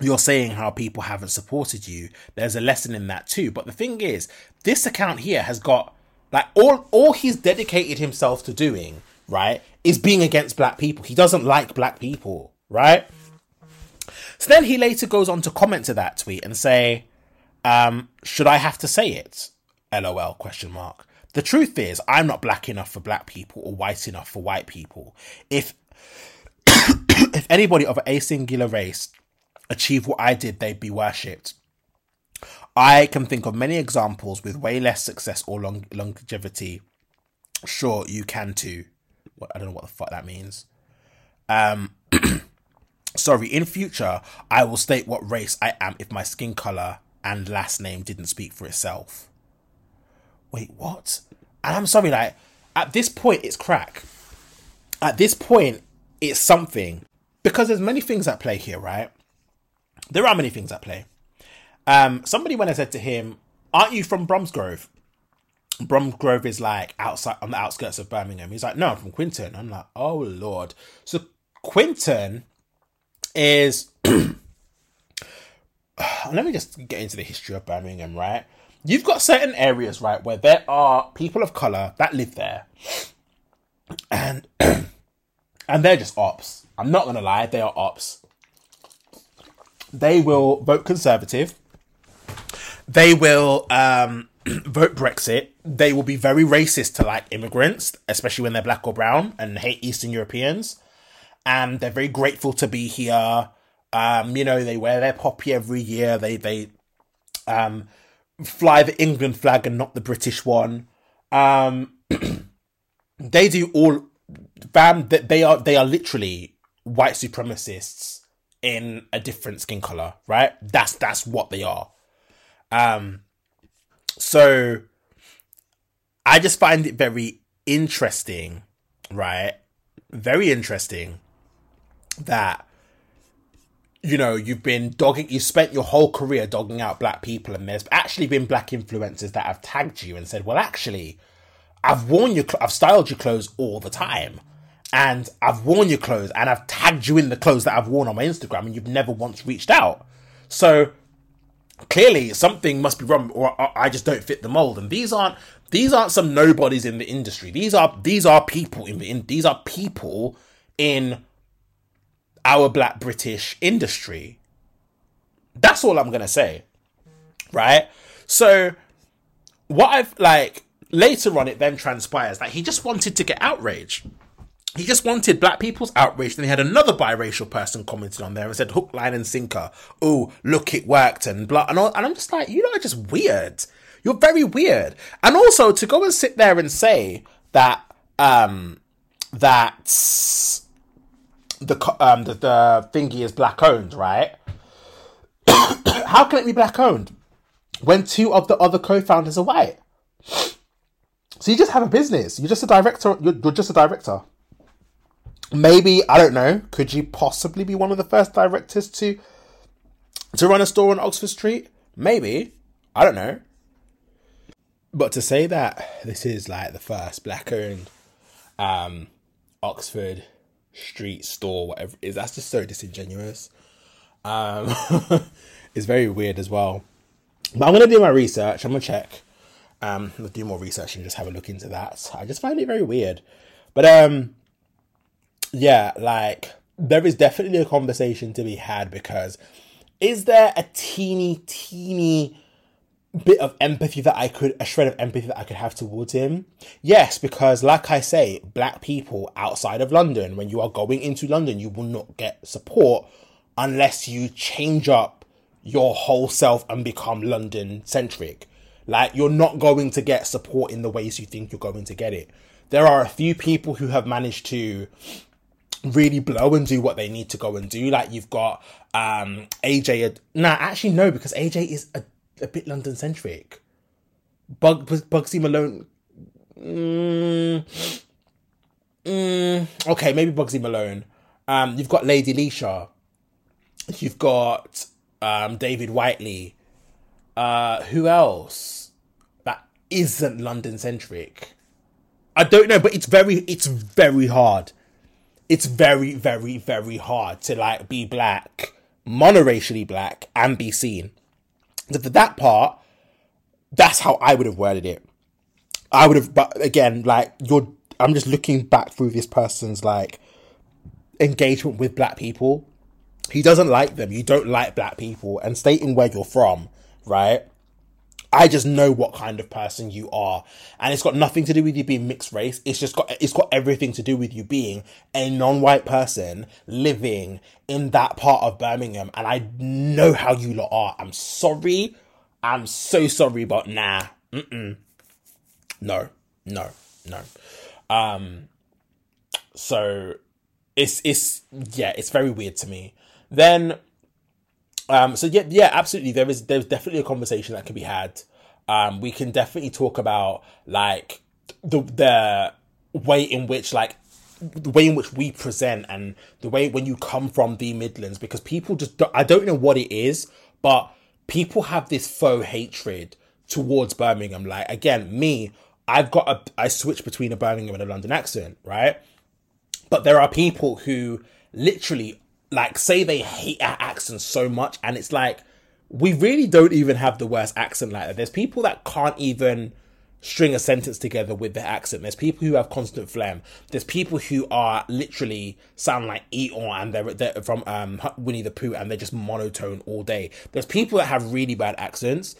you're saying how people haven't supported you, there's a lesson in that too. But the thing is, this account here has got like all all he's dedicated himself to doing, right, is being against black people. He doesn't like black people, right? So then he later goes on to comment to that tweet and say, um, should I have to say it? LOL question mark. The truth is, I'm not black enough for black people or white enough for white people. If if anybody of a singular race achieved what I did, they'd be worshipped. I can think of many examples with way less success or long- longevity. Sure, you can too. What, I don't know what the fuck that means. Um, sorry. In future, I will state what race I am if my skin color and last name didn't speak for itself. Wait, what? And I'm sorry, like at this point, it's crack. At this point, it's something because there's many things at play here, right? There are many things at play. Um, somebody when I said to him, "Aren't you from Bromsgrove?" Bromsgrove is like outside on the outskirts of Birmingham. He's like, "No, I'm from Quinton." I'm like, "Oh lord!" So Quinton is. let me just get into the history of Birmingham, right? You've got certain areas, right, where there are people of color that live there, and and they're just ops. I'm not gonna lie, they are ops. They will vote conservative. They will um, vote Brexit. They will be very racist to like immigrants, especially when they're black or brown, and hate Eastern Europeans. And they're very grateful to be here. Um, you know, they wear their poppy every year. They they um, fly the England flag and not the British one. Um, they do all. Bam, that they are they are literally white supremacists in a different skin color, right? That's that's what they are. Um so I just find it very interesting, right? Very interesting that you know you've been dogging you spent your whole career dogging out black people and there's actually been black influencers that have tagged you and said well actually i've worn your i've styled your clothes all the time and I've worn your clothes and I've tagged you in the clothes that I've worn on my Instagram and you've never once reached out. So clearly something must be wrong or I just don't fit the mold. And these aren't these aren't some nobodies in the industry. These are these are people in the in, these are people in our black British industry. That's all I'm gonna say. Right? So what I've like later on it then transpires that he just wanted to get outraged he just wanted black people's outrage. Then he had another biracial person commented on there and said hook, line, and sinker. Oh, look, it worked and blah. And, all, and I'm just like, you know, are just weird. You're very weird. And also to go and sit there and say that um that the um the, the thingy is black owned, right? How can it be black owned when two of the other co-founders are white? So you just have a business. You're just a director. You're, you're just a director maybe I don't know. Could you possibly be one of the first directors to to run a store on Oxford Street? Maybe I don't know. But to say that this is like the first black-owned um, Oxford Street store, whatever is, that's just so disingenuous. Um, it's very weird as well. But I'm gonna do my research. I'm gonna check. Um, I'll do more research and just have a look into that. I just find it very weird. But um, yeah, like there is definitely a conversation to be had because is there a teeny, teeny bit of empathy that I could, a shred of empathy that I could have towards him? Yes, because like I say, black people outside of London, when you are going into London, you will not get support unless you change up your whole self and become London centric. Like, you're not going to get support in the ways you think you're going to get it. There are a few people who have managed to really blow and do what they need to go and do. Like you've got um AJ. Nah, actually no, because AJ is a, a bit London centric. Bug Bugsy Malone. Mm, mm, okay, maybe Bugsy Malone. Um, you've got Lady Leshurr. You've got um David Whiteley. Uh, who else? That isn't London centric. I don't know, but it's very it's very hard. It's very very very hard to like be black, monoracially black, and be seen. So for that part, that's how I would have worded it. I would have, but again, like you're, I'm just looking back through this person's like engagement with black people. He doesn't like them. You don't like black people, and stating where you're from, right? I just know what kind of person you are, and it's got nothing to do with you being mixed race. It's just got it's got everything to do with you being a non-white person living in that part of Birmingham. And I know how you lot are. I'm sorry, I'm so sorry, but nah, Mm-mm. no, no, no. Um, so it's it's yeah, it's very weird to me. Then um, so yeah, yeah, absolutely. There is there's definitely a conversation that can be had. Um, we can definitely talk about like the the way in which like the way in which we present and the way when you come from the Midlands because people just don't, I don't know what it is, but people have this faux hatred towards Birmingham. Like again, me, I've got a I switch between a Birmingham and a London accent, right? But there are people who literally like say they hate our accent so much and it's like we really don't even have the worst accent like that there's people that can't even string a sentence together with their accent there's people who have constant phlegm there's people who are literally sound like Eeyore and they're, they're from um, Winnie the Pooh and they're just monotone all day there's people that have really bad accents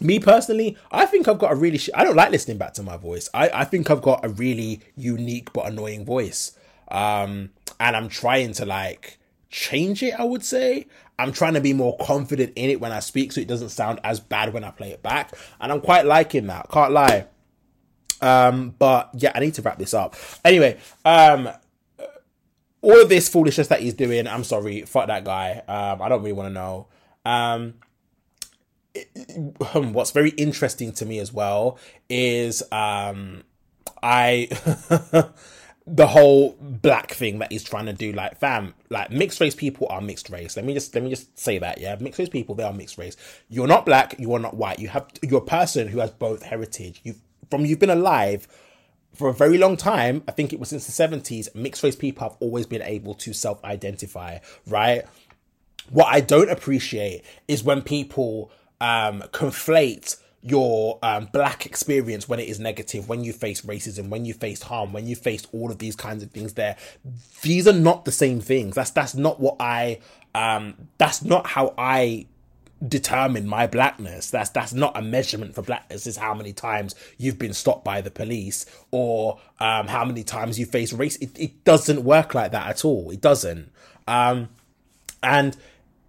me personally, I think I've got a really. Sh- I don't like listening back to my voice. I, I think I've got a really unique but annoying voice. Um, and I'm trying to like change it, I would say. I'm trying to be more confident in it when I speak so it doesn't sound as bad when I play it back. And I'm quite liking that, can't lie. Um, but yeah, I need to wrap this up. Anyway, um, all of this foolishness that he's doing, I'm sorry, fuck that guy. Um, I don't really want to know. Um, what's very interesting to me as well is um, I the whole black thing that he's trying to do like fam like mixed race people are mixed race. Let me just let me just say that yeah? Mixed race people they are mixed race. You're not black you are not white. You have you're a person who has both heritage. You've from you've been alive for a very long time. I think it was since the 70s mixed race people have always been able to self-identify right? What i don't appreciate is when people um conflate your um, black experience when it is negative, when you face racism, when you face harm, when you face all of these kinds of things there. These are not the same things. That's that's not what I um that's not how I determine my blackness. That's that's not a measurement for blackness. Is how many times you've been stopped by the police or um how many times you face race. It, it doesn't work like that at all. It doesn't. Um and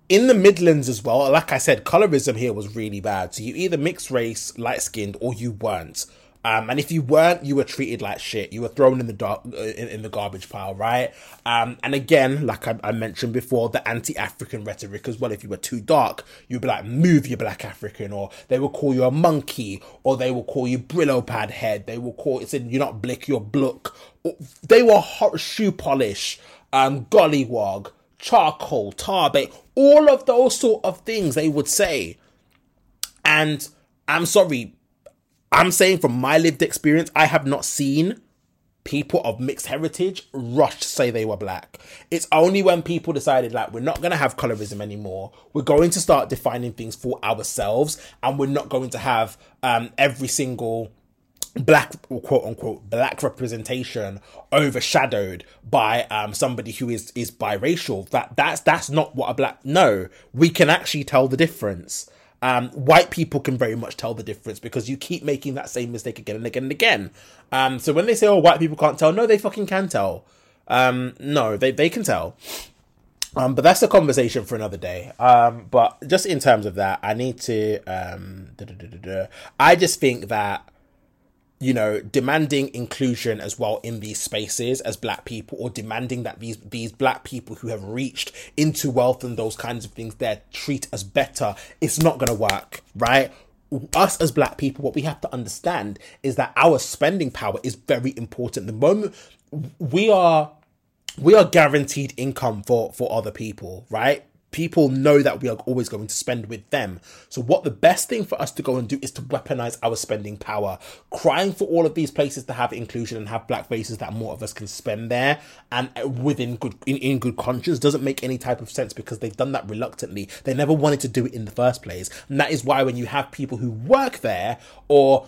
in the Midlands as well, like I said, colorism here was really bad. So you either mixed race, light skinned, or you weren't. Um, and if you weren't, you were treated like shit. You were thrown in the dark, uh, in, in, the garbage pile, right? Um, and again, like I, I mentioned before, the anti-African rhetoric as well. If you were too dark, you'd be like, "Move, you black African," or they will call you a monkey, or they will call you Brillo pad head. They will call it, you're not blick, you're blook. They were hot shoe polish, um, gollywog charcoal, tar bait, all of those sort of things they would say. And I'm sorry, I'm saying from my lived experience, I have not seen people of mixed heritage rush to say they were black. It's only when people decided like we're not going to have colorism anymore. We're going to start defining things for ourselves and we're not going to have um, every single black quote unquote black representation overshadowed by um somebody who is is biracial. That that's that's not what a black no we can actually tell the difference. Um white people can very much tell the difference because you keep making that same mistake again and again and again. Um so when they say oh white people can't tell no they fucking can tell. Um no they they can tell. Um, but that's a conversation for another day. Um, but just in terms of that, I need to. Um, I just think that you know, demanding inclusion as well in these spaces as black people, or demanding that these these black people who have reached into wealth and those kinds of things they're treat as better, it's not gonna work, right? Us as black people, what we have to understand is that our spending power is very important. The moment we are we are guaranteed income for for other people, right? People know that we are always going to spend with them. So what the best thing for us to go and do is to weaponize our spending power, crying for all of these places to have inclusion and have black faces that more of us can spend there and within good in, in good conscience doesn't make any type of sense because they've done that reluctantly. They never wanted to do it in the first place. And that is why when you have people who work there or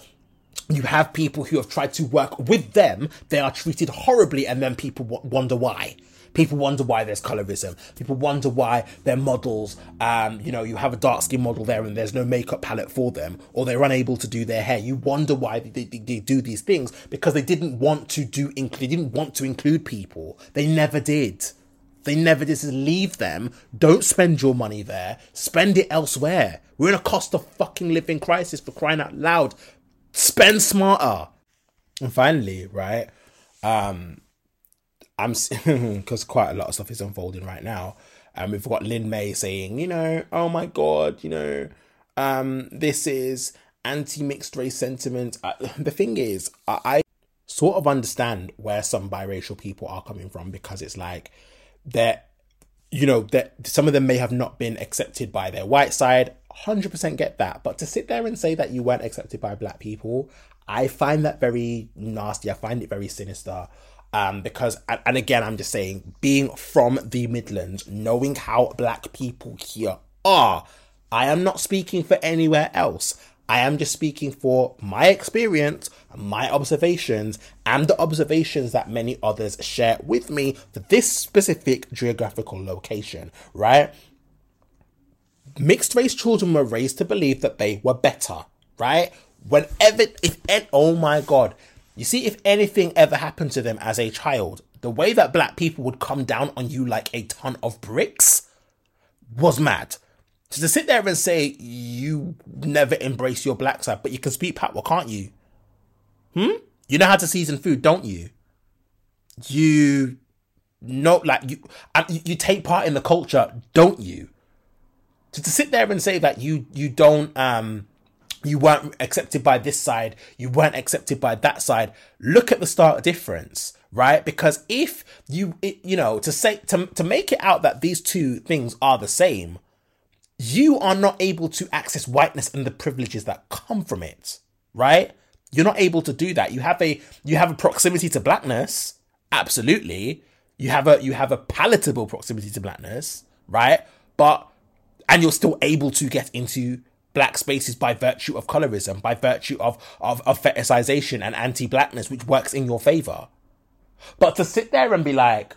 you have people who have tried to work with them, they are treated horribly and then people wonder why. People wonder why there's colorism. People wonder why their models, um, you know, you have a dark skin model there and there's no makeup palette for them, or they're unable to do their hair. You wonder why they, they, they do these things because they didn't want to do, they didn't want to include people. They never did. They never did. leave them. Don't spend your money there. Spend it elsewhere. We're in a cost of fucking living crisis for crying out loud. Spend smarter. And finally, right, um, I'm because quite a lot of stuff is unfolding right now. And um, we've got Lin May saying, you know, oh my god, you know, um, this is anti mixed race sentiment. Uh, the thing is, I, I sort of understand where some biracial people are coming from because it's like that, you know, that some of them may have not been accepted by their white side. 100% get that. But to sit there and say that you weren't accepted by black people, I find that very nasty. I find it very sinister. Um, because, and again, I'm just saying, being from the Midlands, knowing how black people here are, I am not speaking for anywhere else. I am just speaking for my experience, my observations, and the observations that many others share with me for this specific geographical location, right? Mixed race children were raised to believe that they were better, right? Whenever, if, oh my god, you see, if anything ever happened to them as a child, the way that black people would come down on you like a ton of bricks was mad. So to sit there and say you never embrace your black side, but you can speak patois, can't you? Hmm? You know how to season food, don't you? You know, like you, you take part in the culture, don't you? So to sit there and say that you you don't um you weren't accepted by this side, you weren't accepted by that side. Look at the stark difference, right? Because if you, you know, to say, to, to make it out that these two things are the same, you are not able to access whiteness and the privileges that come from it, right? You're not able to do that. You have a, you have a proximity to blackness. Absolutely. You have a, you have a palatable proximity to blackness, right? But, and you're still able to get into black spaces by virtue of colorism, by virtue of, of, of fetishization and anti blackness, which works in your favor. But to sit there and be like,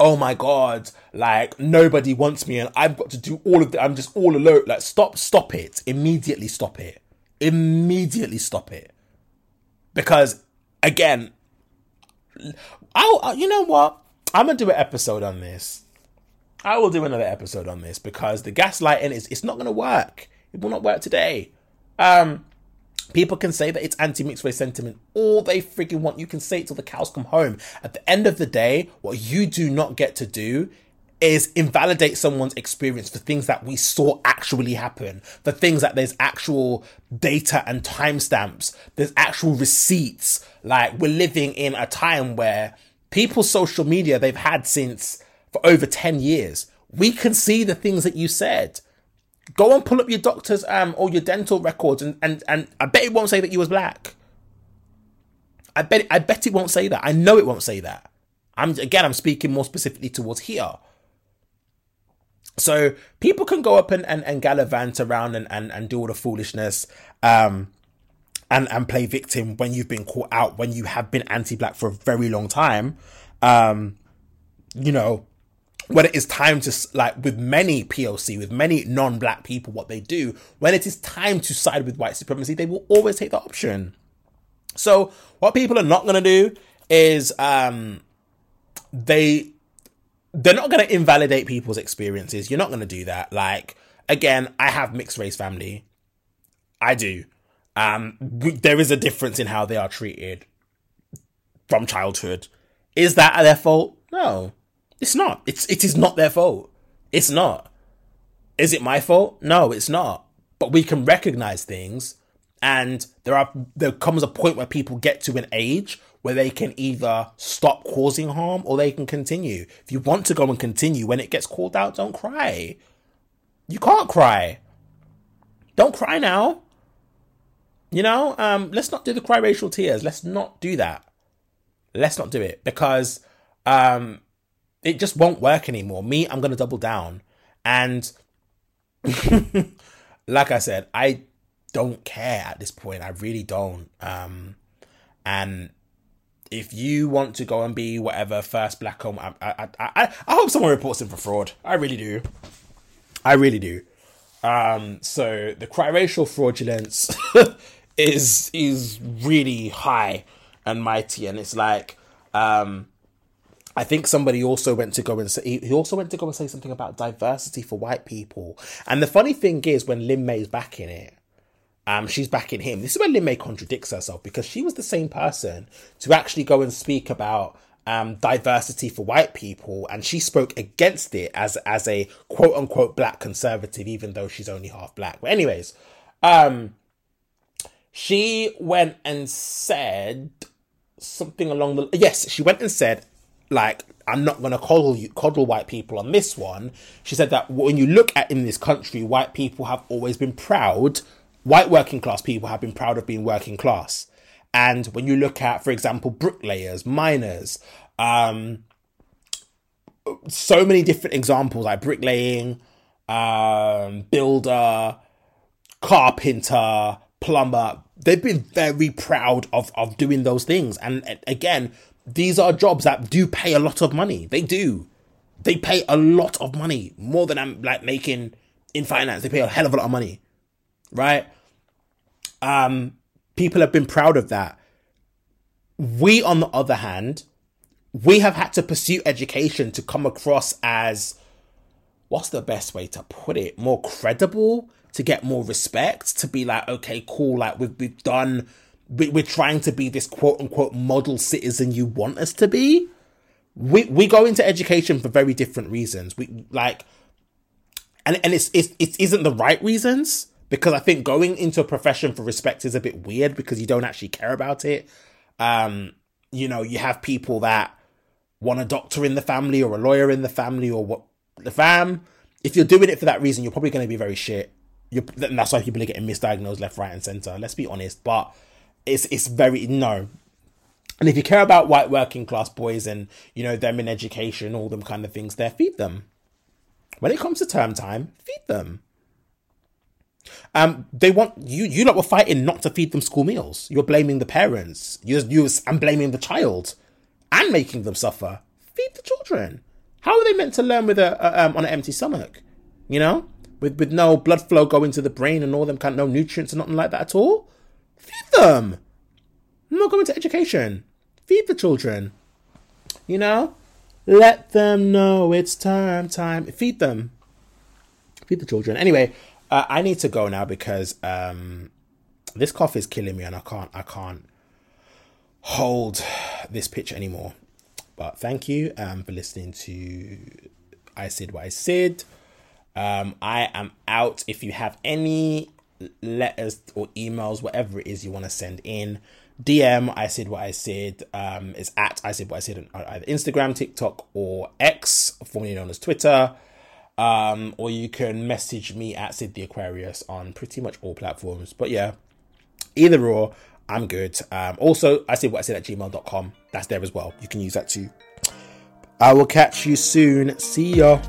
oh my god, like nobody wants me and I've got to do all of it, I'm just all alone. Like, stop, stop it. Immediately stop it. Immediately stop it. Because, again, I'll, uh, you know what? I'm gonna do an episode on this. I will do another episode on this because the gaslighting is it's not gonna work. It will not work today. Um, people can say that it's anti-mixed race sentiment all they freaking want. You can say it till the cows come home. At the end of the day, what you do not get to do is invalidate someone's experience for things that we saw actually happen, for things that there's actual data and timestamps, there's actual receipts. Like we're living in a time where people's social media they've had since for over 10 years. We can see the things that you said. Go and pull up your doctor's um or your dental records and, and, and I bet it won't say that you was black. I bet I bet it won't say that. I know it won't say that. I'm again I'm speaking more specifically towards here. So people can go up and, and, and gallivant around and, and, and do all the foolishness um and, and play victim when you've been caught out, when you have been anti-black for a very long time. Um, you know, when it is time to like with many POC, with many non-black people, what they do when it is time to side with white supremacy, they will always take the option. So what people are not going to do is um, they they're not going to invalidate people's experiences. You're not going to do that. Like again, I have mixed race family. I do. Um, there is a difference in how they are treated from childhood. Is that their fault? No. It's not. It's it is not their fault. It's not. Is it my fault? No, it's not. But we can recognize things And there are there comes a point where people get to an age where they can either stop causing harm or they can continue. If you want to go and continue, when it gets called out, don't cry. You can't cry. Don't cry now. You know, um, let's not do the cry racial tears. Let's not do that. Let's not do it because um, it just won't work anymore. Me, I'm gonna double down, and like I said, I don't care at this point. I really don't. Um, and if you want to go and be whatever first black home, I, I, I, I hope someone reports him for fraud. I really do. I really do. Um, so the racial fraudulence is is really high and mighty, and it's like, um, I think somebody also went to go and say he also went to go and say something about diversity for white people. And the funny thing is, when Lin May's back in it, um, she's backing him. This is where Lin May contradicts herself because she was the same person to actually go and speak about um, diversity for white people, and she spoke against it as as a quote unquote black conservative, even though she's only half black. But anyways, um, she went and said something along the yes, she went and said like I'm not going to coddle you, coddle white people on this one. She said that when you look at in this country, white people have always been proud white working class people have been proud of being working class. And when you look at, for example, bricklayers, miners, um, so many different examples like bricklaying, um, builder, carpenter, plumber, they've been very proud of, of doing those things. And again, these are jobs that do pay a lot of money. They do. They pay a lot of money, more than I'm like making in finance. They pay a hell of a lot of money right? Um, people have been proud of that. We, on the other hand, we have had to pursue education to come across as what's the best way to put it? More credible, to get more respect, to be like, okay, cool, like we've we've done we're trying to be this quote unquote model citizen you want us to be. We we go into education for very different reasons. We like and and it's it's it isn't the right reasons because I think going into a profession for respect is a bit weird because you don't actually care about it. Um, you know, you have people that want a doctor in the family or a lawyer in the family or what the fam. If you're doing it for that reason, you're probably going to be very shit. You're, that's why people are getting misdiagnosed left, right, and center. Let's be honest, but it's it's very no. And if you care about white working class boys and you know them in education, all them kind of things, there feed them. When it comes to term time, feed them. Um, they want you. You lot were fighting not to feed them school meals. You're blaming the parents. You, you, and blaming the child, and making them suffer. Feed the children. How are they meant to learn with a, a um, on an empty stomach? You know, with with no blood flow going to the brain and all them kind of no nutrients and nothing like that at all. Feed them. I'm not going to education. Feed the children. You know, let them know it's time, time. Feed them. Feed the children. Anyway, uh, I need to go now because um, this cough is killing me, and I can't I can't hold this pitch anymore. But thank you um, for listening to I said what I said. Um, I am out. If you have any letters or emails, whatever it is you want to send in, DM I said what I said um, is at I said what I said on either Instagram, TikTok, or X, formerly known as Twitter. Um, or you can message me at Sid the Aquarius on pretty much all platforms. But yeah, either or, I'm good. Um, also, I said what I said at gmail.com. That's there as well. You can use that too. I will catch you soon. See ya.